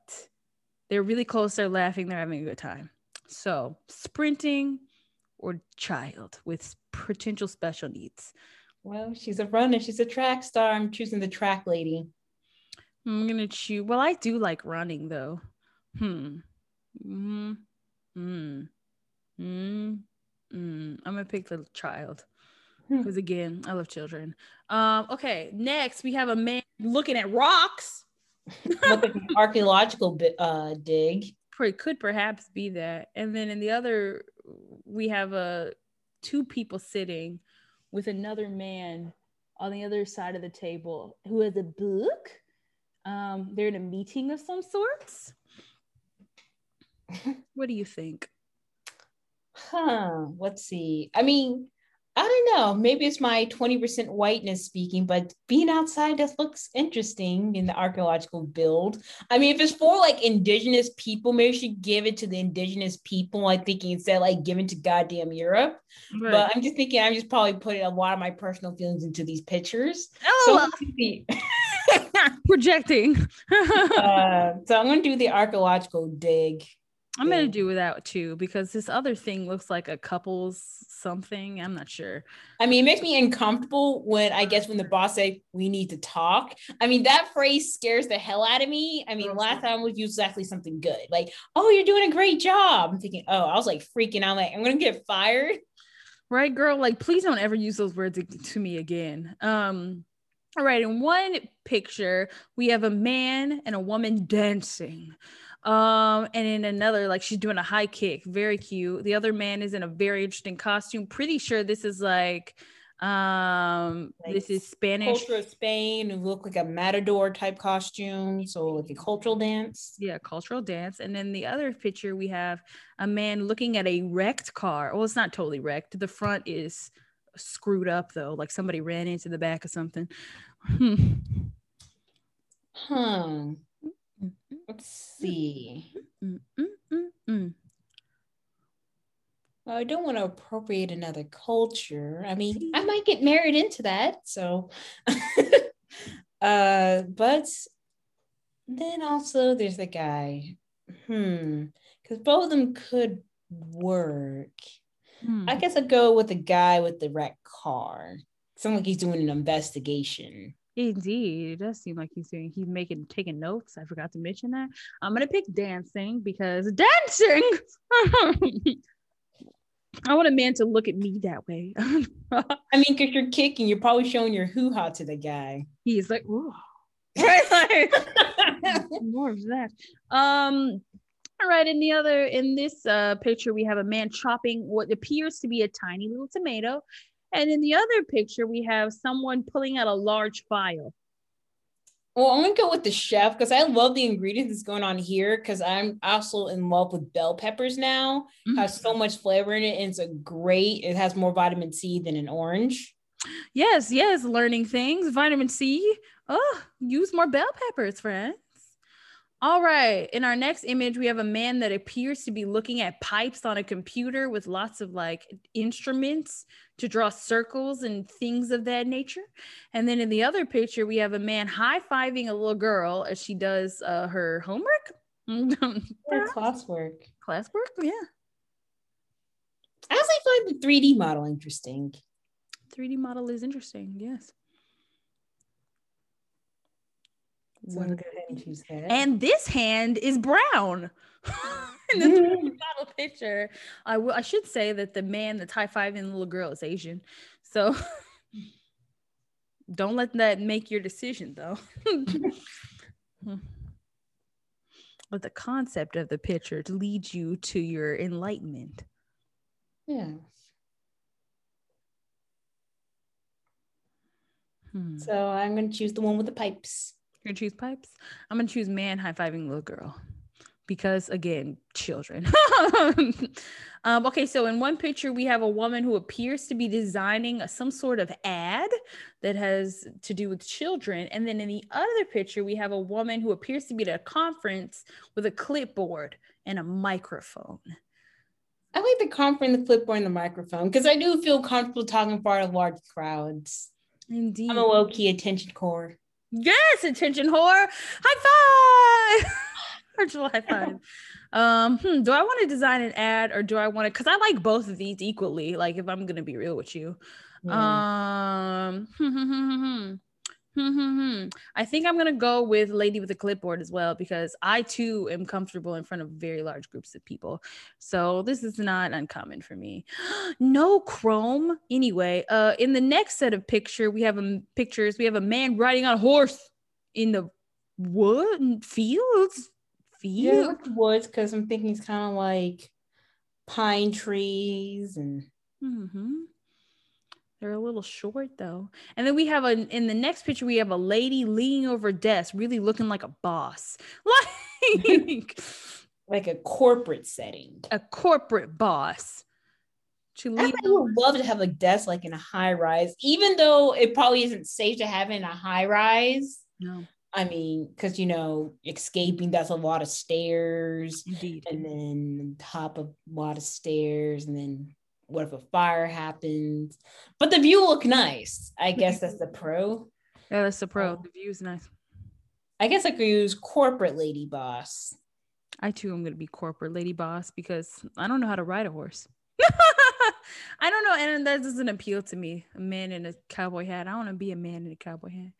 they're really close. They're laughing. They're having a good time. So sprinting or child with potential special needs. Well, she's a runner. She's a track star. I'm choosing the track lady. I'm gonna choose. Well, I do like running though. Hmm. Hmm. Hmm. Hmm. Hmm. I'm gonna pick the child Hmm. because again, I love children. Um. Okay. Next, we have a man looking at rocks. With archaeological bit, uh, dig. Could perhaps be that. And then in the other, we have a two people sitting with another man on the other side of the table who has a book. Um, they're in a meeting of some sorts. what do you think? Huh. Let's see. I mean, I don't know. Maybe it's my 20% whiteness speaking, but being outside just looks interesting in the archaeological build. I mean, if it's for like indigenous people, maybe you should give it to the indigenous people. I think instead of like giving to goddamn Europe. But I'm just thinking I'm just probably putting a lot of my personal feelings into these pictures. Oh, gonna projecting. uh, so I'm gonna do the archaeological dig. I'm gonna do that too because this other thing looks like a couple's something. I'm not sure. I mean, it makes me uncomfortable when I guess when the boss say we need to talk. I mean, that phrase scares the hell out of me. I mean, last time was exactly something good, like, "Oh, you're doing a great job." I'm thinking, "Oh, I was like freaking out, like I'm gonna get fired." Right, girl. Like, please don't ever use those words to me again. Um, all right, in one picture, we have a man and a woman dancing. Um, and in another, like she's doing a high kick, very cute. The other man is in a very interesting costume. Pretty sure this is like um like this is Spanish culture of Spain. Look like a matador type costume, so like a cultural dance. Yeah, cultural dance. And then the other picture we have a man looking at a wrecked car. Well, it's not totally wrecked. The front is screwed up though, like somebody ran into the back of something. Hmm. Huh. Let's see. Well, I don't want to appropriate another culture. I mean, I might get married into that. So, uh, but then also there's the guy. Hmm. Because both of them could work. Hmm. I guess I'd go with the guy with the wrecked car. Sounds like he's doing an investigation. Indeed, it does seem like he's doing. He's making taking notes. I forgot to mention that. I'm gonna pick dancing because dancing. I want a man to look at me that way. I mean, because you're kicking, you're probably showing your hoo ha to the guy. He's like, Ooh. right, like more of that. Um, all right, in the other in this uh, picture, we have a man chopping what appears to be a tiny little tomato, and in the other picture, we have someone pulling out a large file. Well, I'm gonna go with the chef because I love the ingredients that's going on here because I'm also in love with bell peppers now. Mm-hmm. Has so much flavor in it, and it's a great. It has more vitamin C than an orange. Yes, yes, learning things. Vitamin C. Oh, use more bell peppers, friends. All right. In our next image, we have a man that appears to be looking at pipes on a computer with lots of like instruments to draw circles and things of that nature. And then in the other picture, we have a man high fiving a little girl as she does uh, her homework. or classwork. Classwork, yeah. I also find the 3D model interesting. 3D model is interesting, yes. So go ahead and choose that. And this hand is brown. in the model picture, I, w- I should say that the man that's high fiving the little girl is Asian. So don't let that make your decision, though. but the concept of the picture leads you to your enlightenment. Yeah. Hmm. So I'm going to choose the one with the pipes. You're gonna choose pipes? I'm gonna choose man high fiving little girl because again, children. um, okay, so in one picture, we have a woman who appears to be designing a, some sort of ad that has to do with children. And then in the other picture, we have a woman who appears to be at a conference with a clipboard and a microphone. I like the conference, the clipboard, and the microphone because I do feel comfortable talking in front of large crowds. Indeed. I'm a low key attention core. Yes, attention whore. High five. Virtual high five. Um, hmm, do I want to design an ad or do I want to? Because I like both of these equally. Like, if I'm gonna be real with you, um, hmm, hmm, I think I'm gonna go with Lady with a Clipboard as well because I too am comfortable in front of very large groups of people. So this is not uncommon for me. no Chrome. Anyway, uh, in the next set of picture, we have a pictures. We have a man riding on a horse in the wood and fields. Fields, yeah, woods, because I'm thinking it's kind of like pine trees and. Mm-hmm. They're a little short though. And then we have a in the next picture we have a lady leaning over a desk, really looking like a boss. Like like a corporate setting. A corporate boss. To I would love to have a desk like in a high rise, even though it probably isn't safe to have in a high rise. No. I mean, because you know, escaping that's a lot of stairs. Indeed. And then top of a lot of stairs, and then what if a fire happens? But the view look nice. I guess that's the pro. Yeah, that's the pro. Um, the view's nice. I guess I could use corporate lady boss. I too am gonna be corporate lady boss because I don't know how to ride a horse. I don't know, and that doesn't appeal to me. A man in a cowboy hat. I want to be a man in a cowboy hat.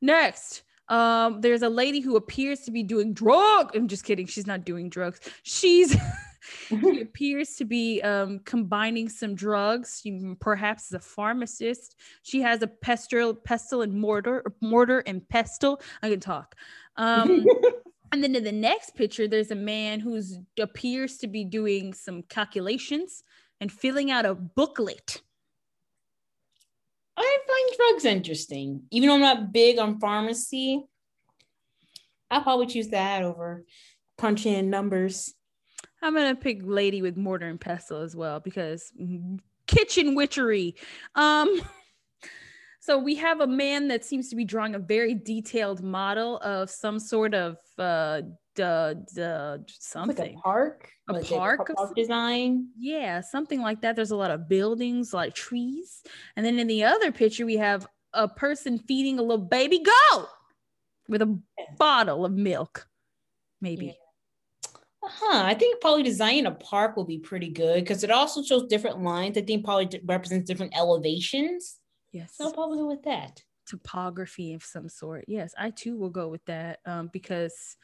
Next, um, there's a lady who appears to be doing drug. I'm just kidding. She's not doing drugs. She's she appears to be um, combining some drugs. She perhaps is a pharmacist. She has a pestle, pestle and mortar, mortar and pestle. I can talk. Um, and then in the next picture, there's a man who appears to be doing some calculations and filling out a booklet. I find drugs interesting. Even though I'm not big on pharmacy, I'll probably choose that over punching in numbers. I'm gonna pick lady with mortar and pestle as well because kitchen witchery. Um so we have a man that seems to be drawing a very detailed model of some sort of uh duh, the something. Like a park? A like park, a park design? Yeah, something like that. There's a lot of buildings, like trees. And then in the other picture, we have a person feeding a little baby goat with a bottle of milk, maybe. Yeah. Huh. I think probably designing a park will be pretty good because it also shows different lines. I think probably represents different elevations. Yes. So I'll probably go with that. Topography of some sort. Yes, I too will go with that um, because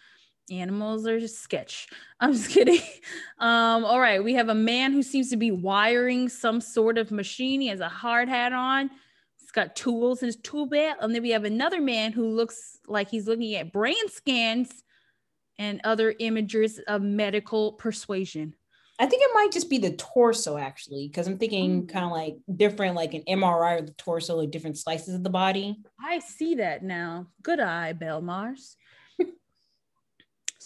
animals are just sketch. I'm just kidding. Um, all right, we have a man who seems to be wiring some sort of machine. He has a hard hat on. He's got tools in his tool belt. And then we have another man who looks like he's looking at brain scans and other images of medical persuasion. I think it might just be the torso actually, because I'm thinking mm. kind of like different, like an MRI of the torso, like different slices of the body. I see that now. Good eye, Belmars.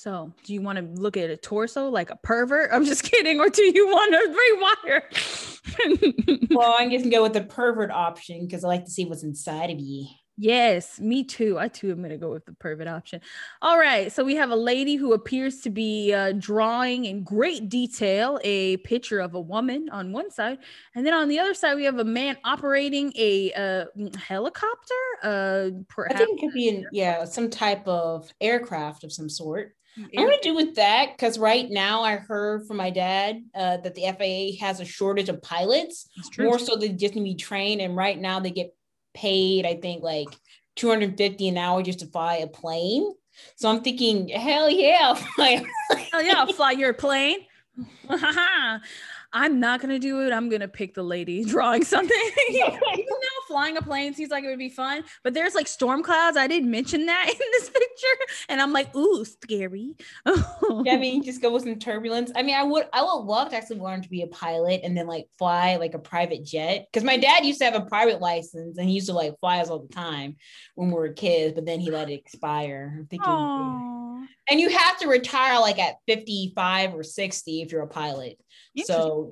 So, do you want to look at a torso like a pervert? I'm just kidding. Or do you want to rewire? well, I'm going to go with the pervert option because I like to see what's inside of you. Yes, me too. I too am going to go with the pervert option. All right. So we have a lady who appears to be uh, drawing in great detail a picture of a woman on one side. And then on the other side, we have a man operating a uh, helicopter. Uh, perhaps. I think it could be, an, yeah, some type of aircraft of some sort. I'm going to do with that because right now I heard from my dad uh, that the FAA has a shortage of pilots, more so they just need to be trained. And right now they get paid, I think like 250 an hour just to fly a plane. So I'm thinking, hell yeah, fly. hell yeah, I'll fly your plane. I'm not gonna do it. I'm gonna pick the lady drawing something. Even though flying a plane seems like it would be fun, but there's like storm clouds. I didn't mention that in this picture, and I'm like, ooh, scary. yeah, I mean, just go with some turbulence. I mean, I would, I would love to actually learn to be a pilot and then like fly like a private jet because my dad used to have a private license and he used to like fly us all the time when we were kids, but then he let it expire. I'm thinking. Aww. And you have to retire like at 55 or 60 if you're a pilot. So,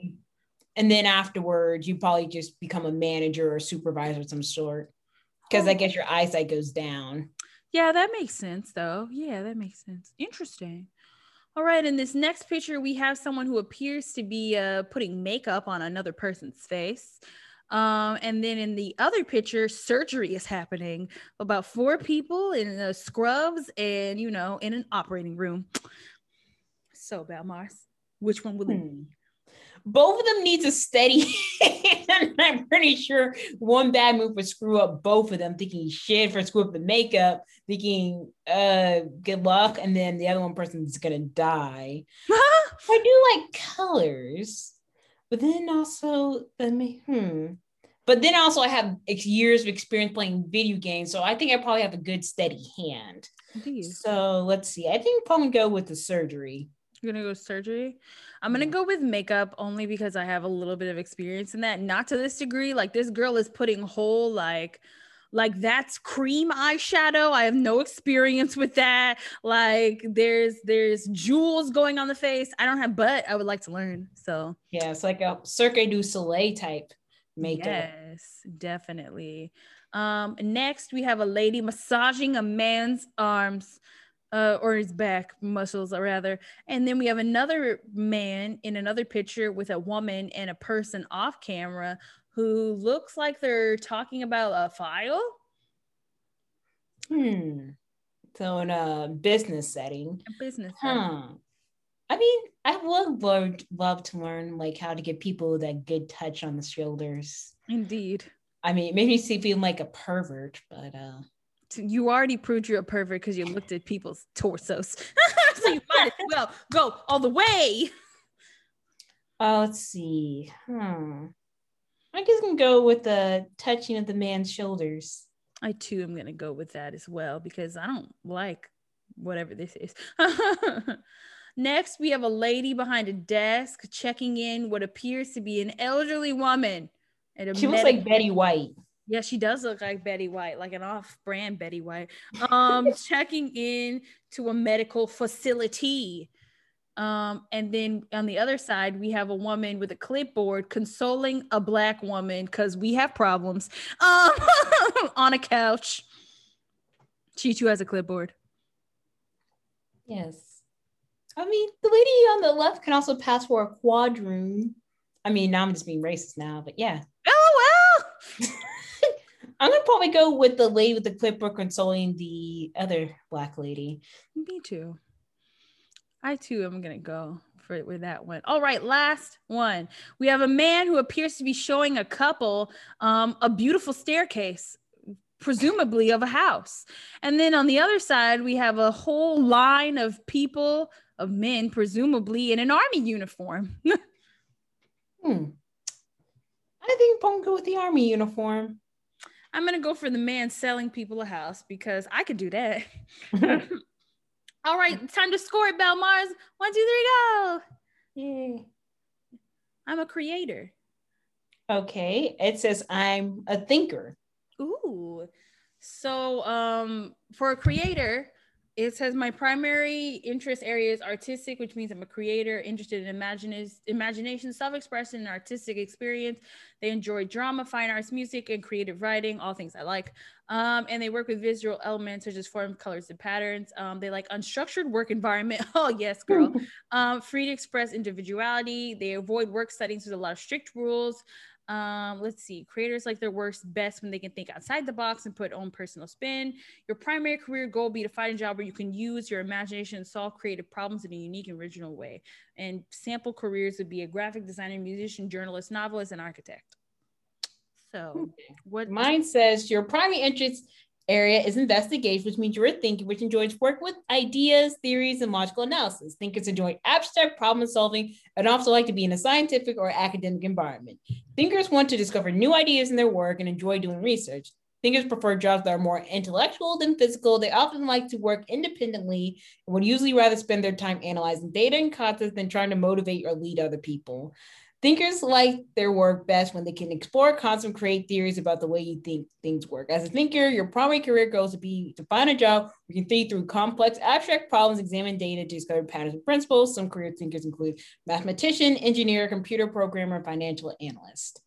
and then afterwards, you probably just become a manager or supervisor of some sort because oh. I guess your eyesight goes down. Yeah, that makes sense, though. Yeah, that makes sense. Interesting. All right, in this next picture, we have someone who appears to be uh, putting makeup on another person's face. Um, and then in the other picture, surgery is happening. About four people in the scrubs and, you know, in an operating room. So, Belmars, which one will it hmm. be? both of them needs a steady hand. I'm pretty sure one bad move would screw up both of them, thinking shit for screw up the makeup, thinking uh good luck, and then the other one person's gonna die. I do like colors, but then also let me hmm. But then also I have years of experience playing video games, so I think I probably have a good steady hand. So let's see. I think I'm probably go with the surgery. You're gonna go surgery. I'm gonna go with makeup only because I have a little bit of experience in that. Not to this degree. Like this girl is putting whole like like that's cream eyeshadow. I have no experience with that. Like there's there's jewels going on the face. I don't have but i would like to learn so. Yeah it's like a cirque du soleil type makeup. Yes definitely. Um next we have a lady massaging a man's arms uh, or his back muscles, or rather. And then we have another man in another picture with a woman and a person off camera who looks like they're talking about a file. Hmm. So in a business setting. A business. Huh. I mean, I would love, love to learn like how to give people that good touch on the shoulders. Indeed. I mean, it made me see feeling like a pervert, but uh you already proved you're a pervert because you looked at people's torsos. so you might as well go all the way. Uh, let's see. Hmm. I guess I can go with the touching of the man's shoulders. I too am gonna go with that as well because I don't like whatever this is. Next, we have a lady behind a desk checking in what appears to be an elderly woman. At a she looks like Betty White. Yeah, she does look like Betty White, like an off-brand Betty White. Um, checking in to a medical facility. Um, and then on the other side, we have a woman with a clipboard consoling a black woman because we have problems um, on a couch. She too has a clipboard. Yes. I mean, the lady on the left can also pass for a quadroon. I mean, now I'm just being racist now, but yeah. Oh well. I'm gonna probably go with the lady with the clipboard consoling the other black lady. Me too. I too am gonna go for with that one. All right, last one. We have a man who appears to be showing a couple um, a beautiful staircase presumably of a house. And then on the other side, we have a whole line of people of men, presumably in an army uniform. hmm. I think I'm gonna go with the army uniform. I'm gonna go for the man selling people a house because I could do that. All right, time to score it, Belmars. One, two, three, go. Yay. I'm a creator. Okay. It says I'm a thinker. Ooh. So um for a creator, it says my primary interest area is artistic, which means I'm a creator interested in imagination, self-expression, and artistic experience. They enjoy drama, fine arts, music, and creative writing, all things I like. Um, and they work with visual elements such as form, colors, and patterns. Um, they like unstructured work environment. oh yes, girl. um, free to express individuality. They avoid work settings with a lot of strict rules. Um, let's see, creators like their works best when they can think outside the box and put own personal spin. Your primary career goal be to find a job where you can use your imagination and solve creative problems in a unique and original way. And sample careers would be a graphic designer, musician, journalist, novelist, and architect. So, what mine says your primary interest area is investigation, which means you're a thinker, which enjoys work with ideas, theories, and logical analysis. Thinkers enjoy abstract problem solving and also like to be in a scientific or academic environment. Thinkers want to discover new ideas in their work and enjoy doing research. Thinkers prefer jobs that are more intellectual than physical. They often like to work independently and would usually rather spend their time analyzing data and concepts than trying to motivate or lead other people. Thinkers like their work best when they can explore concepts and create theories about the way you think things work. As a thinker, your primary career goal is to be to find a job where you can think through complex abstract problems, examine data to discover patterns and principles. Some career thinkers include mathematician, engineer, computer programmer, financial analyst.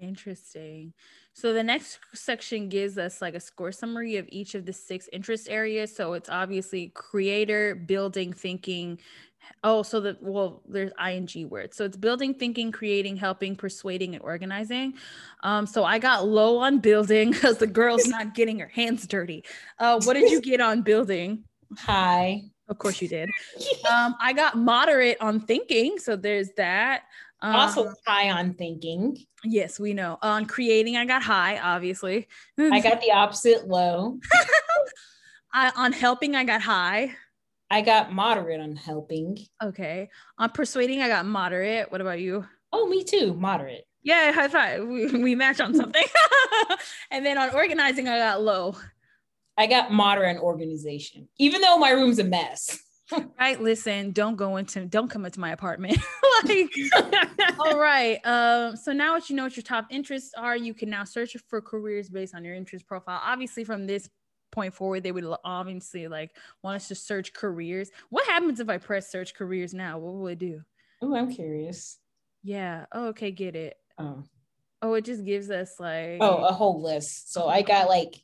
Interesting. So the next section gives us like a score summary of each of the six interest areas. So it's obviously creator, building, thinking, Oh, so the well, there's ing words. So it's building, thinking, creating, helping, persuading, and organizing. Um, so I got low on building because the girl's not getting her hands dirty. Uh, what did you get on building? High. Of course you did. Um, I got moderate on thinking. So there's that. Um, also high on thinking. Yes, we know. On creating, I got high, obviously. I got the opposite low. I, on helping, I got high. I got moderate on helping. Okay. On persuading, I got moderate. What about you? Oh, me too. Moderate. Yeah, high five. We, we match on something. and then on organizing, I got low. I got moderate on organization, even though my room's a mess. right. Listen, don't go into, don't come into my apartment. like, all right. Um, so now that you know what your top interests are, you can now search for careers based on your interest profile. Obviously, from this point forward, they would obviously like want us to search careers. What happens if I press search careers now? What will it do? Oh, I'm curious. Yeah. Oh, okay, get it. Oh. Oh, it just gives us like oh a whole list. So I got like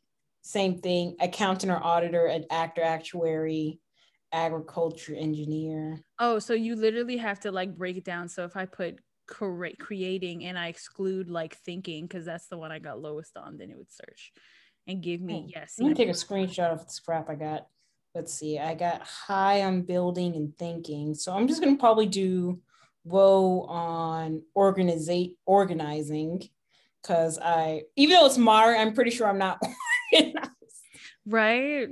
same thing: accountant or auditor, an actor, actuary, agriculture engineer. Oh, so you literally have to like break it down. So if I put correct creating and I exclude like thinking because that's the one I got lowest on, then it would search and give me oh, yes. Let me take a screenshot of the scrap I got let's see, I got high on building and thinking. So I'm just gonna probably do low on organizate organizing because I even though it's modern, I'm pretty sure I'm not organized. Right.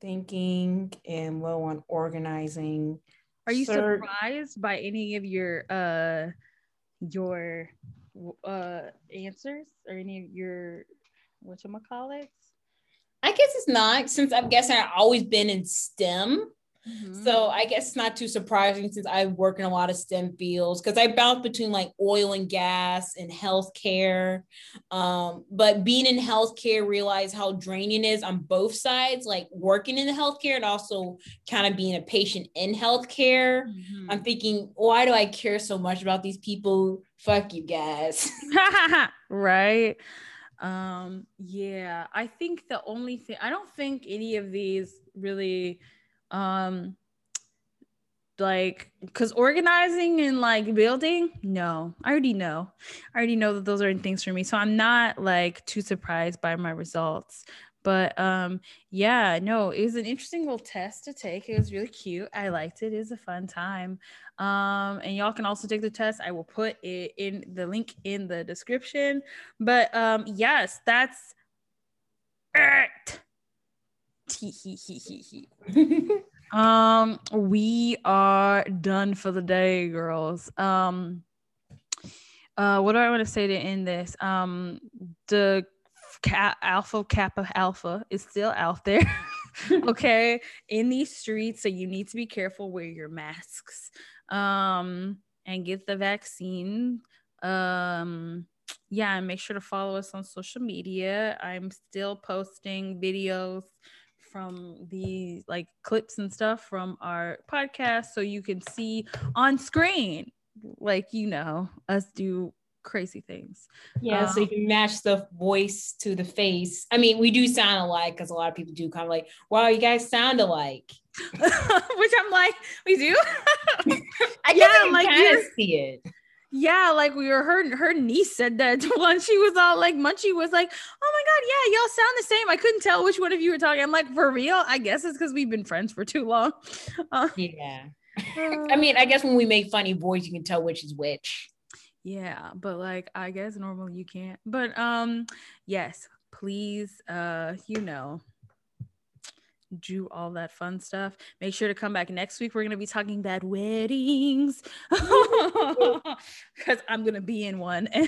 Thinking and low on organizing. Are you Third, surprised by any of your uh your uh answers or any of your what you call it? I guess it's not since I'm guessing I've always been in STEM. Mm-hmm. So I guess it's not too surprising since I work in a lot of STEM fields because I bounce between like oil and gas and healthcare. Um, but being in healthcare, realize how draining it is on both sides, like working in the healthcare and also kind of being a patient in healthcare. Mm-hmm. I'm thinking, why do I care so much about these people? Fuck you guys. right. Um, yeah, I think the only thing I don't think any of these really um like because organizing and like building no i already know i already know that those are things for me so i'm not like too surprised by my results but um yeah no it was an interesting little test to take it was really cute i liked it it was a fun time um and y'all can also take the test i will put it in the link in the description but um yes that's it um, we are done for the day, girls. Um, uh, what do I want to say to end this? Um, the ca- alpha kappa alpha is still out there. okay, in these streets, so you need to be careful. Wear your masks. Um, and get the vaccine. Um, yeah, and make sure to follow us on social media. I'm still posting videos from the like clips and stuff from our podcast so you can see on screen like you know us do crazy things yeah um, so you um, can match the voice to the face i mean we do sound alike because a lot of people do kind of like wow you guys sound alike which i'm like we do i yeah like you see it yeah, like we were her her niece said that once she was all like Munchie was like, Oh my god, yeah, y'all sound the same. I couldn't tell which one of you were talking. I'm like, for real? I guess it's because we've been friends for too long. Uh, yeah. I mean, I guess when we make funny boys, you can tell which is which. Yeah, but like I guess normally you can't. But um yes, please uh, you know, do all that fun stuff. Make sure to come back next week. We're going to be talking about weddings because I'm going to be in one.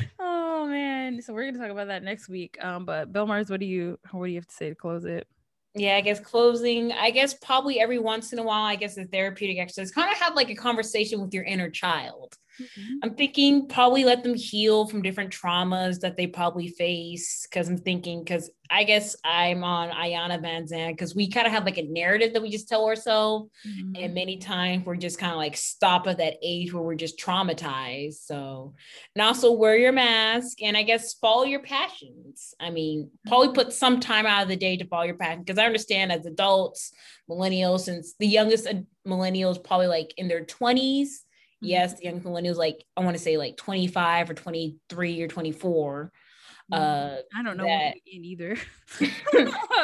And oh man, so we're going to talk about that next week. Um, but Bill Mars, what do you what do you have to say to close it? yeah, I guess closing, I guess probably every once in a while, I guess the therapeutic exercise kind of have like a conversation with your inner child. Mm-hmm. I'm thinking probably let them heal from different traumas that they probably face. Cause I'm thinking, cause I guess I'm on Iyanla Vanzant because we kind of have like a narrative that we just tell ourselves. Mm-hmm. And many times we're just kind of like stop at that age where we're just traumatized. So, and also wear your mask and I guess follow your passions. I mean, probably put some time out of the day to follow your passion because I understand as adults, millennials, since the youngest millennials probably like in their 20s yes the young millennials like i want to say like 25 or 23 or 24 mm, uh i don't know that, either.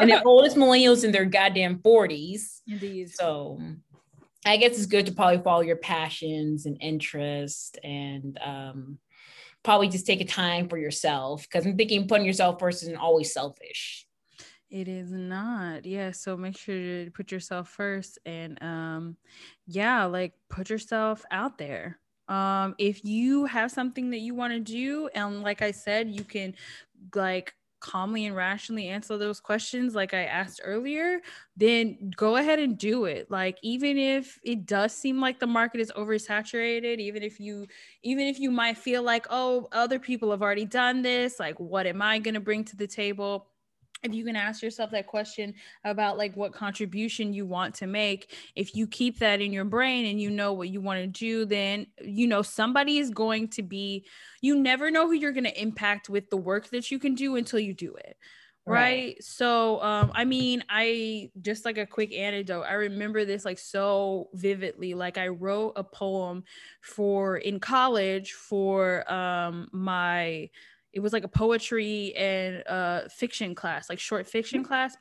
And the oldest millennials in their goddamn 40s Indeed. so i guess it's good to probably follow your passions and interests and um probably just take a time for yourself because i'm thinking putting yourself first isn't always selfish it is not. Yeah. So make sure to put yourself first and um yeah, like put yourself out there. Um if you have something that you want to do and like I said, you can like calmly and rationally answer those questions like I asked earlier, then go ahead and do it. Like even if it does seem like the market is oversaturated, even if you even if you might feel like, "Oh, other people have already done this, like what am I going to bring to the table?" If you can ask yourself that question about like what contribution you want to make if you keep that in your brain and you know what you want to do then you know somebody is going to be you never know who you're going to impact with the work that you can do until you do it right, right. so um i mean i just like a quick anecdote i remember this like so vividly like i wrote a poem for in college for um my it was like a poetry and uh fiction class, like short fiction mm-hmm. class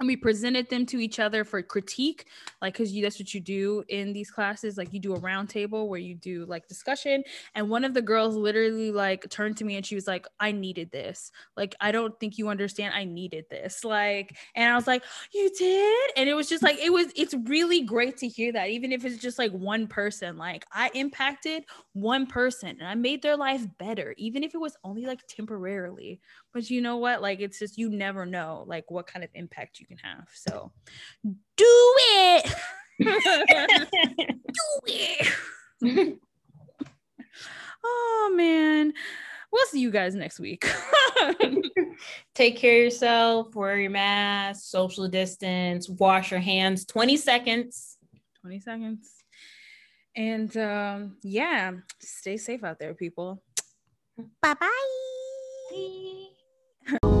and we presented them to each other for critique like because you that's what you do in these classes like you do a round table where you do like discussion. And one of the girls literally like turned to me and she was like i needed this. Like i don't think you understand. I needed this. Like and i was like you did? And it was just like it was it's really great to hear that even if it's just like one person. Like i impacted one person and i made their life better even if it was only like temporarily but you know what? Like it's just you never know like what kind of impact you can have. So do it. do it. oh man. We'll see you guys next week. Take care of yourself, wear your mask, social distance, wash your hands 20 seconds. 20 seconds. And um, yeah, stay safe out there, people. Bye-bye. Bye you